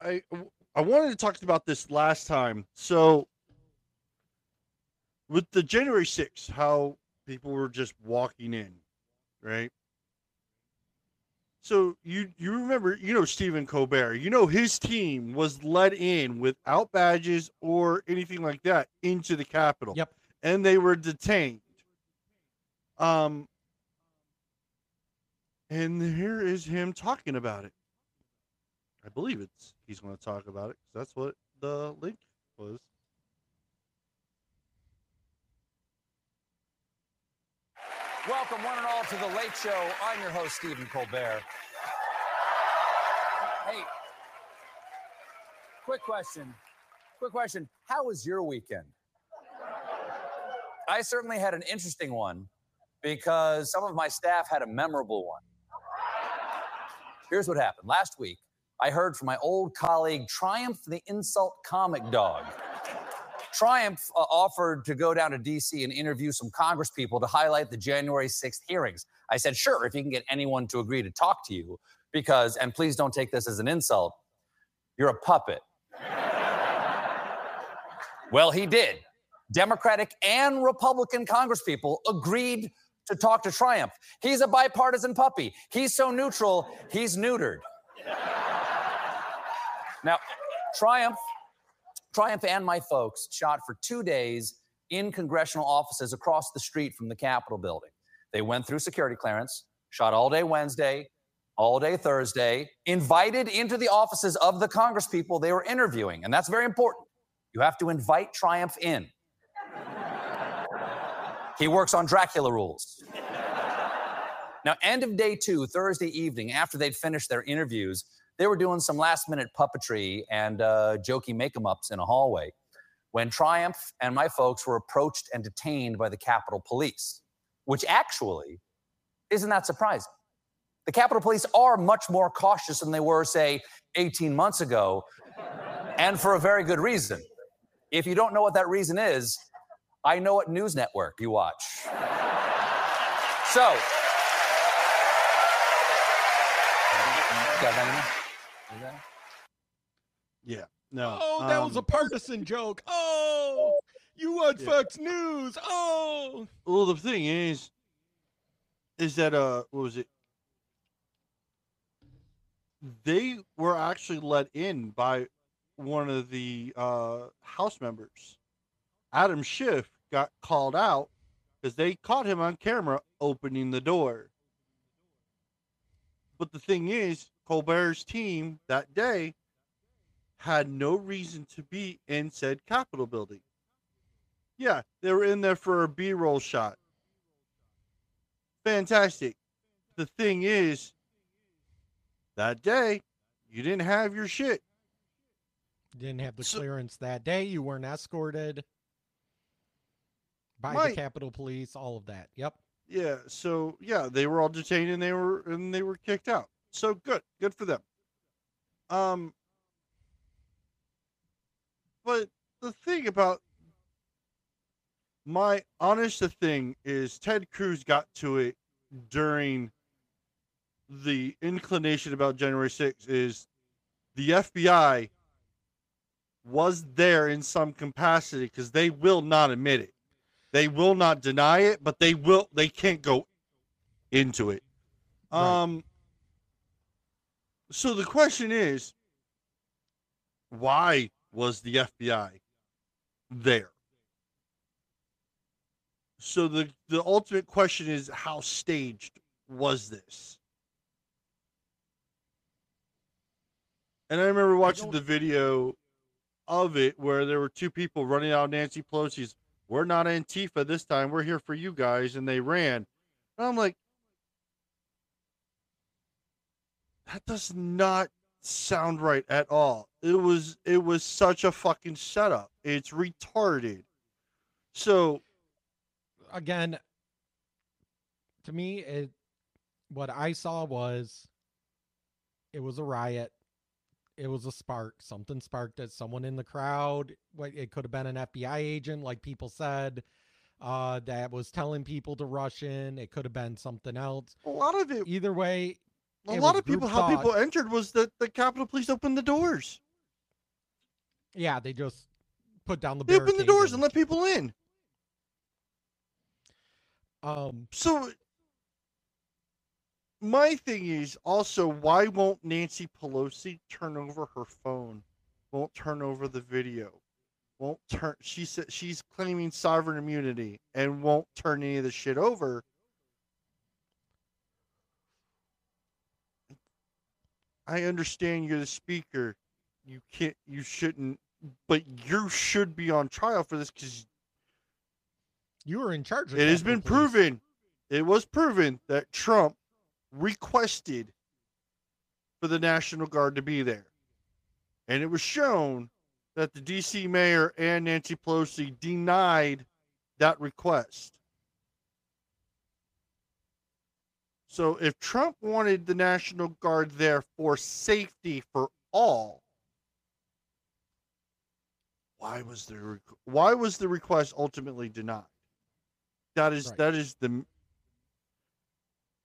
I I wanted to talk about this last time. So, with the January 6th, how people were just walking in, right? So you you remember you know Stephen Colbert. You know his team was let in without badges or anything like that into the Capitol. Yep. And they were detained. Um. And here is him talking about it. I believe it's he's going to talk about it 'cause that's what the link was. Welcome, one and all, to the Late Show. I'm your host, Stephen Colbert. Hey, quick question. Quick question. How was your weekend? I certainly had an interesting one because some of my staff had a memorable one. Here's what happened. Last week, I heard from my old colleague, Triumph the Insult Comic Dog. Triumph uh, offered to go down to DC and interview some Congress people to highlight the January 6th hearings. I said, sure, if you can get anyone to agree to talk to you, because, and please don't take this as an insult, you're a puppet. *laughs* well, he did. Democratic and Republican Congresspeople agreed to talk to Triumph. He's a bipartisan puppy. He's so neutral, he's neutered. Now, Triumph Triumph and my folks shot for two days in congressional offices across the street from the Capitol building. They went through security clearance, shot all day Wednesday, all day Thursday, invited into the offices of the congresspeople they were interviewing. And that's very important. You have to invite Triumph in. He works on Dracula rules. Now, end of day two, Thursday evening, after they'd finished their interviews, they were doing some last minute puppetry and uh, jokey make em ups in a hallway when Triumph and my folks were approached and detained by the Capitol Police, which actually isn't that surprising. The Capitol Police are much more cautious than they were, say, 18 months ago, and for a very good reason. If you don't know what that reason is, I know what news network you watch. So. Yeah. No. Oh, that was a um, partisan joke. Oh, you want Yeah. Fox News? Oh, Well, the thing is, is that uh, what was it? They were actually let in by one of the uh House members. Adam Schiff got called out because they caught him on camera opening the door. But the thing is, Colbert's team that day had no reason to be in said Capitol building. Yeah, they were in there for a B roll shot. Fantastic. The thing is, that day, you didn't have your shit. didn't have the clearance that day. You weren't escorted by Right. the Capitol Police. All of that. Yep. Yeah, so yeah, they were all detained and they were and they were kicked out. So good, good for them. Um, but the thing about my honest thing is Ted Cruz got to it during the inclination about January 6th is the FBI was there in some capacity because they will not admit it. They will not deny it, but they will they can't go into it. Um so the question is why was the FBI there? So the the ultimate question is how staged was this? And I remember watching the video of it where there were two people running out of Nancy Pelosi's we're not Antifa this time. We're here for you guys. And they ran. And I'm like, that does not sound right at all. It was it was such a fucking setup. It's retarded. So Again, to me, it what I saw was it was a riot. It was a spark. Something sparked at someone in the crowd. It could have been an FBI agent, like people said, uh, that was telling people to rush in. It could have been something else. a lot of it Either way, a lot of people how thought. people entered was that the Capitol Police opened the doors. Yeah, they just put down the They opened the doors and- and let people in. Um, so my thing is also why won't Nancy Pelosi turn over her phone? Won't turn over the video? Won't turn she said she's claiming sovereign immunity and won't turn any of the shit over. I understand you're the speaker. You can't you shouldn't but you should be on trial for this because You were in charge. Of it has been Police. proven it was proven that trump requested for the national guard to be there. And it was shown that the dc mayor and nancy pelosi denied that request. So if trump wanted the national guard there for safety for all why was the why was the request ultimately denied? That is Right. that is the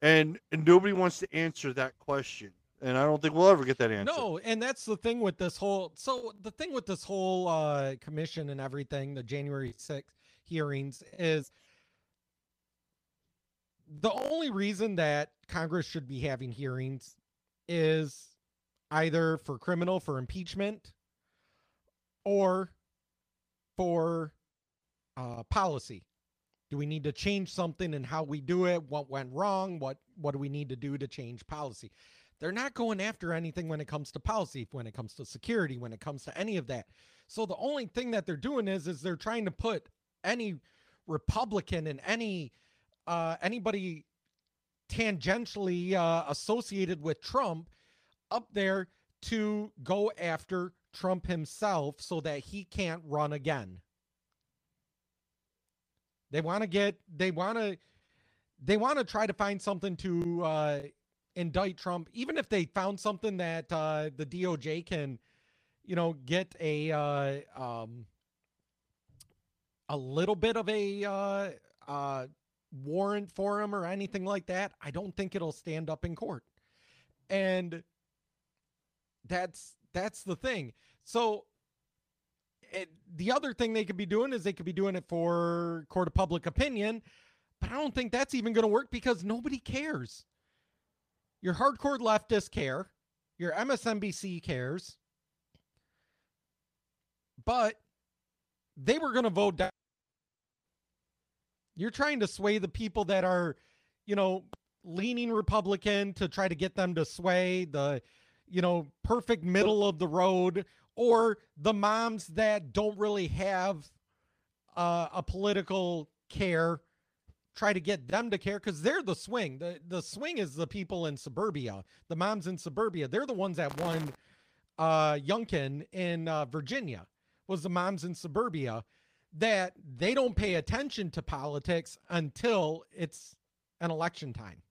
and, and nobody wants to answer that question and i don't think we'll ever get that answer No, and that's the thing with this whole. So the thing with this whole uh, commission and everything, the January 6th hearings, is the only reason that Congress should be having hearings is either for criminal, for impeachment, or for uh, policy. Do we need to change something and how we do it? What went wrong? What what do we need to do to change policy? They're not going after anything when it comes to policy, when it comes to security, when it comes to any of that. So the only thing that they're doing is is they're trying to put any Republican and any uh, anybody tangentially uh, associated with Trump up there to go after Trump himself so that he can't run again. They want to get they want to they want to try to find something to uh indict Trump even if they found something that uh the DOJ can you know get a uh um a little bit of a uh uh warrant for him or anything like that, I don't think it'll stand up in court. And that's that's the thing. So it, the other thing they could be doing is they could be doing it for court of public opinion, but I don't think that's even going to work because nobody cares. Your hardcore leftists care, your MSNBC cares, but they were going to vote down. You're trying to sway the people that are, you know, leaning Republican to try to get them to sway the, you know, perfect middle of the road or the moms that don't really have uh, a political care try to get them to care because they're the swing. The the swing is the people in suburbia. The moms in suburbia they're the ones that won uh Youngkin in uh, Virginia was the moms in suburbia that they don't pay attention to politics until it's an election time.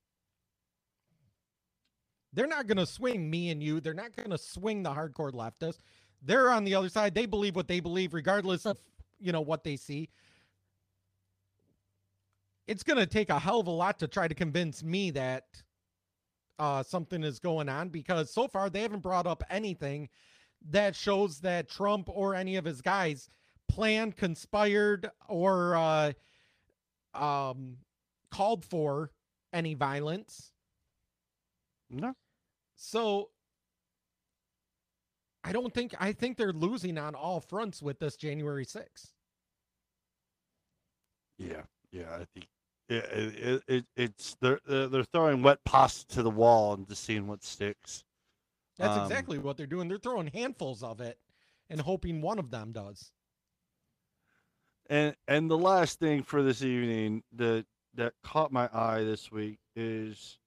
They're not going to swing me and you. They're not going to swing the hardcore leftists they're on the other side they believe what they believe regardless of you know what they see it's going to take a hell of a lot to try to convince me that uh, something is going on because so far they haven't brought up anything that shows that Trump or any of his guys planned, conspired, or uh, um, called for any violence. No. So I don't think I think they're losing on all fronts with this January 6th. Yeah, yeah, I think yeah, it, it, it it's they're they're they're throwing wet pasta to the wall and just seeing what sticks. That's Um, exactly what they're doing. They're throwing handfuls of it and hoping one of them does. And and the last thing for this evening that that caught my eye this week is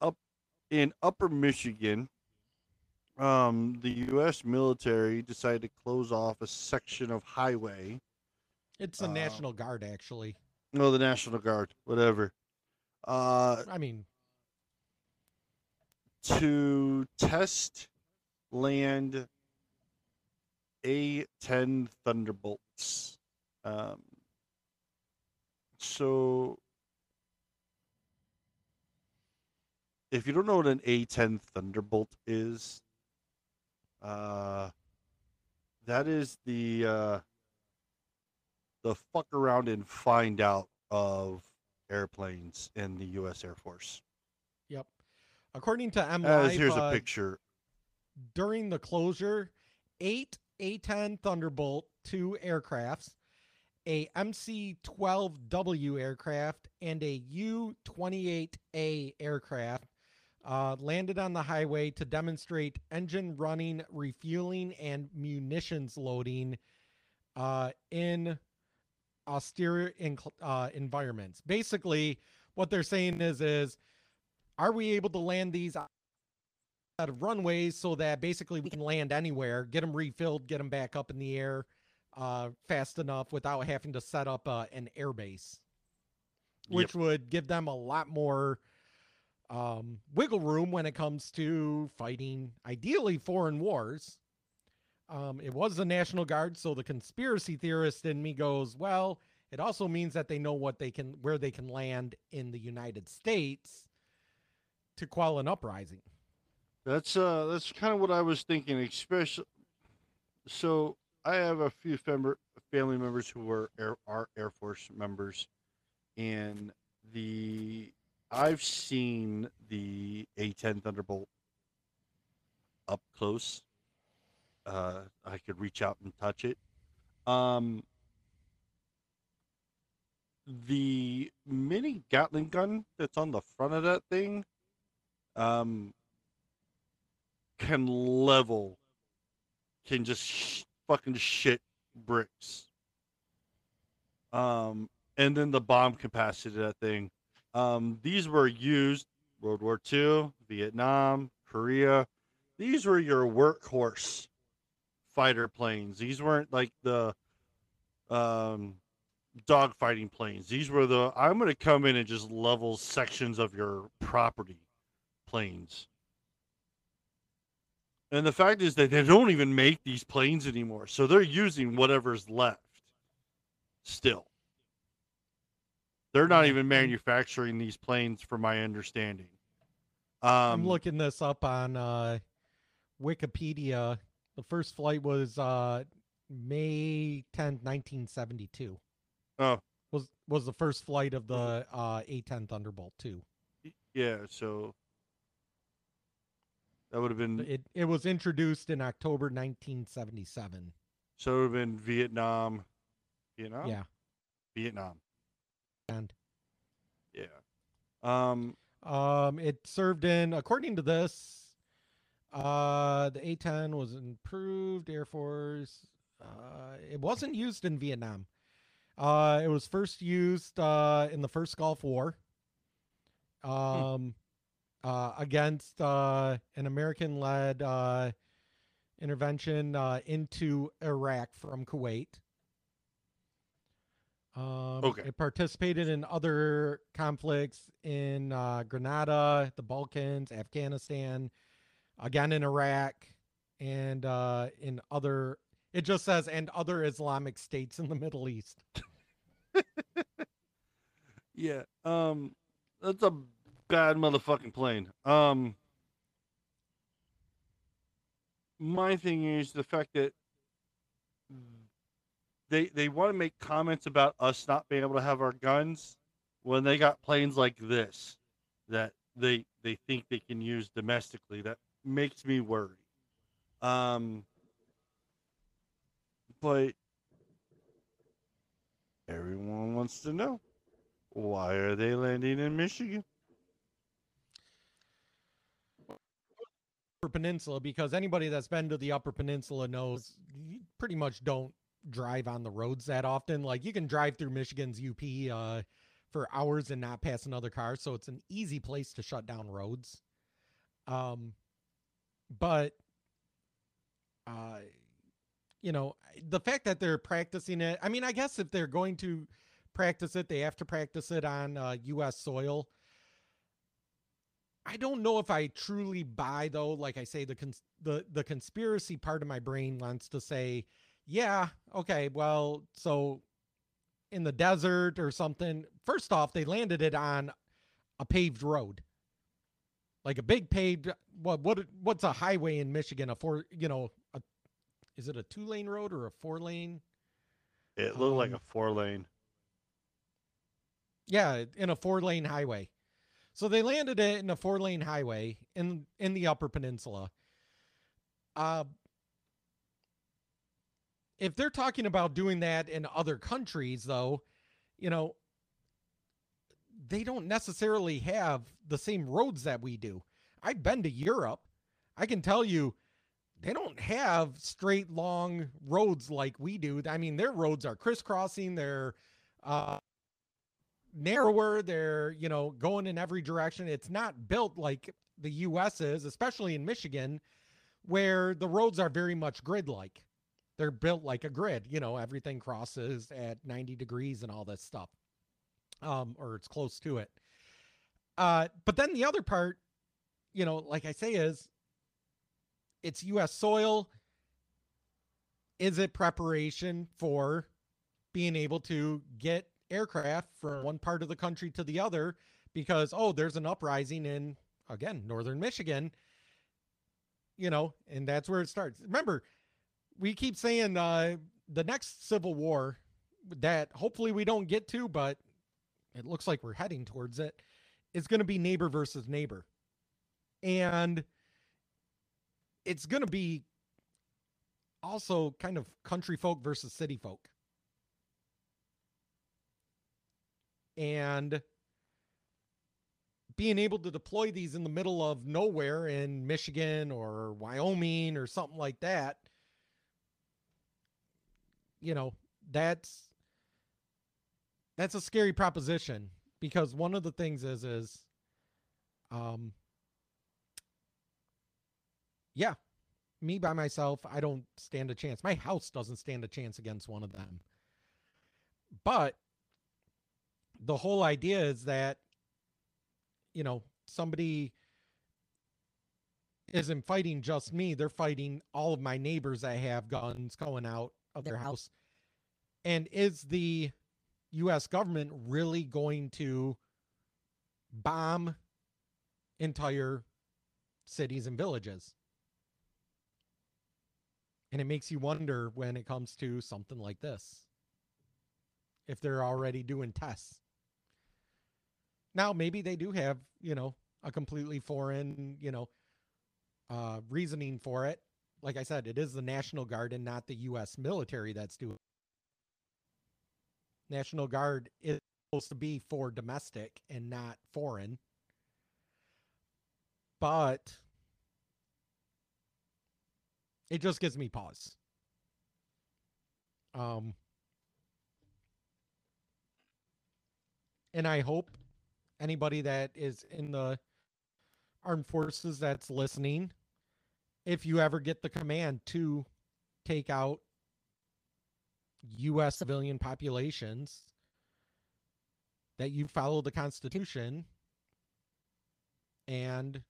up in Upper Michigan. Um, the U.S. military decided to close off a section of highway. It's the Uh, National Guard, actually. No, the National Guard, whatever. Uh, I mean, to test land A10 Thunderbolts. Um, so, if you don't know what an A10 Thunderbolt is, uh, that is the uh, the fuck around and find out of airplanes in the U.S. Air Force. Yep. according to MLive, here's a uh, picture. during the closure, eight A-10 Thunderbolt two aircrafts, a MC-12W aircraft, and a U-28A aircraft uh, landed on the highway to demonstrate engine running, refueling, and munitions loading uh, in austere in, uh, environments. Basically, what they're saying is, is are we able to land these out of runways so that basically we can land anywhere, get them refilled, get them back up in the air uh, fast enough without having to set up uh, an airbase, which would give them a lot more um, wiggle room when it comes to fighting, ideally, foreign wars. Um, it was the National Guard, so the conspiracy theorist in me goes, well, it also means that they know what they can, where they can land in the United States to quell an uprising. That's uh that's kind of what I was thinking, especially so I have a few fam- family members who were air are Air Force members and the I've seen the A10 Thunderbolt up close. Uh I could reach out and touch it. Um the mini Gatling gun that's on the front of that thing um can level can just sh- fucking shit bricks um and then the bomb capacity of that thing um these were used world war ii vietnam korea these were your workhorse fighter planes these weren't like the um dogfighting planes these were the i'm going to come in and just level sections of your property planes and the fact is that they don't even make these planes anymore. So they're using whatever's left still. They're not even manufacturing these planes, from my understanding. Um, I'm looking this up on uh, Wikipedia. The first flight was uh, May 10, 1972. Oh. Was was the first flight of the uh, A10 Thunderbolt 2. Yeah, so that would have been It it was introduced in October 1977. so it would have been Vietnam. Vietnam? Yeah. Vietnam. And Yeah. Um Um, it served in, according to this, uh, the A-10 was improved Air Force. Uh, it wasn't used in Vietnam. Uh, it was first used uh, in the first Gulf War. Um, uh, against uh, an American-led uh, intervention uh, into Iraq from Kuwait. Um, Okay. It participated in other conflicts in uh, Grenada, the Balkans, Afghanistan, again in Iraq, and uh, in other. It just says and other Islamic states in the Middle East. *laughs* Yeah. Um that's a bad motherfucking plane. Um my thing is the fact that they they want to make comments about us not being able to have our guns when they got planes like this that they they think they can use domestically that makes me worry. Um but everyone wants to know why are they landing in michigan? Upper Peninsula because anybody that's been to the Upper Peninsula knows you pretty much don't drive on the roads that often. Like you can drive through Michigan's UP uh, for hours and not pass another car, so it's an easy place to shut down roads. Um, but uh, you know the fact that they're practicing it. I mean, I guess if they're going to practice it, they have to practice it on uh, U.S. soil. I don't know if I truly buy though. Like I say, the cons- the the conspiracy part of my brain wants to say, yeah, okay, well, so in the desert or something. First off, they landed it on a paved road, like a big paved. What what what's a highway in Michigan? A four, you know, a, is it a two lane road or a four lane? it looked like Um, a four lane Yeah, in a four lane highway. So they landed it in a four lane highway in in the Upper Peninsula. Uh, if they're talking about doing that in other countries, though, you know, they don't necessarily have the same roads that we do. I've been to Europe. I can tell you they don't have straight long roads like we do. I mean, their roads are crisscrossing, they're uh narrower, they're, you know, going in every direction. It's not built like the US is, especially in Michigan, where the roads are very much grid like. They're built like a grid, you know, everything crosses at 90 degrees and all this stuff. Um, or it's close to it. Uh, but then the other part, you know, like I say, is it's US soil. Is it preparation for being able to get aircraft from one part of the country to the other because oh there's an uprising in again northern michigan you know and that's where it starts remember we keep saying uh the next civil war that hopefully we don't get to but it looks like we're heading towards it is going to be neighbor versus neighbor. And it's going to be also kind of country folk versus city folk. And being able to deploy these in the middle of nowhere in Michigan or Wyoming or something like that, you know, that's that's a scary proposition because one of the things is is um yeah, me by myself, I don't stand a chance. My house doesn't stand a chance against one of them. But the whole idea is that you know somebody isn't fighting just me they're fighting all of my neighbors that have guns going out of their house. And is the US government really going to bomb entire cities and villages? And it makes you wonder when it comes to something like this if they're already doing tests. Now, maybe they do have, you know, a completely foreign, you know, uh, reasoning for it. Like I said, it is the National Guard and not the U.S. military that's doing. National Guard is supposed to be for domestic and not foreign. But it just gives me pause. Um, and I hope anybody that is in the armed forces that's listening, if you ever get the command to take out U.S. civilian populations, that you follow the Constitution and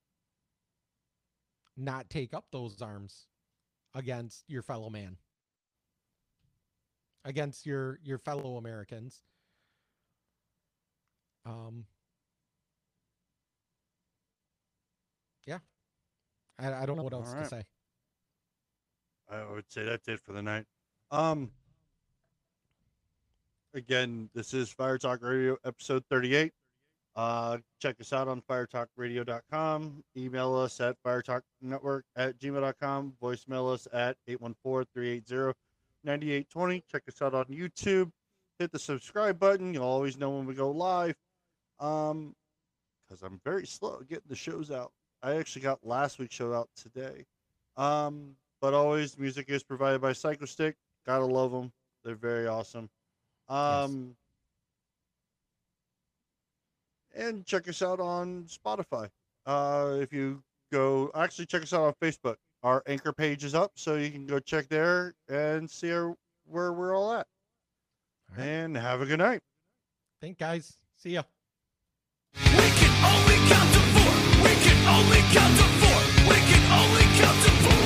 not take up those arms against your fellow man against your your fellow americans um yeah i, I don't know what else All to say I would say that's it for the night. Um, again, this is Firetalk Radio episode 38. Uh, check us out on firetalkradio.com. Email us at firetalknetwork at gmail.com. Voicemail us at 814-380-9820. Check us out on YouTube. Hit the subscribe button. You'll always know when we go live. Um, because I'm very slow getting the shows out. I actually got last week's show out today. Um, but always music is provided by Psychostick. Gotta love them. They're very awesome. Um, and check us out on Spotify. Uh, if you go, actually check us out on Facebook. Our anchor page is up, so you can go check there and see our, where we're all at. And have a good night. thank guys see ya We can only only count to four. We can only count to four.